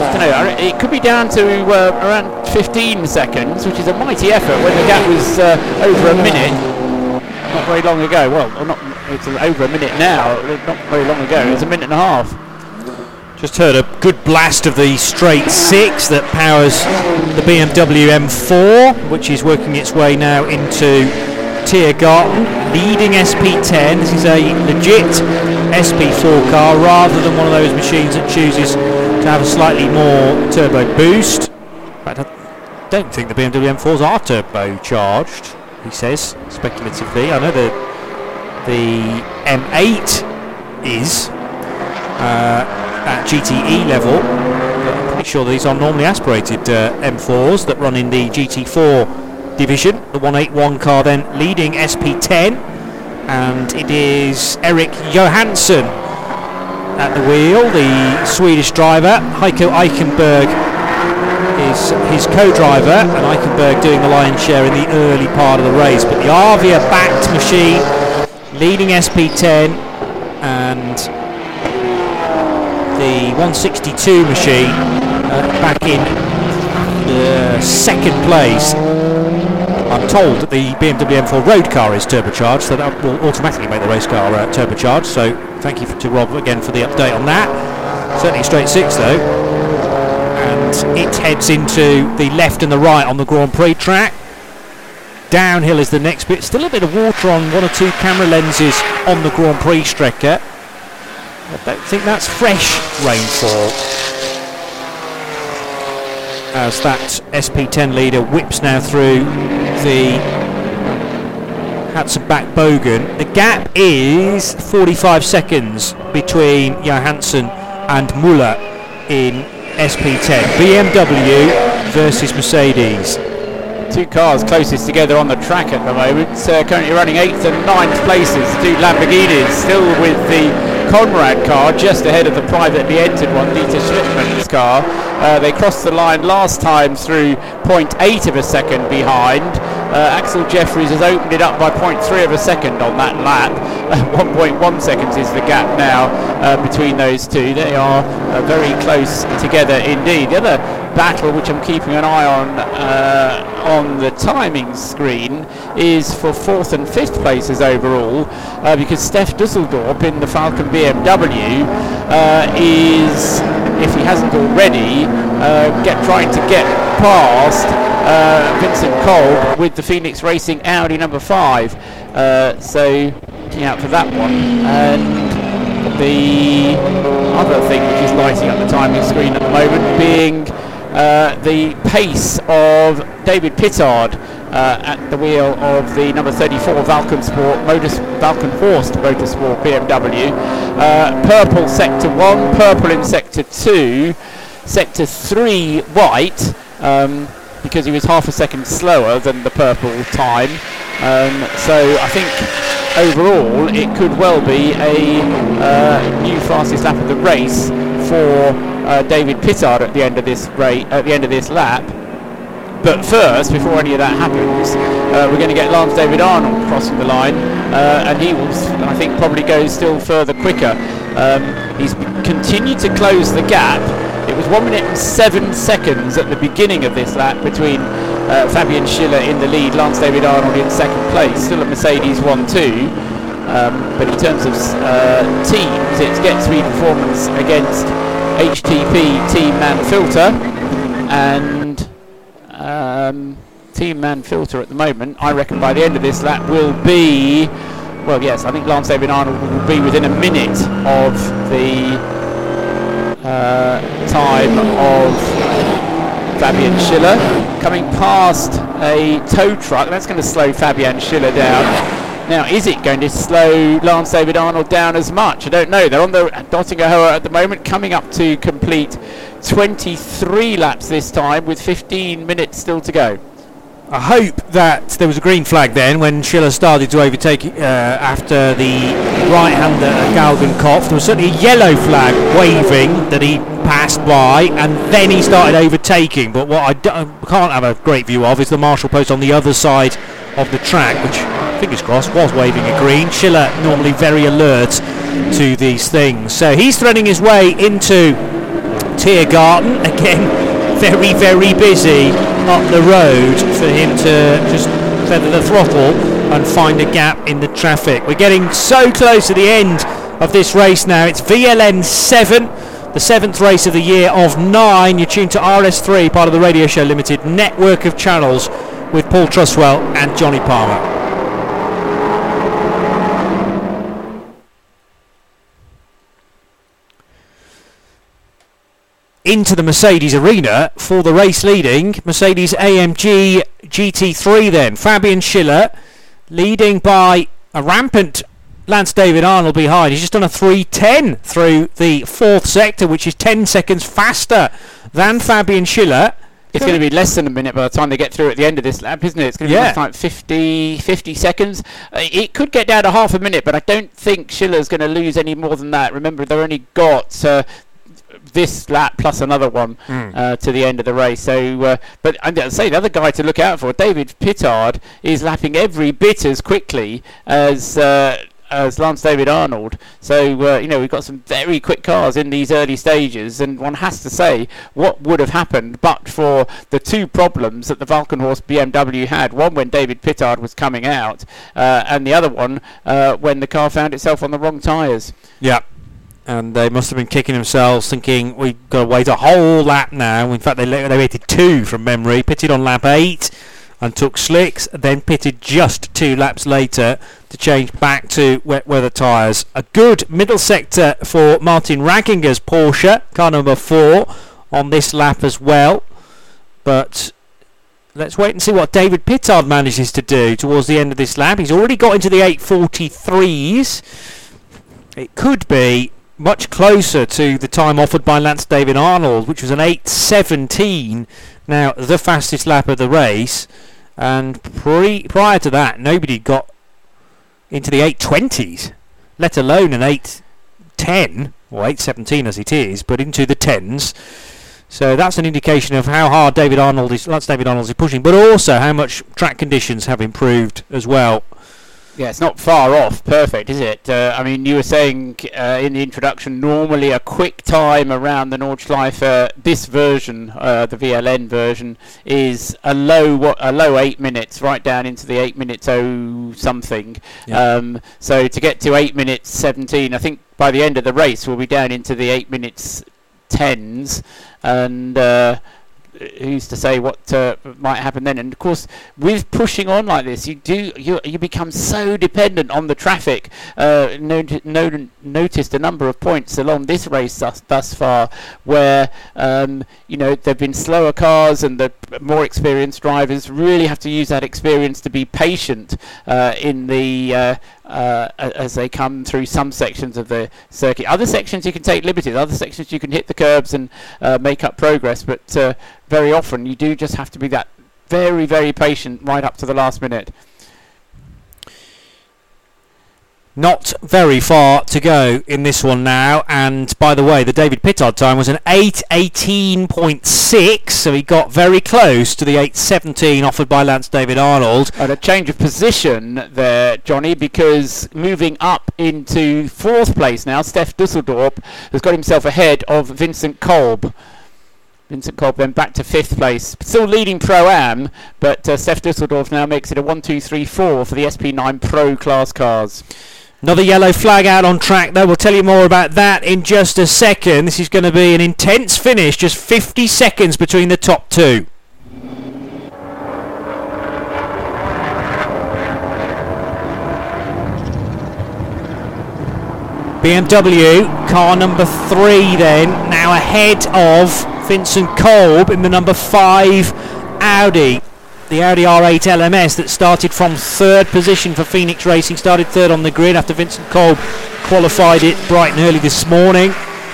I don't know. Re- it could be down to uh, around 15 seconds, which is a mighty effort when the gap was uh, over a minute not very long ago. Well, not. It's over a minute now. Not very long ago. It's a minute and a half. Just heard a good blast of the straight six that powers the BMW M4, which is working its way now into Tiergarten, leading SP10. This is a legit SP4 car rather than one of those machines that chooses to have a slightly more turbo boost. Fact, I don't think the BMW M4s are turbocharged, he says speculatively. I know the, the M8 is uh, at GTE level. I'm pretty sure these are normally aspirated uh, M4s that run in the GT4 division. The 181 car then leading SP10, and it is Eric Johansson at the wheel, the Swedish driver. Heiko Eichenberg is his co-driver, and Eichenberg doing the lion's share in the early part of the race. But the Avia backed machine leading SP10 and the 162 machine uh, back in uh, second place. I'm told that the BMW M4 road car is turbocharged, so that will automatically make the race car uh, turbocharged. So thank you for, to Rob again for the update on that. Certainly straight six though, and it heads into the left and the right on the Grand Prix track. Downhill is the next bit. Still a bit of water on one or two camera lenses on the Grand Prix Strecke. I don't think that's fresh rainfall. As that SP10 leader whips now through the Hatzenbach Bogen. The gap is 45 seconds between Johansson and Muller in SP10. BMW versus Mercedes. Two cars closest together on the track at the moment. Uh, currently running eighth and ninth places. Two Lamborghinis still with the Konrad car just ahead of the privately entered one, Dieter Schlittmann's car. Uh, they crossed the line last time through 0.8 of a second behind. Uh, Axcil Jefferies has opened it up by 0.3 of a second on that lap. 1.1 seconds is the gap now uh, between those two. They are uh, very close together indeed. The other battle which I'm keeping an eye on uh, on the timing screen is for fourth and fifth places overall uh, because Stef Dusseldorp in the Falken BMW uh, is, if he hasn't already, get trying to get past uh, Vincent Kolb with the Phoenix Racing Audi number five. Uh, so looking out for that one. And the other thing which is lighting up the timing screen at the moment being uh, the pace of David Pittard uh, at the wheel of the number 34 Valken Sport Motors, Walkenhorst Motorsport BMW. Uh, purple sector 1, purple in sector 2, sector 3 white um, because he was half a second slower than the purple time. Um, so I think overall it could well be a uh, new fastest lap of the race for uh, David Pittard at the end of this rate at the end of this lap. But first, before any of that happens, uh, we're going to get Lance David Arnold crossing the line, uh, and he will, I think, probably go still further quicker. Um, he's continued to close the gap. Was one minute and seven seconds at the beginning of this lap between uh, Fabian Schiller in the lead, Lance David Arnold in second place, still a Mercedes 1-2. Um, but in terms of uh, teams, it's Get Speed Performance against HTP Team Mann-Filter, and um, Team Mann-Filter at the moment. I reckon by the end of this lap will be, well, yes, I think Lance David Arnold will be within a minute of the Uh, time of Fabian Schiller. Coming past a tow truck, that's going to slow Fabian Schiller down. Now, is it going to slow Lance David Arnold down as much? I don't know. They're on the Döttinger at the moment, coming up to complete 23 laps this time with 15 minutes still to go. I hope that there was a green flag then when Schiller started to overtake uh, after the right-hander Galgenkopf. There was certainly a yellow flag waving that he passed by and then he started overtaking. But what I can't have a great view of is the marshal post on the other side of the track, which, fingers crossed, was waving a green. Schiller normally very alert to these things. So he's threading his way into Tiergarten. Again, very, very busy up the road for him to just feather the throttle and find a gap in the traffic. We're getting so close to the end of this race now. It's VLN 7, the seventh race of the year of nine. You're tuned to RS3, part of the Radio Show Limited network of channels with Paul Truswell and Johnny Palmer. Into the Mercedes arena for the race leading Mercedes AMG GT3 then. Fabian Schiller leading by a rampant Lance David Arnold behind. He's just done a 310 through the fourth sector, which is 10 seconds faster than Fabian Schiller. It's going to be less than a minute by the time they get through at the end of this lap, isn't it? It's going to be Yeah. like 50, 50 seconds. Uh, it could get down to half a minute, but I don't think Schiller's going to lose any more than that. Remember, they've only got uh, this lap plus another one uh, to the end of the race. So, uh, but I'm going to say the other guy to look out for, David Pittard, is lapping every bit as quickly as. Uh, as Lance David Arnold, so uh, you know we've got some very quick cars in these early stages, and one has to say what would have happened but for the two problems that the Walkenhorst BMW had. One when David Pittard was coming out, uh, and the other one uh, when the car found itself on the wrong tyres. Yeah. And they must have been kicking themselves, thinking we've got to wait a whole lap now. In fact, they they waited two from memory. Pitted on lap eight and took slicks, then pitted just two laps later to change back to wet weather tyres. A good middle sector for Martin Ragginger's Porsche, car number four, on this lap as well. But let's wait and see what David Pittard manages to do towards the end of this lap. He's already got into the 843s. It could be much closer to the time offered by Lance David Arnold, which was an 8.17. Now, the fastest lap of the race. And pre- prior to that, nobody got into the 8.20s, let alone an 8.10, or 8.17 as it is, but into the 10s. So that's an indication of how hard David Arnold is, Lance David Arnold is pushing, but also how much track conditions have improved as well. Yeah, it's not far off perfect, is it? Uh, I mean, you were saying uh, in the introduction, normally a quick time around the Nordschleife, this version, uh, the VLN version, is a low wa- a low eight minutes, right down into the eight minutes oh something. Yeah. Um, so to get to eight minutes seventeen, I think by the end of the race we'll be down into the eight minutes tens, and uh, who's to say what uh, might happen then? And of course, with pushing on like this, you do you you become so dependent on the traffic. Uh, not- not- noticed a number of points along this race thus, thus far where um, you know there've been slower cars and the more experienced drivers really have to use that experience to be patient uh, in the uh, as they come through some sections of the circuit. Other sections you can take liberties. Other sections you can hit the curbs and uh, make up progress. But uh, very often you do just have to be that very very patient right up to the last minute. Not very far to go in this one now, and by the way, the David Pittard time was an 8.18.6, so he got very close to the 8.17 offered by Lance David Arnold. And a change of position there, Johnny, because moving up into fourth place now, Stef Dusseldorp has got himself ahead of Vincent Kolb. Vincent Kolb then back to fifth place, still leading Pro Am, but uh, Stef Dusseldorp now makes it a 1 2 3 4 for the SP9 Pro class cars. Another yellow flag out on track, though. We'll tell you more about that in just a second. This is going to be an intense finish, just 50 seconds between the top two. BMW car number three, then now ahead of Vincent Kolb in the number five Audi the Audi R8 LMS that started from third position for Phoenix Racing, started third on the grid after Vincent Kolb qualified it bright and early this morning.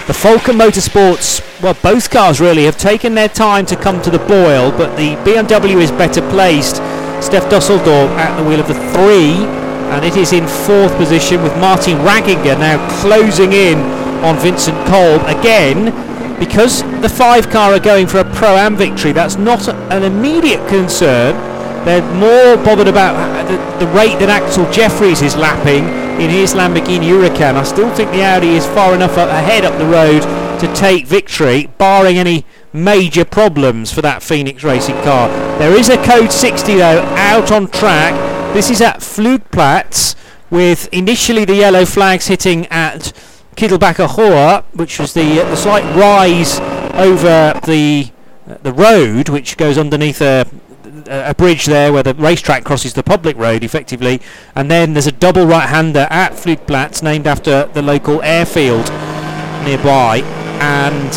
The Falken Motorsports, well, both cars really have taken their time to come to the boil, but the BMW is better placed. Stef Dusseldorp at the wheel of the three, and it is in fourth position with Martin Ragginger now closing in on Vincent Kolb again because the five car are going for a pro-am victory, that's not an immediate concern. They're more bothered about the, the rate that Axcil Jefferies is lapping in his Lamborghini Huracan. I still think the Audi is far enough ahead up the road to take victory, barring any major problems for that Phoenix Racing car. There is a code 60 though out on track. This is at Flugplatz with initially the yellow flags hitting at Quiddelbacher Höhe, which was the uh, the slight rise over the uh, the road, which goes underneath a a bridge there where the racetrack crosses the public road effectively, and then there's a double right-hander at Flugplatz named after the local airfield nearby, and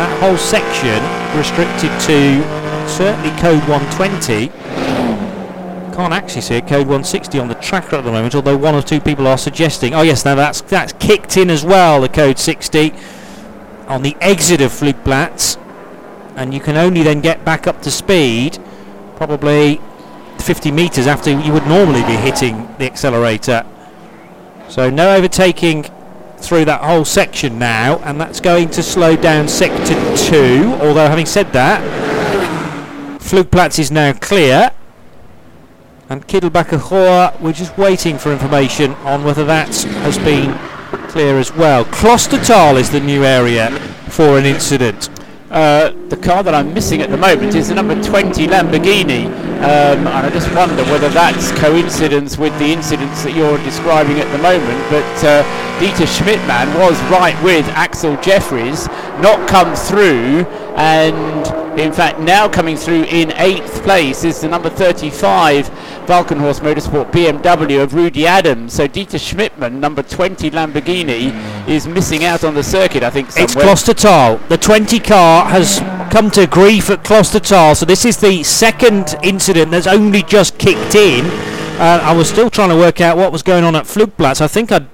that whole section restricted to certainly code 120 can't actually see it. Code 160 on the tracker at the moment, although one or two people are suggesting. Oh yes, now that's that's kicked in as well. The code 60 on the exit of Flugplatz, and you can only then get back up to speed, probably 50 meters after you would normally be hitting the accelerator. So no overtaking through that whole section now, and that's going to slow down sector two. Although having said that, Flugplatz is now clear and Höhe, we're just waiting for information on whether that has been clear as well. Klostertal is the new area for an incident. Uh, the car that I'm missing at the moment is the number 20 Lamborghini, um, and I just wonder whether that's coincidence with the incidents that you're describing at the moment. But uh, Dieter Schmidtmann was right with Axcil Jefferies, not come through, and in fact now coming through in eighth place is the number 35 Walkenhorst Motorsport BMW of Rudy Adams. So Dieter Schmidtmann, number 20 Lamborghini, is missing out on the circuit. I think somewhere. It's Klostertal. The 20 car has come to grief at Klostertal, so this is the second incident that's only just kicked in. Uh, I was still trying to work out what was going on at Flugplatz. I think I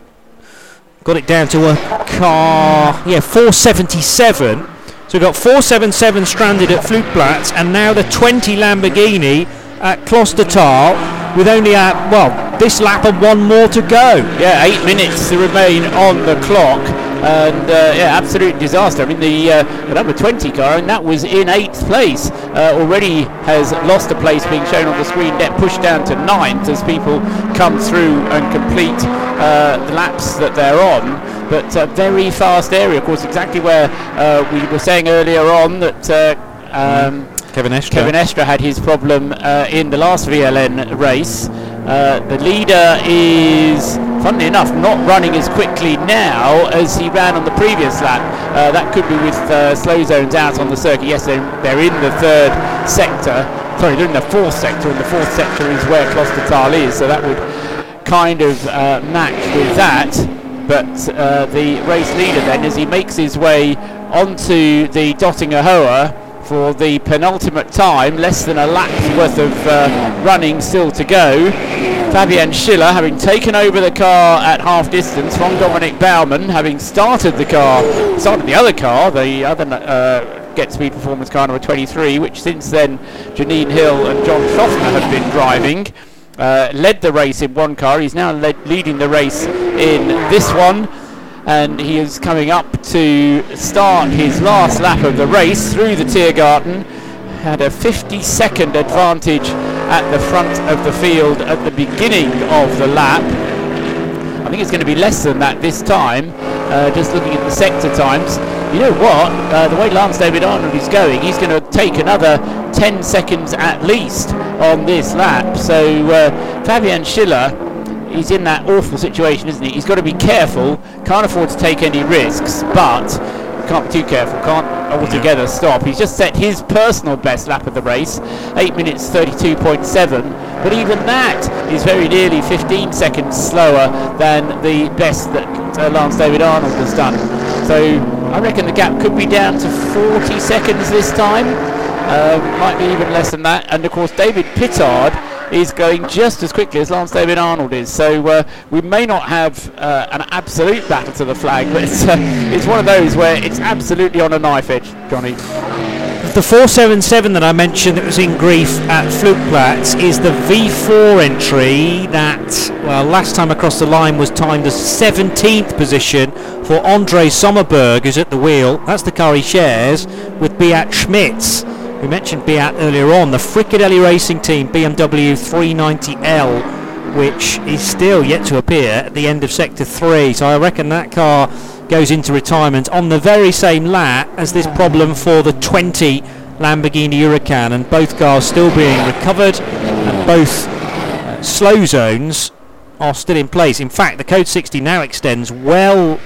got it down to a car, yeah, 477. So we've got 477 stranded at Flugplatz, and now the 20 Lamborghini at Klostertal with only a, well, this lap and one more to go. Yeah, eight minutes to remain on the clock, and uh, yeah, absolute disaster. I mean, the, uh, the number 20 car, and that was in eighth place, uh, already has lost a place being shown on the screen, get pushed down to ninth as people come through and complete uh, the laps that they're on. But uh, very fast area, of course, exactly where uh, we were saying earlier on that. Um, Kevin Estre. Kevin Estre had his problem uh, in the last VLN race. Uh, the leader is funnily enough, not running as quickly now as he ran on the previous lap. Uh, that could be with uh, slow zones out on the circuit. Yes, they're, they're in the third sector. Sorry, they're in the fourth sector, and the fourth sector is where Klostertal is, so that would kind of uh, match with that. But uh, the race leader then, as he makes his way onto the Dottinger Höhe for the penultimate time, less than a lap's worth of uh, running still to go. Fabian Schiller, having taken over the car at half distance from Dominik Baumann, having started the car, started the other car, the other uh, Get Speed Performance car number 23, which since then Janine Hill and John Shoffner have been driving. Uh, led the race in one car. He's now led, leading the race in this one, and he is coming up to start his last lap of the race through the Tiergarten. Had a 50 second advantage at the front of the field at the beginning of the lap. I think it's going to be less than that this time. Uh, just looking at the sector times, you know what? Uh, the way Lance David Arnold is going, he's going to take another 10 seconds at least on this lap. So uh, Fabian Schiller, he's in that awful situation, isn't he? He's got to be careful, can't afford to take any risks, but can't be too careful, can't altogether stop. He's just set his personal best lap of the race, 8 minutes 32.7, but even that is very nearly 15 seconds slower than the best that uh, Lance David Arnold has done. So I reckon the gap could be down to 40 seconds this time. Uh, might be even less than that. And of course, David Pittard is going just as quickly as Lance David Arnold is. So uh, we may not have uh, an absolute battle to the flag, but it's, uh, it's one of those where it's absolutely on a knife edge, Johnny. The 477 that I mentioned that was in grief at Flugplatz is the V4 entry that, well, last time across the line was timed as 17th position for Andre Sommerberg, who's at the wheel. That's the car he shares with Beat Schmitz. We mentioned Beat earlier on. The Frikadelli Racing Team BMW 390L, which is still yet to appear at the end of Sector 3. So I reckon that car goes into retirement on the very same lap as this problem for the 20 Lamborghini Huracan, and both cars still being recovered, and both uh, slow zones are still in place. In fact, the Code 60 now extends well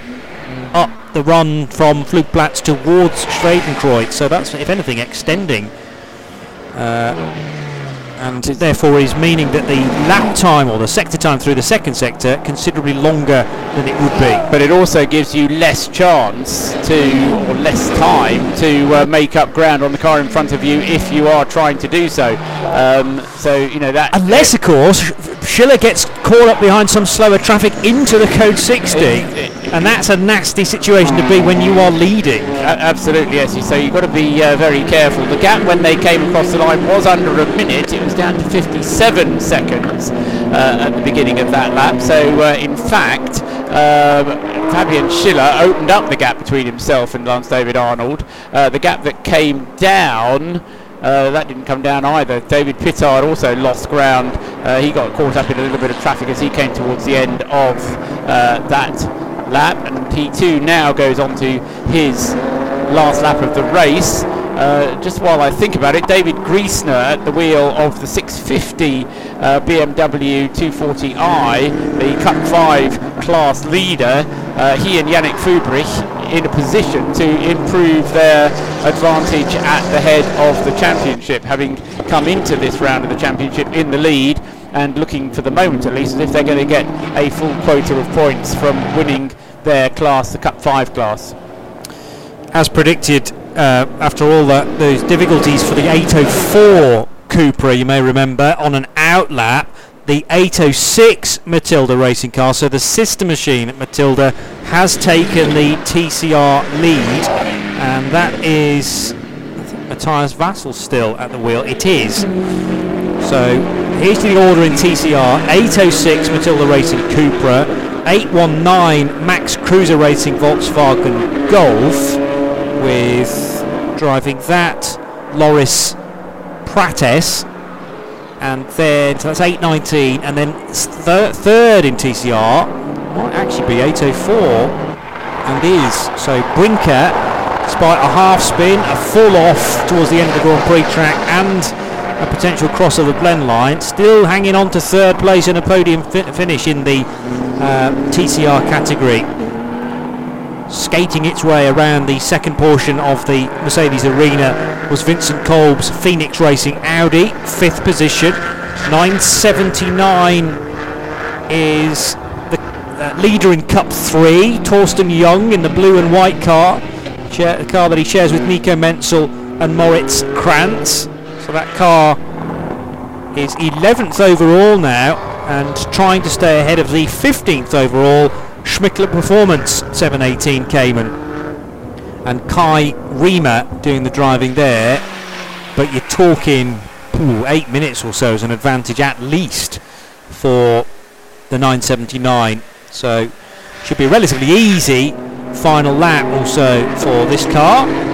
up the run from Flugplatz towards Schwedenkreuz, so that's, if anything, extending. Uh, and therefore is meaning that the lap time or the sector time through the second sector considerably longer than it would be. But it also gives you less chance to, or less time to uh, make up ground on the car in front of you if you are trying to do so. Um, so you know that. Unless, of course, Schiller gets caught up behind some slower traffic into the code 60, and that's a nasty situation to be when you are leading. absolutely, yes. So you've got to be uh, very careful. The gap when they came across the line was under a minute. It was down to 57 seconds uh, at the beginning of that lap. So uh, in fact, um, Fabian Schiller opened up the gap between himself and Lance David Arnold. Uh, the gap that came down. Uh, that didn't come down either. David Pittard also lost ground. Uh, he got caught up in a little bit of traffic as he came towards the end of uh, that lap, and he too now goes on to his last lap of the race. Uh, just while I think about it, David Griesemer at the wheel of the 650 uh, BMW 240i, the Cup 5 class leader, uh, he and Yannick Fübrich in a position to improve their advantage at the head of the championship, having come into this round of the championship in the lead and looking for the moment at least as if they're going to get a full quota of points from winning their class, the Cup 5 class. As predicted, uh, after all that, those difficulties for the 804 Cupra, you may remember, on an outlap, the 806 Matilda racing car, so the sister machine at Matilda, has taken the TCR lead, and that is Matthias Vassal still at the wheel. It is. So here's the order in TCR 806 Matilda Racing Cupra, 819 Max Kruse Racing Volkswagen Golf, with driving that Loris Prates, and then so that's 819, and then thir- third in TCR might actually be 804, and is so Brinker, despite a half spin, a full off towards the end of the Grand Prix track, and a potential cross of the blend line. Still hanging on to third place and a podium fi- finish in the uh, TCR category. Skating its way around the second portion of the Mercedes arena was Vincent Kolb's Phoenix Racing Audi, fifth position. 979 is the uh, leader in Cup 3, Torsten Young in the blue and white car, the car that he shares with Nico Menzel and Moritz Krantz. So that car is 11th overall now and trying to stay ahead of the 15th overall Schmickler Performance 718 Cayman. And Kai Riemer doing the driving there, but you're talking ooh, eight minutes or so as an advantage at least for the 979. So should be a relatively easy final lap also for this car.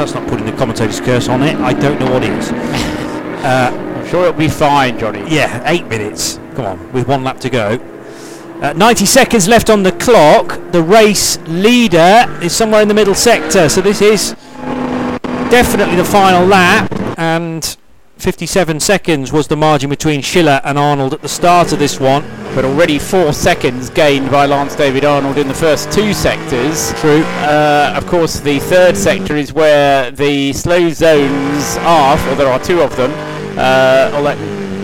That's not putting the commentator's curse on it, I don't know what is. Uh, I'm sure it'll be fine, Johnny. yeah, eight minutes. Come on, with one lap to go. Uh, 90 seconds left on the clock. The race leader is somewhere in the middle sector, so this is definitely the final lap. And 57 seconds was the margin between Schiller and Arnold at the start of this one. But already four seconds gained by Lance David Arnold in the first two sectors. True. Uh, of course, the third sector is where the slow zones are, or there are two of them. Uh, although,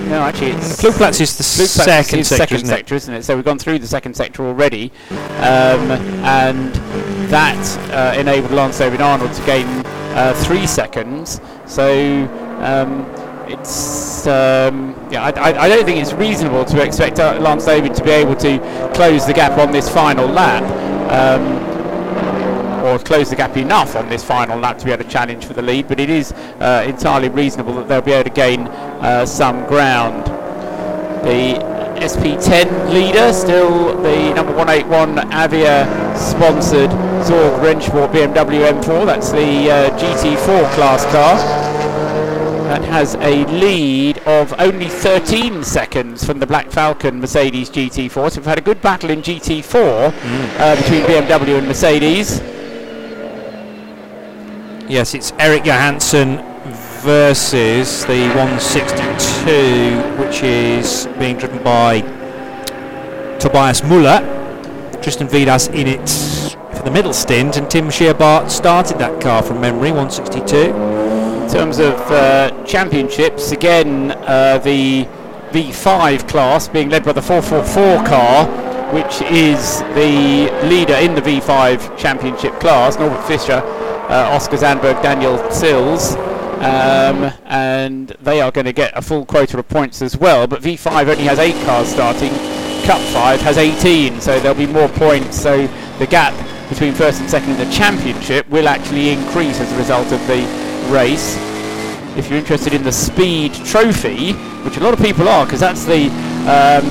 no, actually, it's Flugplatz is the second is sector, isn't it? sector, isn't it? So we've gone through the second sector already, um, and that uh, enabled Lance David Arnold to gain uh, three seconds. So um, it's um, yeah, I, I, don't think it's reasonable to expect uh, Lance David to be able to close the gap on this final lap. Um, or close the gap enough on this final lap to be able to challenge for the lead, but it is uh, entirely reasonable that they'll be able to gain uh, some ground. The SP10 leader, still the number 181 Avia sponsored Sorg Rennsport BMW M4, that's the uh, GT4 class car. That has a lead of only 13 seconds from the Black Falcon Mercedes GT4. So we've had a good battle in GT4 uh, between BMW and Mercedes. Yes, it's Eric Johansson versus the 162, which is being driven by Tobias Muller. Tristan Vidas in it for the middle stint, and Tim Scheerbarth started that car from memory, 162. In terms of uh, championships, again, uh, the V5 class being led by the 444 car, which is the leader in the V5 championship class, Norbert Fischer, uh, Oscar Zandberg, Daniel Sills. Um, and they are going to get a full quota of points as well. But V5 only has eight cars starting. Cup 5 has 18, so there'll be more points. So the gap between first and second in the championship will actually increase as a result of the race. If you're interested in the Speed Trophy, which a lot of people are, because that's the um,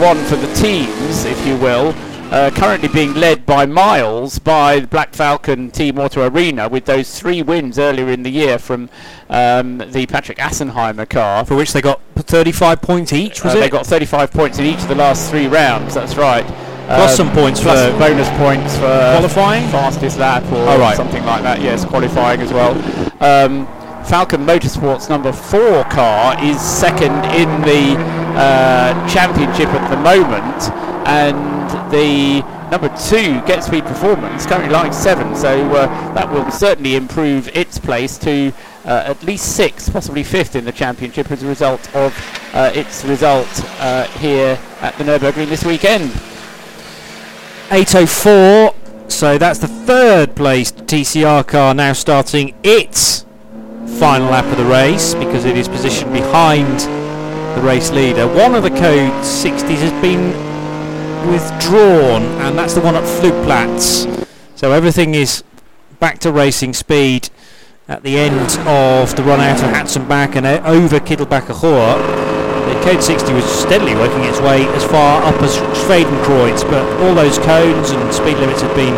one for the teams, if you will, uh, currently being led by miles by the Black Falcon Team Auto Arena with those three wins earlier in the year from um, the Patrick Assenheimer car. For which they got 35 points each, was Uh, it? They got 35 points in each of the last three rounds. That's right. Plus Um, some points plus for bonus points for qualifying? fastest lap or Oh, right. something like that. Yes, qualifying as well. Um, Falken Motorsports number four car is second in the uh, championship at the moment, and the number two Get Speed Performance currently lying seven, so uh, that will certainly improve its place to uh, at least sixth, possibly fifth in the championship as a result of uh, its result uh, here at the Nürburgring this weekend. 804. So that's the third place TCR car now starting its final lap of the race because it is positioned behind the race leader. One of the code 60s has been withdrawn, and that's the one at Flugplatz. So everything is back to racing speed at the end of the run out of Hatzenbach and over Quiddelbacher. The code 60 was steadily working its way as far up as Schwedenkreuz, but all those cones and speed limits have been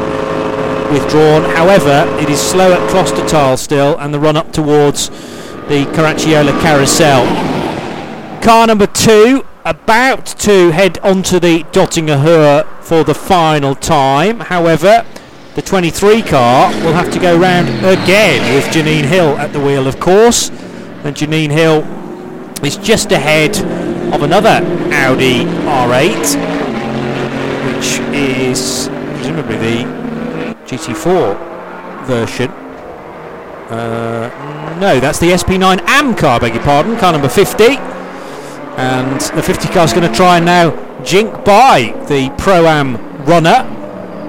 withdrawn. However, it is slow at Klostertal still, and the run up towards the Caracciola Carousel. Car number two about to head onto the Dottinger for the final time. However, the 23 car will have to go round again with Janine Hill at the wheel, of course. And Janine Hill is just ahead of another Audi R8, which is presumably the GT4 version. Uh, no, that's the SP9 AM car, beg your pardon, car number 50. And the 50 car is going to try and now jink by the Pro Am runner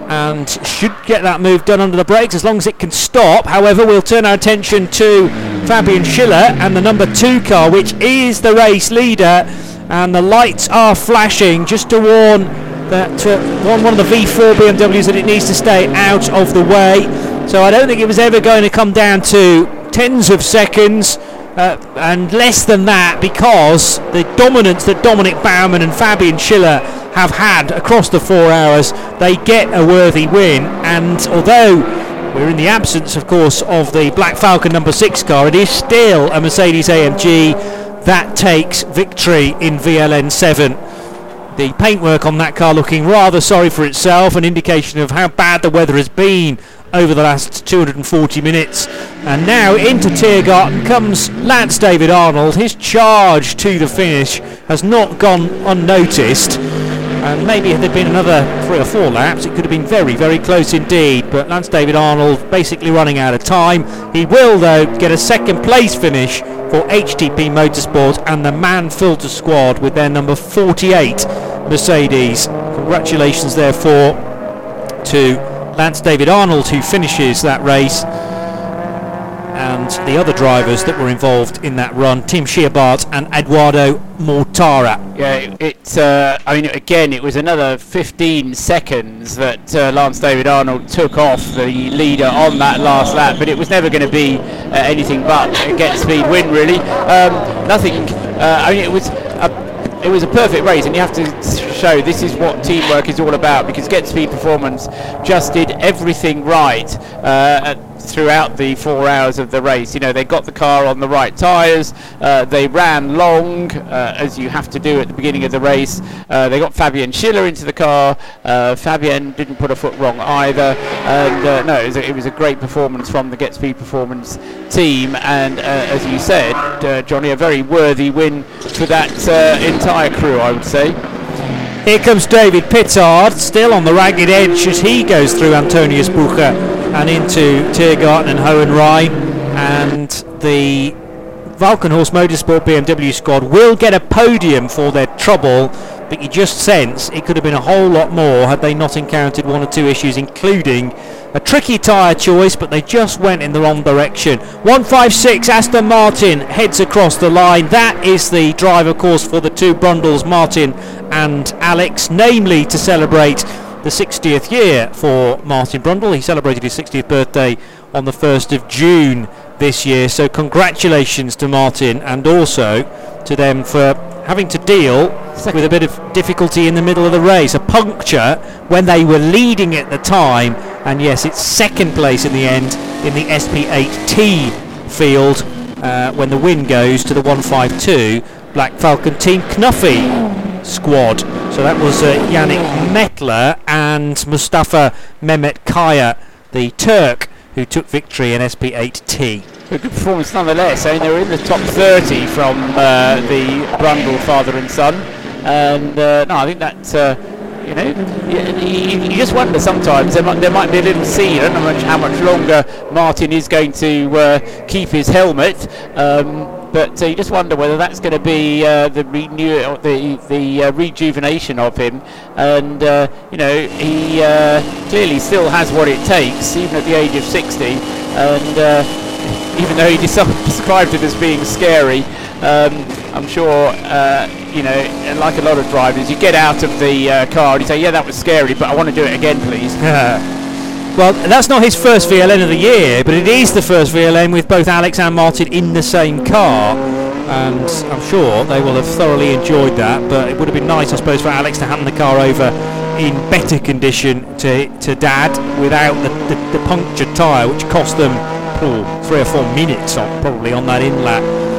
and should get that move done under the brakes as long as it can stop. However, we'll turn our attention to Fabian Schiller and the number two car, which is the race leader. And the lights are flashing just to warn that uh, one, one of the V4 BMWs that it needs to stay out of the way. So I don't think it was ever going to come down to tens of seconds. Uh, and less than that because the dominance that Dominik Baumann and Fabian Schiller have had across the four hours, they get a worthy win. And although we're in the absence, of course, of the Black Falcon number six car, it is still a Mercedes AMG that takes victory in VLN 7. The paintwork on that car looking rather sorry for itself, an indication of how bad the weather has been over the last 240 minutes. And now into Tiergarten comes Lance David Arnold. His charge to the finish has not gone unnoticed. And maybe had there been another three or four laps, it could have been very, very close indeed. But Lance David Arnold basically running out of time. He will, though, get a second place finish for HTP Motorsport and the Mann-Filter squad with their number 48 Mercedes. Congratulations, therefore, to Lance David Arnold, who finishes that race, and the other drivers that were involved in that run, Tim Scheerbarth and Edoardo Mortara. Yeah, it. Uh, I mean, again, it was another 15 seconds that uh, Lance David Arnold took off the leader on that last lap, but it was never going to be uh, anything but a get speed win, really. Um, nothing. Uh, I mean, it was. A, it was a perfect race, and you have to show this is what teamwork is all about because Get Speed Performance just did everything right uh, throughout the four hours of the race. You know, they got the car on the right tyres, uh, they ran long, uh, as you have to do at the beginning of the race. Uh, they got Fabian Schiller into the car. Uh, Fabian didn't put a foot wrong either. And uh, no, it was, a, it was, a, great performance from the Get Speed Performance team. And uh, as you said, Johnny, a very worthy win for that entire crew, I would say. Here comes David Pittard, still on the ragged edge as he goes through Antoniusbuche and into Tiergarten and Hohenrain. And the Walkenhorst Motorsport BMW squad will get a podium for their trouble, but you just sense it could have been a whole lot more had they not encountered one or two issues, including a tricky tyre choice, but they just went in the wrong direction. 156 Aston Martin heads across the line. That is the driver course for the two Brundles, Martin and Alex, namely to celebrate the 60th year for Martin Brundle. He celebrated his 60th birthday on the 1st of June this year. So congratulations to Martin and also to them for having to deal with a bit of difficulty in the middle of the race. A puncture when they were leading at the time. And yes, it's second place in the end in the SP8T field uh, when the win goes to the 152 Black Falcon Team Knuffy squad. So that was uh, Yannick Mettler and Mustafa Mehmet Kaya, the Turk, who took victory in SP8T. A good performance nonetheless. I mean, they were in the top 30 from uh, the Brundle father and son. And uh, no, I think that, uh, you know, you, you, just wonder sometimes there might, there might be a little seed. I don't know much, how much longer Martin is going to uh, keep his helmet. Um, but uh, you just wonder whether that's going to be uh, the renew the the uh, rejuvenation of him, and uh, you know he uh, clearly still has what it takes, even at the age of 60, and uh, even though he described it as being scary. Um, I'm sure, you know, like a lot of drivers, you get out of the car and you say, "Yeah, that was scary, but I want to do it again, please." Well, that's not his first VLN of the year, but it is the first VLN with both Alex and Martin in the same car. And I'm sure they will have thoroughly enjoyed that. But it would have been nice, I suppose, for Alex to hand the car over in better condition to, to Dad without the, the, the punctured tyre, which cost them oh, three or four minutes on, probably on that in lap.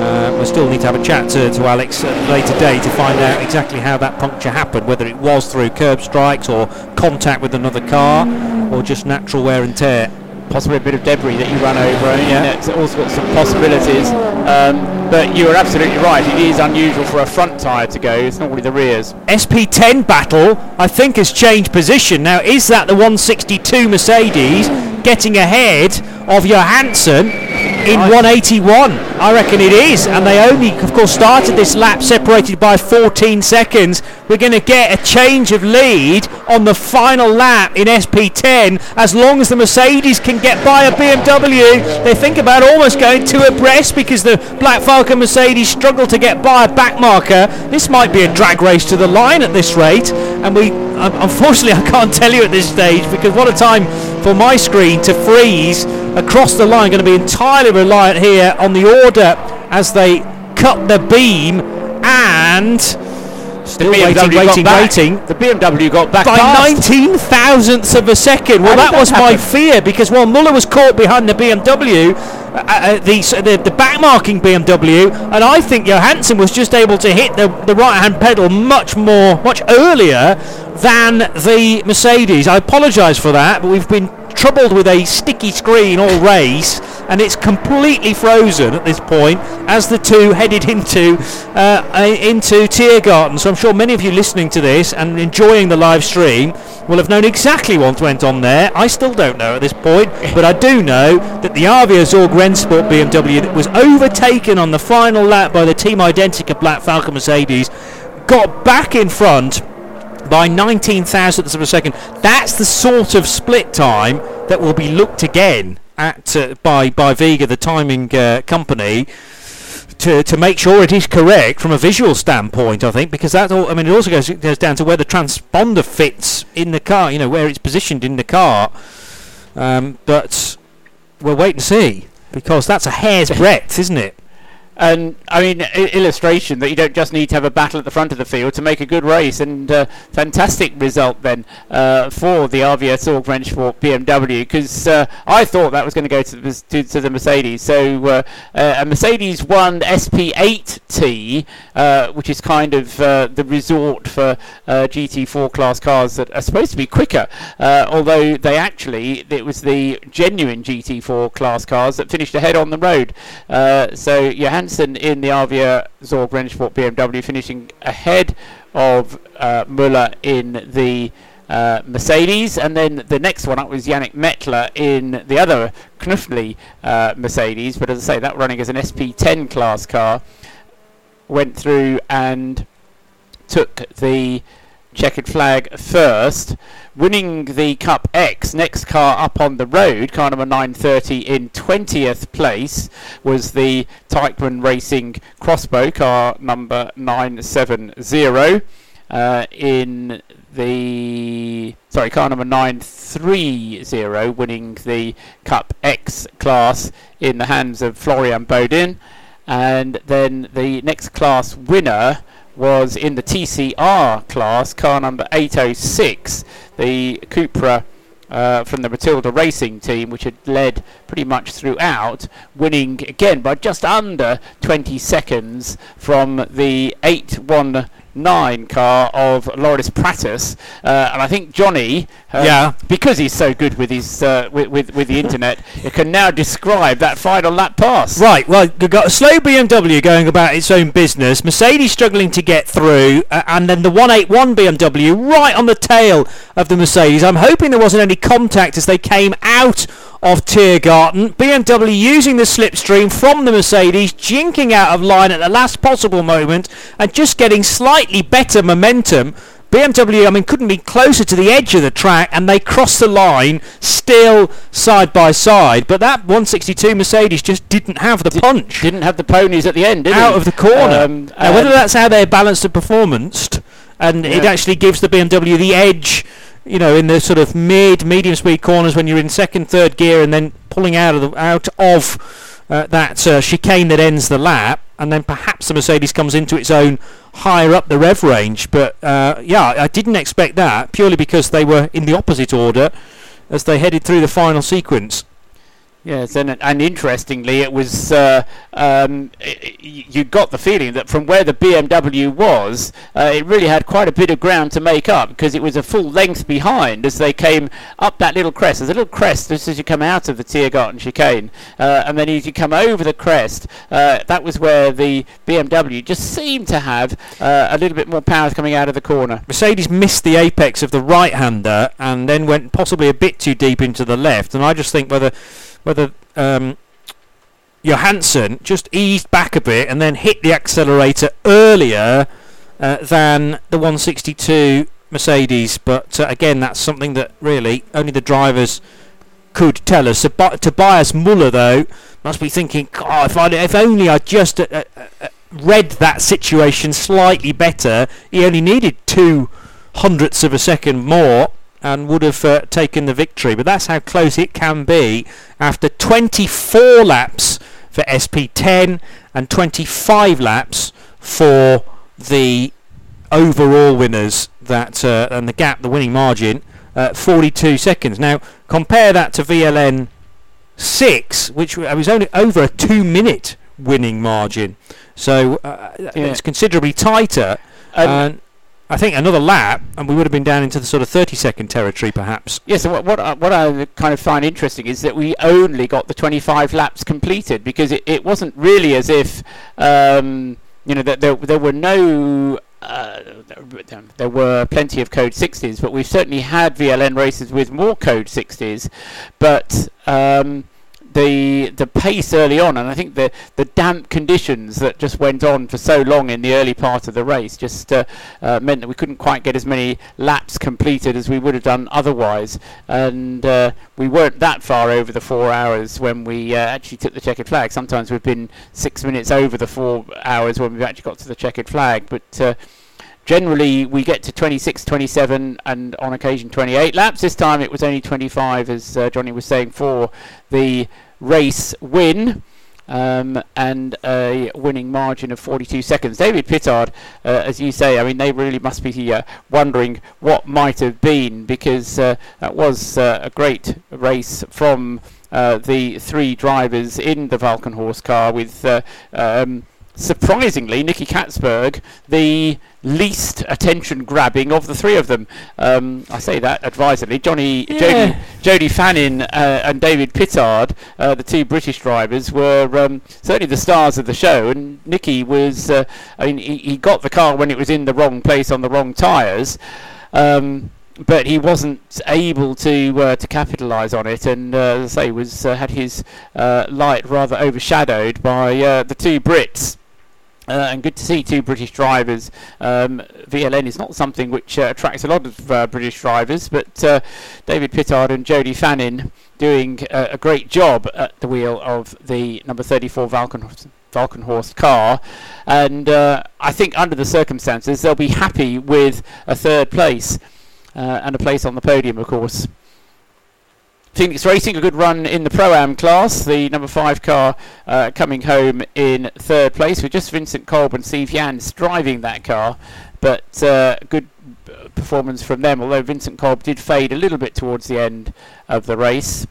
Uh, we'll still need to have a chat to, to Alex at a later date to find out exactly how that puncture happened, whether it was through curb strikes or contact with another car or just natural wear and tear. possibly a bit of debris that you run over. I mean, Yeah. it's all sorts of possibilities. Um, but you are absolutely right. It is unusual for a front tyre to go. It's normally the rears. SP10 battle, I think, has changed position. Now, is that the 162 Mercedes getting ahead of Johansson in 181? I reckon it is. And they only, of course, started this lap separated by 14 seconds. We're going to get a change of lead on the final lap in SP10 as long as the Mercedes can get by a BMW. They think about almost going two abreast because the Black Falcon Mercedes struggled to get by a back marker. This might be a drag race to the line at this rate, and we unfortunately I can't tell you at this stage because what a time for my screen to freeze across the line. Going to be entirely reliant here on the order as they cut the beam and still waiting, waiting, waiting The BMW got back by past. 19 thousandths of a second. Well, How that that was my fear because while Muller was caught behind the BMW, uh, uh, the, the the backmarking BMW, and I think Johansson was just able to hit the, the right hand pedal much more, much earlier than the Mercedes. I apologise for that, but we've been troubled with a sticky screen all race and it's completely frozen at this point as the two headed into uh, into Tiergarten so I'm sure many of you listening to this and enjoying the live stream will have known exactly what went on there. I still don't know at this point but I do know that the Avia Sorg Rennsport BMW that was overtaken on the final lap by the Team Identica Black Falcon Mercedes got back in front by 19 thousandths of a second. That's the sort of split time that will be looked again at uh, by by Vega, the timing uh, company. To, to make sure it is correct from a visual standpoint, I think, because that all, I mean, it also goes, goes down to where the transponder fits in the car, you know, where it's positioned in the car. Um, but we'll wait and see, because that's a hair's breadth, isn't it? And I mean, I- illustration that you don't just need to have a battle at the front of the field to make a good race, and uh, fantastic result then uh, for the RVS Sorg for BMW because uh, I thought that was going to go to the, to, to the Mercedes. So uh, uh, a Mercedes won SP8T, uh, which is kind of the resort for uh, GT4 class cars that are supposed to be quicker, although they actually it was the genuine GT4 class cars that finished ahead on the road. So Johansson in the Avia Sorg BMW finishing ahead of uh, Muller in the uh, Mercedes, and then the next one up was Yannick Mettler in the other Knuffli uh, Mercedes. But as I say, that running as an SP10 class car went through and took the checkered flag first, winning the Cup X. Next car up on the road, car number 930 in 20th place, was the Teichmann Racing X-Bow, car number 970. Uh, in the sorry, car number 930, winning the Cup X class in the hands of Florian Bodin. And then the next class winner was in the TCR class, car number 806, the Cupra uh, from the Matilda Racing team, which had led pretty much throughout, winning again by just under 20 seconds from the 819 car of Loris Pratis. Uh, and I think Johnny, uh, Yeah. because he's so good with his uh, with, with, with the internet, can now describe that final lap pass. Right, well, you've got a slow BMW going about its own business, Mercedes struggling to get through, uh, and then the 181 BMW right on the tail of the Mercedes. I'm hoping there wasn't any contact as they came out of Tiergarten. BMW using the slipstream from the Mercedes, jinking out of line at the last possible moment, and just getting slightly better momentum. BMW, I mean, couldn't be closer to the edge of the track, and they crossed the line still side by side. But that 162 Mercedes just didn't have the punch Didn't have the ponies at the end, did out he? of the corner. Um, now, whether that's how they're balanced and performance, and it actually gives the BMW the edge, you know, in the sort of mid, medium speed corners when you're in second, third gear, and then pulling out of the out of uh, that uh, chicane that ends the lap, and then perhaps the Mercedes comes into its own higher up the rev range. But uh, yeah, I didn't expect that purely because they were in the opposite order as they headed through the final sequence. Yes, and and interestingly, it was uh, um, i i- you got the feeling that from where the BMW was, uh, it really had quite a bit of ground to make up because it was a full length behind as they came up that little crest. There's a little crest just as you come out of the Tiergarten chicane, uh, and then as you come over the crest, uh, that was where the BMW just seemed to have uh, a little bit more power coming out of the corner. Mercedes missed the apex of the right-hander and then went possibly a bit too deep into the left. And I just think whether whether um, Johansson just eased back a bit and then hit the accelerator earlier uh, than the 162 Mercedes. But uh, again, that's something that really only the drivers could tell us. Tob- Tobias Muller, though, must be thinking, if, I, if only I just uh, uh, uh, read that situation slightly better. He only needed two hundredths of a second more and would have uh, taken the victory. But that's how close it can be after 24 laps for SP10 and 25 laps for the overall winners. That uh, and the gap, the winning margin, uh, 42 seconds. Now compare that to VLN six, which was only over a two-minute winning margin. So uh, it's considerably tighter. Um, and I think another lap, and we would have been down into the sort of 30-second territory, perhaps. Yes, and what what I, what I kind of find interesting is that we only got the 25 laps completed because it, it wasn't really as if um, you know that there there were no. Uh, there were plenty of code 60s, but we've certainly had VLN races with more code 60s. But um, the the pace early on, and I think the the damp conditions that just went on for so long in the early part of the race just uh, uh, meant that we couldn't quite get as many laps completed as we would have done otherwise, and uh, we weren't that far over the four hours when we uh, actually took the checkered flag. Sometimes we've been six minutes over the four hours when we've actually got to the checkered flag, but. Generally, we get to 26, 27, and on occasion 28 laps. This time it was only 25, as uh, Johnny was saying, for the race win. Um, and a winning margin of 42 seconds. David Pittard, uh, as you say, I mean, they really must be uh, wondering what might have been because uh, that was uh, a great race from uh, the three drivers in the Walkenhorst car with. Uh, um, surprisingly, Nicky Catsburg, the least attention grabbing of the three of them. Um, I say that advisedly. Johnny, Yeah. Jody, Jody Fannin, uh, and David Pittard, uh, the two British drivers, were um, certainly the stars of the show. And Nicky was, uh, I mean, he, he got the car when it was in the wrong place on the wrong tyres. Um, but he wasn't able to uh, to capitalise on it, and uh, as I say, was uh, had his uh, light rather overshadowed by uh, the two Brits. Uh, and good to see two British drivers. Um, VLN is not something which uh, attracts a lot of uh, British drivers, but uh, David Pittard and Jody Fannin doing uh, a great job at the wheel of the number 34 Falcon, Walkenhorst car. And uh, I think under the circumstances, they'll be happy with a third place and a place on the podium, of course. Phoenix Racing, a good run in the Pro Am class. The number five car uh, coming home in third place with just Vincent Kolb and Steve Jans driving that car. But uh, good uh, performance from them, although Vincent Kolb did fade a little bit towards the end of the race.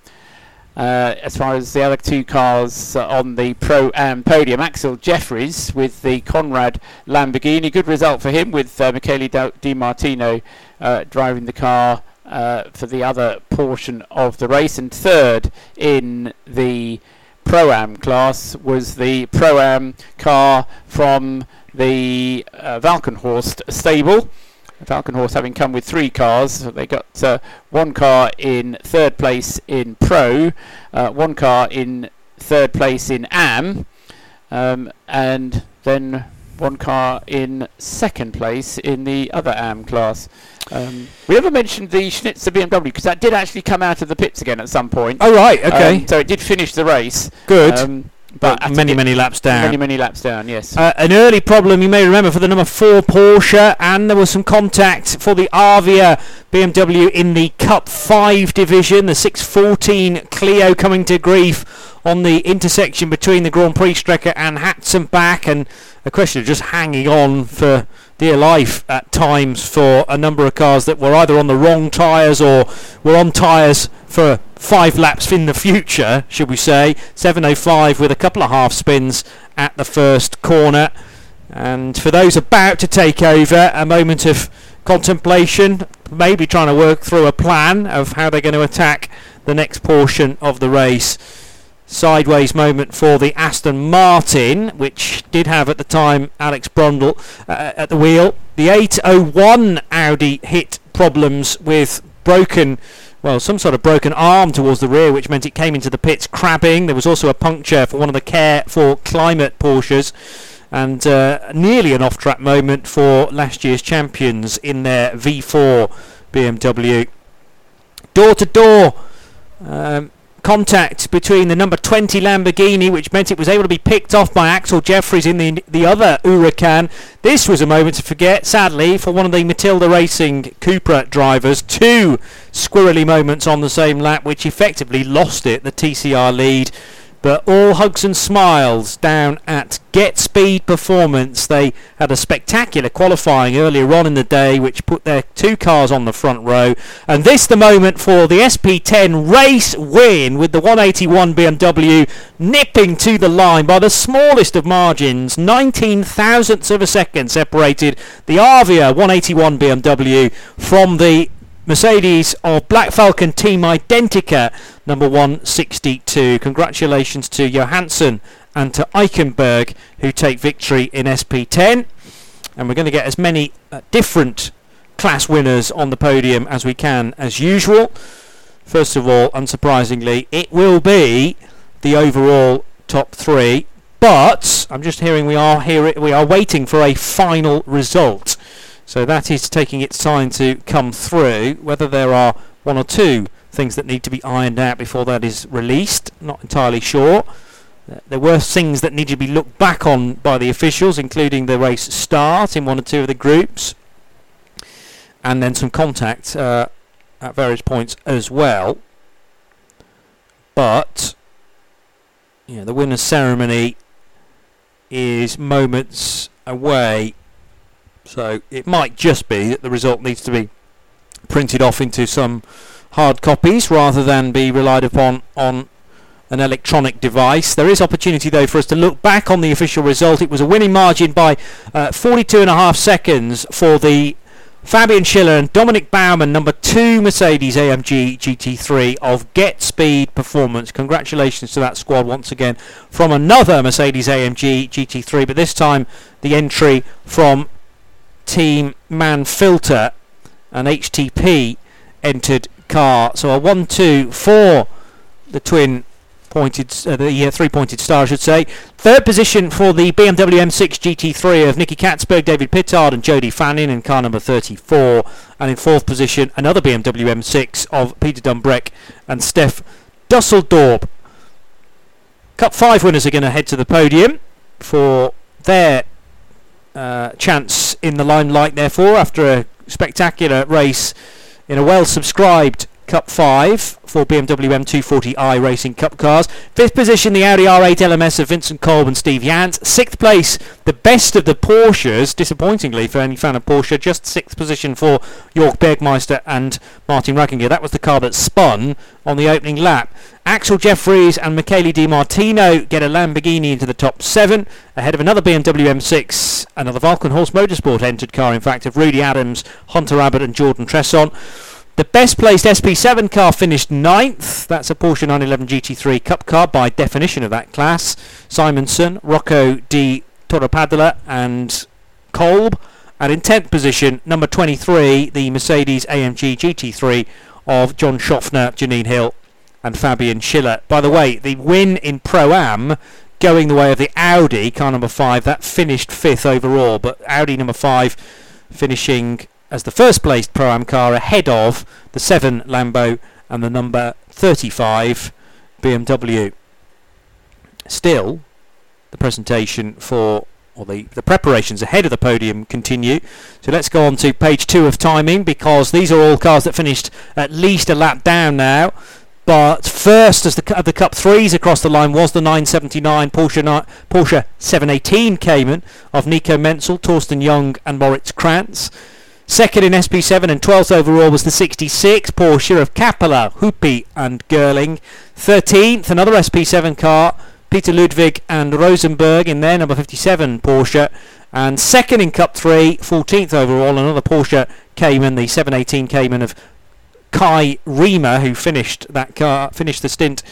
Uh, as far as the other two cars on the Pro Am podium, Axcil Jefferies with the Konrad Lamborghini. Good result for him with uh, Michele Di Martino uh, driving the car uh, for the other portion of the race. And third in the Pro Am class was the Pro Am car from the uh, Walkenhorst stable. Walkenhorst having come with three cars, they got uh, one car in third place in Pro, uh, one car in third place in Am, um, and then one car in second place in the other Am class. Um, we never mentioned the Schnitzer BMW because that did actually come out of the pits again at some point. Oh right, okay, Um, so it did finish the race. good. Um, but but many many laps down. many, many laps down, yes. Uh, an early problem you may remember for the number four Porsche, and there was some contact for the Avia BMW in the Cup 5 division. The 614 Clio coming to grief on the intersection between the Grand Prix Strecke and Hatzenbach, and a question of just hanging on for dear life at times for a number of cars that were either on the wrong tyres or were on tyres for five laps in the future, should we say. 7.05 with a couple of half spins at the first corner. And for those about to take over, a moment of contemplation, maybe trying to work through a plan of how they're going to attack the next portion of the race. Sideways moment for the Aston Martin, which did have at the time Alex Brundle uh, at the wheel. The 801 Audi hit problems with broken well, some sort of broken arm towards the rear, which meant it came into the pits crabbing. There was also a puncture for one of the Care for Climate Porsches and uh, nearly an off-track moment for last year's champions in their V4 BMW. Door to door um, contact between the number 20 Lamborghini, which meant it was able to be picked off by Axcil Jefferies in the the other Huracan. This was a moment to forget, sadly, for one of the Matilda Racing Cupra drivers. Two squirrely moments on the same lap, which effectively lost it, the TCR lead. But all hugs and smiles down at Get Speed Performance. They had a spectacular qualifying earlier on in the day, which put their two cars on the front row. And this the moment for the SP10 race win with the 181 BMW nipping to the line by the smallest of margins. 19 thousandths of a second separated the Avia 181 BMW from the Mercedes of Black Falcon Team Identica number 162. Congratulations to Johansson and to Eichenberg who take victory in SP10. And we're going to get as many uh, different class winners on the podium as we can as usual. First of all, unsurprisingly, it will be the overall top three. But I'm just hearing we are here we are waiting for a final result. So that is taking its time to come through. Whether there are one or two things that need to be ironed out before that is released, not entirely sure. There were things that needed to be looked back on by the officials, including the race start in one or two of the groups, and then some contact uh, at various points as well. But you know, the winner's ceremony is moments away so it might just be that the result needs to be printed off into some hard copies rather than be relied upon on an electronic device. There is opportunity though for us to look back on the official result. It was a winning margin by uh, 42 and a half seconds for the Fabian Schiller and Dominik Baumann, number two Mercedes AMG GT3 of Get Speed Performance. Congratulations to that squad once again from another Mercedes AMG GT3, but this time the entry from Team Mann-Filter an HTP entered car. So a 1 2 for the twin pointed, uh, the uh, three pointed star, I should say. Third position for the BMW M6 GT3 of Nicky Catsburg, David Pittard, and Jody Fannin in car number 34. And in fourth position, another BMW M6 of Peter Dumbreck and Stef Dusseldorp. Cup 5 winners are going to head to the podium for their uh, chance in the limelight, therefore, after a spectacular race in a well subscribed Cup 5 for BMW M240i Racing Cup cars. Fifth position, the Audi R8 LMS of Vincent Kolb and Steve Jans. Sixth place, the best of the Porsches, disappointingly for any fan of Porsche, just sixth position for Jorg Bergmeister and Martin Ragginger. That was the car that spun on the opening lap. Axcil Jefferies and Michele Di Martino get a Lamborghini into the top seven, ahead of another BMW M6, another Walkenhorst Motorsport entered car, in fact, of Rudy Adams, Hunter Abbott and Jordan Tresson. The best placed SP7 car finished ninth. That's a Porsche 911 GT3 Cup car by definition of that class. Simonsen, Rocco di Torrepadula and Kolb. And in 10th position, number 23, the Mercedes AMG GT3 of John Shoffner, Janine Hill and Fabian Schiller. By the way, the win in Pro-Am going the way of the Audi, car number 5, that finished 5th overall, but Audi number 5 finishing as the first placed Pro Am car ahead of the 7 Lambo and the number 35 BMW. Still, the presentation for or the, the preparations ahead of the podium continue. So let's go on to page two of timing because these are all cars that finished at least a lap down now. But first, as the, the Cup threes across the line, was the 979 Porsche Porsche 718 Cayman of Nico Menzel, Torsten Young, and Moritz Krantz. Second in SP7 and 12th overall was the 66 Porsche of Kappeler, Huppi, and Gerling. 13th, another SP7 car, Peter Ludwig and Rosenberg in their number 57 Porsche. And second in Cup 3, 14th overall, another Porsche Cayman, the 718 Cayman of Kai Riemer, who finished that car, finished the stint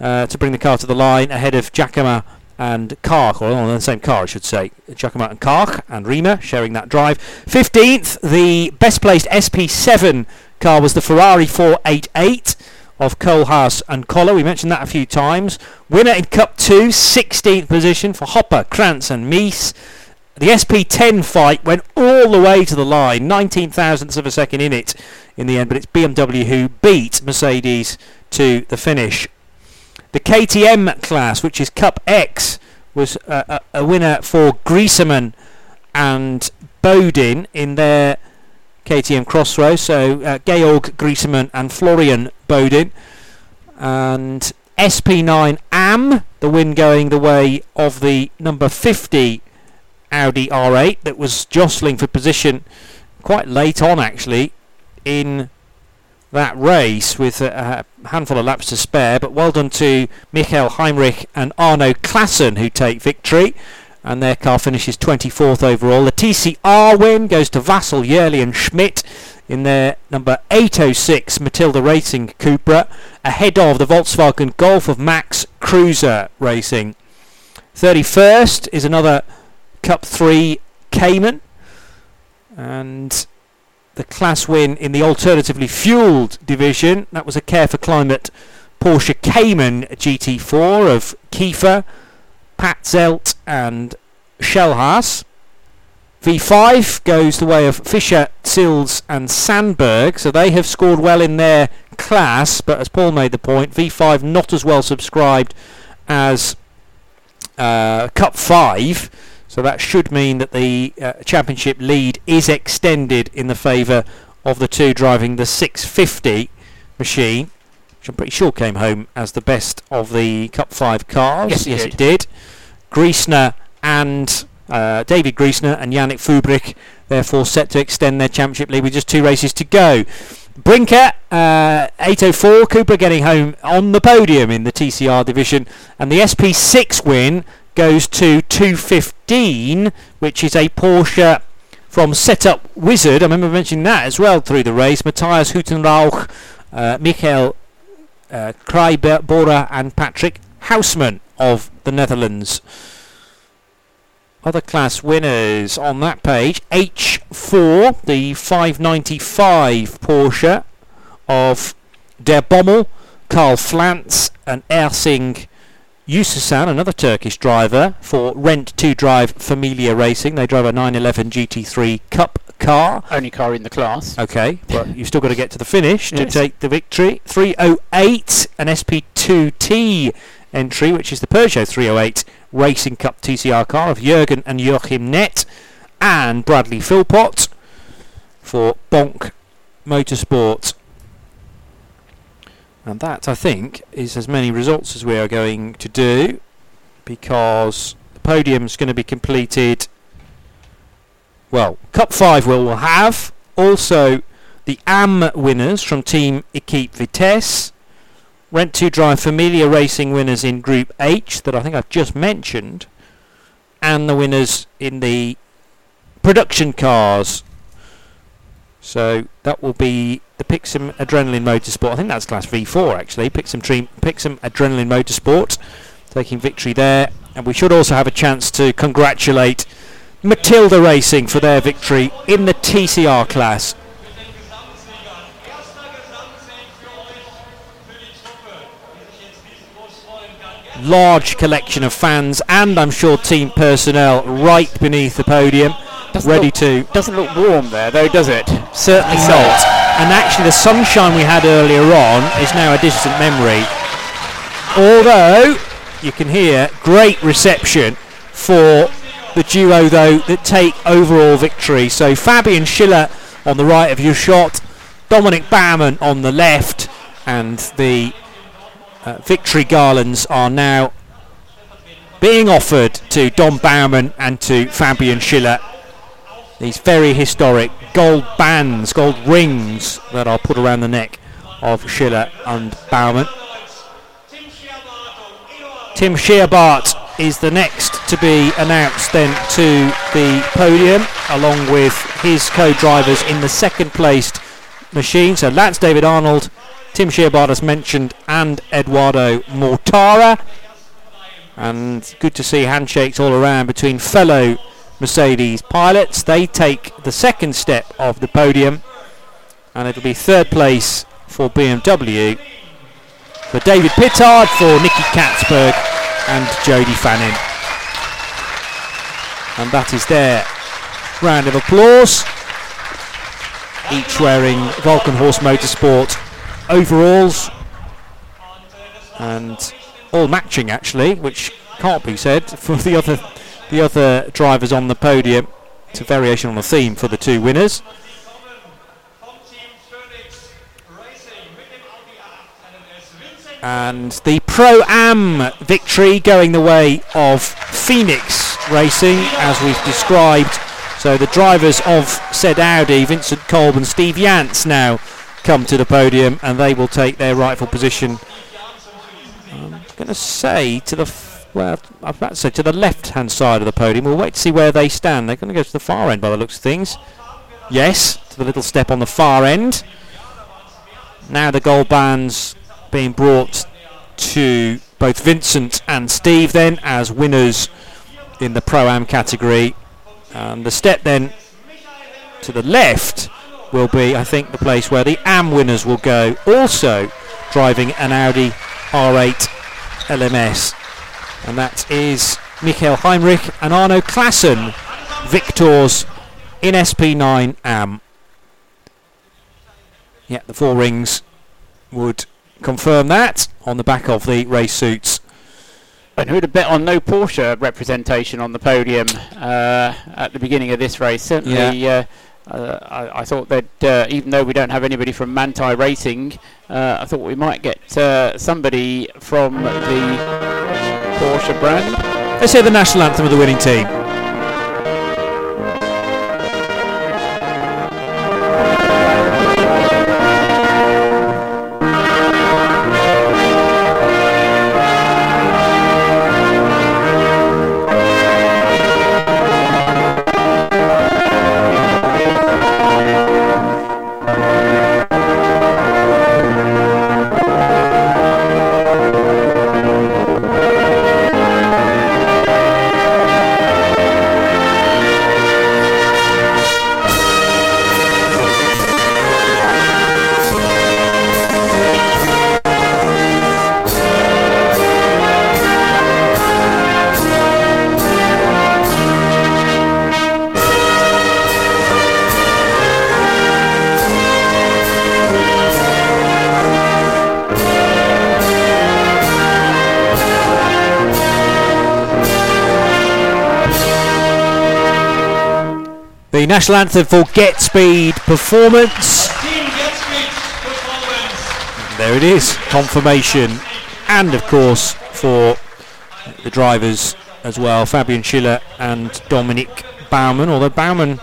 uh, to bring the car to the line ahead of Giacomo and Karch, or on the same car, I should say. Giacomo and Karch and Riemer sharing that drive. 15th, the best placed SP7 car was the Ferrari 488 of Kohlhaas and Koller. We mentioned that a few times. Winner in Cup 2, 16th position for Hopper, Krantz and Mies. The SP10 fight went all the way to the line, 19 thousandths of a second in it in the end, but it's BMW who beat Mercedes to the finish. The KTM class, which is Cup X, was a, a, a winner for Griesemann and Bodin in their KTM X-Bows. So uh, Georg Griesemann and Florian Bodin. And SP9 AM, the win going the way of the number 50 Audi R8 that was jostling for position quite late on actually in that race with a, a handful of laps to spare. But well done to Michael Heinrich and Arno Klassen who take victory. And their car finishes 24th overall. The TCR win goes to Vassel, Yerli and Schmidt in their number 806 Matilda Racing Cupra ahead of the Volkswagen Golf of Max Kruse Racing. 31st is another Cup 3 Cayman and the class win in the alternatively fueled division. That was a Care for Climate Porsche Cayman GT4 of Kiefer, Pat Zelt, and Schellhaas. V5 goes the way of Fischer, Sills, and Sandberg, so they have scored well in their class, but as Paul made the point, V5 not as well subscribed as uh, Cup 5. So that should mean that the uh, championship lead is extended in the favour of the two driving the 650 machine, which I'm pretty sure came home as the best of the Cup 5 cars. Yes, it yes did. it did. Griesemann and uh, David Griesemann and Yannick Fübrich therefore set to extend their championship lead with just two races to go. Brinker, uh, 804, Cupra getting home on the podium in the TCR division, and the SP6 win goes to 215, which is a Porsche from Setup Wizard. I remember mentioning that as well through the race. Matthias Hutenrauch, uh, Michael uh, and Patrick Hausman of the Netherlands. Other class winners on that page H4, the 595 Porsche of Der Bommel, Karl Flantz, and Ersing Yususan, another Turkish driver for Rent 2 Drive Familia Racing. They drive a 911 GT3 Cup car. Only car in the class. Okay, but you've still got to get to the finish to Yes. take the victory. 308, an SP2T entry, which is the Peugeot 308 Racing Cup TCR car of Jürgen and Joachim Nett and Bradley Philpott for Bonk Motorsport. And that, I think, is as many results as we are going to do because the podium's going to be completed. Well, Cup 5 will will have. Also, the AM winners from Team Equipe Vitesse. Rent 2 Drive Familia Racing winners in Group H that I think I've just mentioned. And the winners in the production cars. So that will be the Pixum Adrenaline Motorsport. I think that's Class V4 actually. Pixum, Dream, Pixum Adrenaline Motorsport taking victory there. And we should also have a chance to congratulate Matilda Racing for their victory in the TCR class. Large collection of fans and I'm sure team personnel right beneath the podium, Doesn't ready look- to Doesn't look warm there, though, does it? Certainly not. And actually, the sunshine we had earlier on is now a distant memory. Although you can hear great reception for the duo, though, that take overall victory. So Fabian Schiller on the right of your shot, Dominik Baumann on the left, and the uh, victory garlands are now being offered to Don Baumann and to Fabian Schiller. These very historic gold bands, gold rings that are put around the neck of Schiller and Baumann. Tim Scheerbarth is the next to be announced then to the podium along with his co-drivers in the second placed machine. So Lance David Arnold, Tim Scheerbarth as mentioned and Edoardo Mortara. And good to see handshakes all around between fellow Mercedes pilots. They take the second step of the podium and it'll be third place for BMW for David Pittard, for Nicky Catsburg and Jody Fannin. And that is their round of applause. Each wearing Walkenhorst Motorsport overalls and all matching actually, which can't be said for the other the other drivers on the podium. It's a variation on the theme for the two winners. and the Pro Am victory going the way of Phoenix Racing, as we've described. So the drivers of said Audi, Vincent Kolb and Steve Jans, now come to the podium, and they will take their rightful position. I'm going to say to the well, I was about to say to the left-hand side of the podium. We'll wait to see where they stand. They're going to go to the far end by the looks of things. Yes, to the little step on the far end. Now the gold bands being brought to both Vincent and Steve then as winners in the Pro-Am category. And the step then to the left will be, I think, the place where the AM winners will go. Also driving an Audi R8 LMS. And that is Michael Heinrich and Arno Klassen, victors in SP9 AM. Yeah, the four rings would confirm that on the back of the race suits. And who'd have bet on no Porsche representation on the podium uh, at the beginning of this race? Certainly, Yeah. uh, uh, I, I thought that uh, even though we don't have anybody from Manthey Racing, uh, I thought we might get uh, somebody from the Porsche brand. Let's hear the national anthem of the winning team. National anthem for Get Speed Performance. Get Speed There it is, confirmation, and of course for the drivers as well, Fabian Schiller and Dominik Baumann. Although Baumann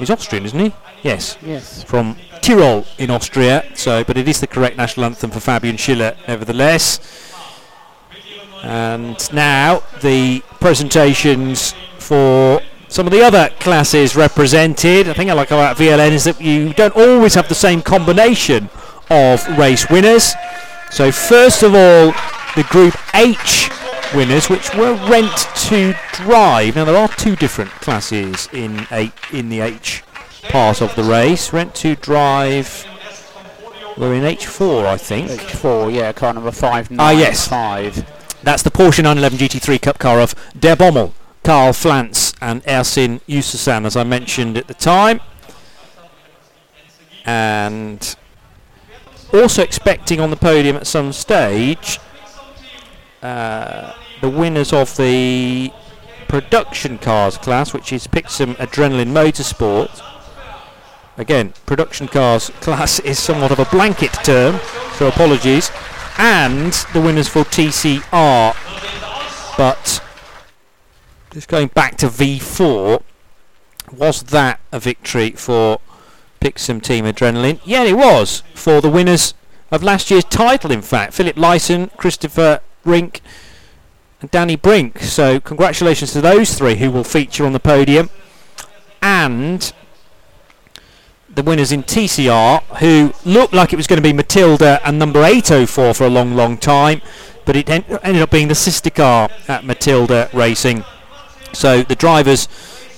is Austrian, isn't he? Yes, Yes. from Tyrol in Austria. So, but it is the correct national anthem for Fabian Schiller, nevertheless. And now the presentations for some of the other classes represented. I think I like about VLN is that you don't always have the same combination of race winners. So first of all, the Group H winners, which were rent to drive. Now there are two different classes in a, in the H part of the race. Rent to drive. We're in H4, I think. H4, yeah, car number five. Nine, Ah, yes. Five. That's the Porsche 911 GT3 Cup car of Der Bommel, Karl Flantz and Ersin Yususan, as I mentioned at the time. And also expecting on the podium at some stage uh, the winners of the production cars class, which is Pixum Adrenaline Motorsport. Again, production cars class is somewhat of a blanket term, so apologies. and the winners for TCR. But just going back to V4, was that a victory for Pixum Team Adrenaline? Yeah, it was for the winners of last year's title, in fact. Philip Leisen, Christopher Rink, and Danny Brink. So, congratulations to those three who will feature on the podium. And the winners in TCR, who looked like it was going to be Matilda and number 804 for a long, long time, but it en- ended up being the sister car at Matilda Racing. So the drivers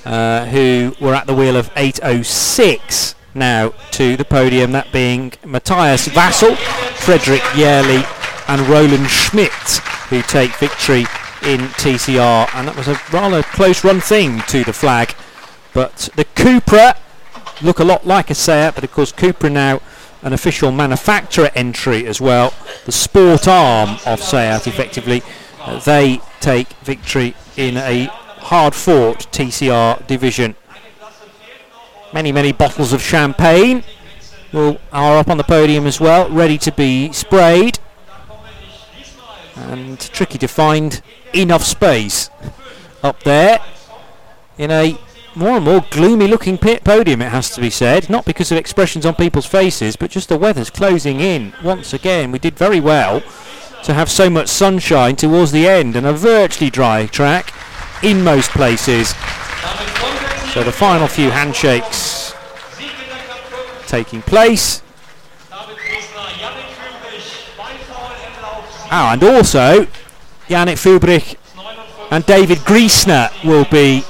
uh, who were at the wheel of 806 now to the podium, that being Matthias Vassel, Frederick Yerli, and Roland Schmidt, who take victory in TCR. And that was a rather close run thing to the flag. But the Cupra look a lot like a Seat, but of course Cupra now an official manufacturer entry as well. The sport arm of Seat, effectively, uh, they take victory in a hard-fought TCR division. Many, many bottles of champagne will, are up on the podium as well, ready to be sprayed. And tricky to find enough space up there in a more and more gloomy looking podium, it has to be said. Not because of expressions on people's faces, but just the weather's closing in once again. We did very well to have so much sunshine towards the end and a virtually dry track in most places. So the final few handshakes taking place. Ah, and also Yannick Fübrich and David Griesemann will be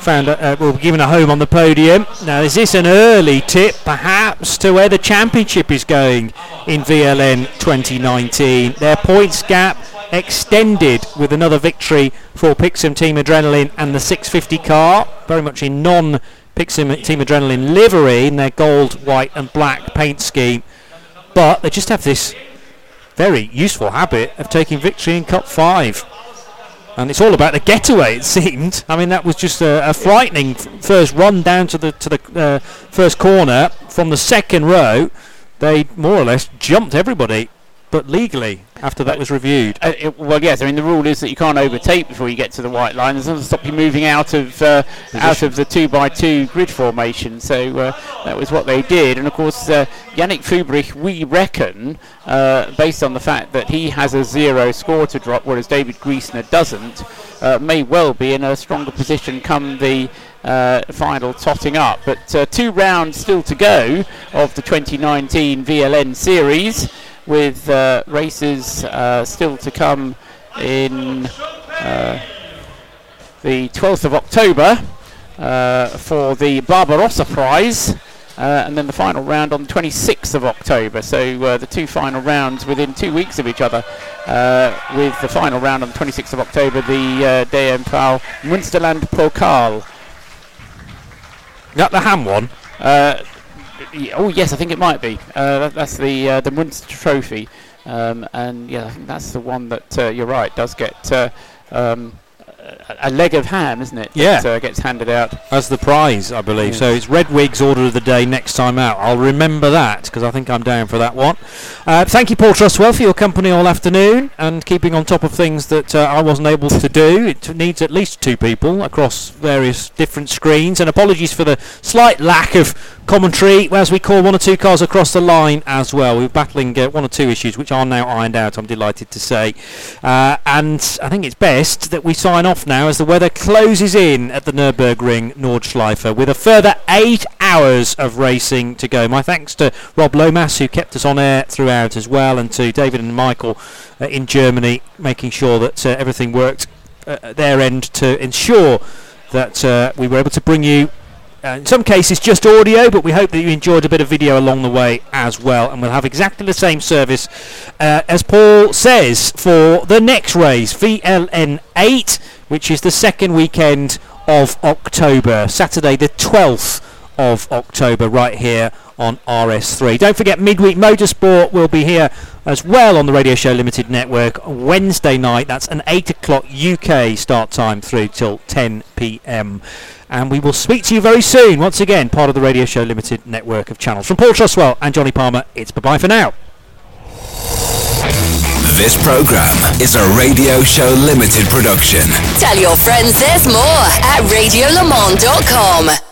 found uh, will be given a home on the podium. Now, is this an early tip, perhaps, to where the championship is going in VLN 2019? Their points gap extended with another victory for Pixum Team Adrenaline and the 650 car, very much in non Pixum Team Adrenaline livery in their gold, white, and black paint scheme. But they just have this very useful habit of taking victory in Cup 5 and it's all about the getaway. It seemed. I mean, that was just a, a frightening first run down to the to the uh, first corner from the second row. They more or less jumped everybody, but legally after that was reviewed. Uh, it, well, yes. I mean, the rule is that you can't overtake before you get to the white line. It doesn't stop you moving out of uh, out of the two by two grid formation. So uh, that was what they did. And of course, uh, Yannick Fübrich, we reckon, uh, based on the fact that he has a zero score to drop, whereas David Griesemann doesn't, uh, may well be in a stronger position come the. Uh, final totting up, but uh, two rounds still to go of the 2019 VLN series with uh, races uh, still to come in uh, the 12th of October uh, for the Barbarossa Prize. Uh, and then the final round on the 26th of October. So uh, the two final rounds within two weeks of each other, with the final round on the 26th of October, the uh, DMPAL Münsterland Pokal. That the ham one. Oh yes, I think it might be. Uh, that, that's the uh, the Munster Trophy, um, and yeah, I think that's the one that uh, you're right does get uh, um, a, a leg of ham, isn't it? Yeah. that, uh, gets handed out. as the prize, I believe. So it's Red Wig's order of the day next time out. I'll remember that because I think I'm down for that one. Uh, thank you, Paul Truswell, for your company all afternoon and keeping on top of things that uh, I wasn't able to do. It needs at least two people across various different screens. And apologies for the slight lack of commentary as we call one or two cars across the line as well. We're battling uh, one or two issues which are now ironed out, I'm delighted to say. Uh, and I think it's best that we sign off now as the weather closes in at the Nürburgring Nordschleife with a further eight hours of racing to go. My thanks to Rob Lomas who kept us on air throughout as well and to David and Michael uh, in Germany making sure that uh, everything worked uh, at their end to ensure that uh, we were able to bring you uh, in some cases just audio, but we hope that you enjoyed a bit of video along the way as well. And we'll have exactly the same service uh, as Paul says for the next race, VLN 8, which is the second weekend of October, Saturday the 12th of October, right here on RS3. Don't forget, Midweek Motorsport will be here as well on the Radio Show Limited network Wednesday night. That's an 8 o'clock UK start time through till 10 pm. And we will speak to you very soon. Once again, part of the Radio Show Limited network of channels. From Paul Truswell and Johnny Palmer, it's bye bye for now. This program is a Radio Show Limited production. Tell your friends there's more at radiolemans.com.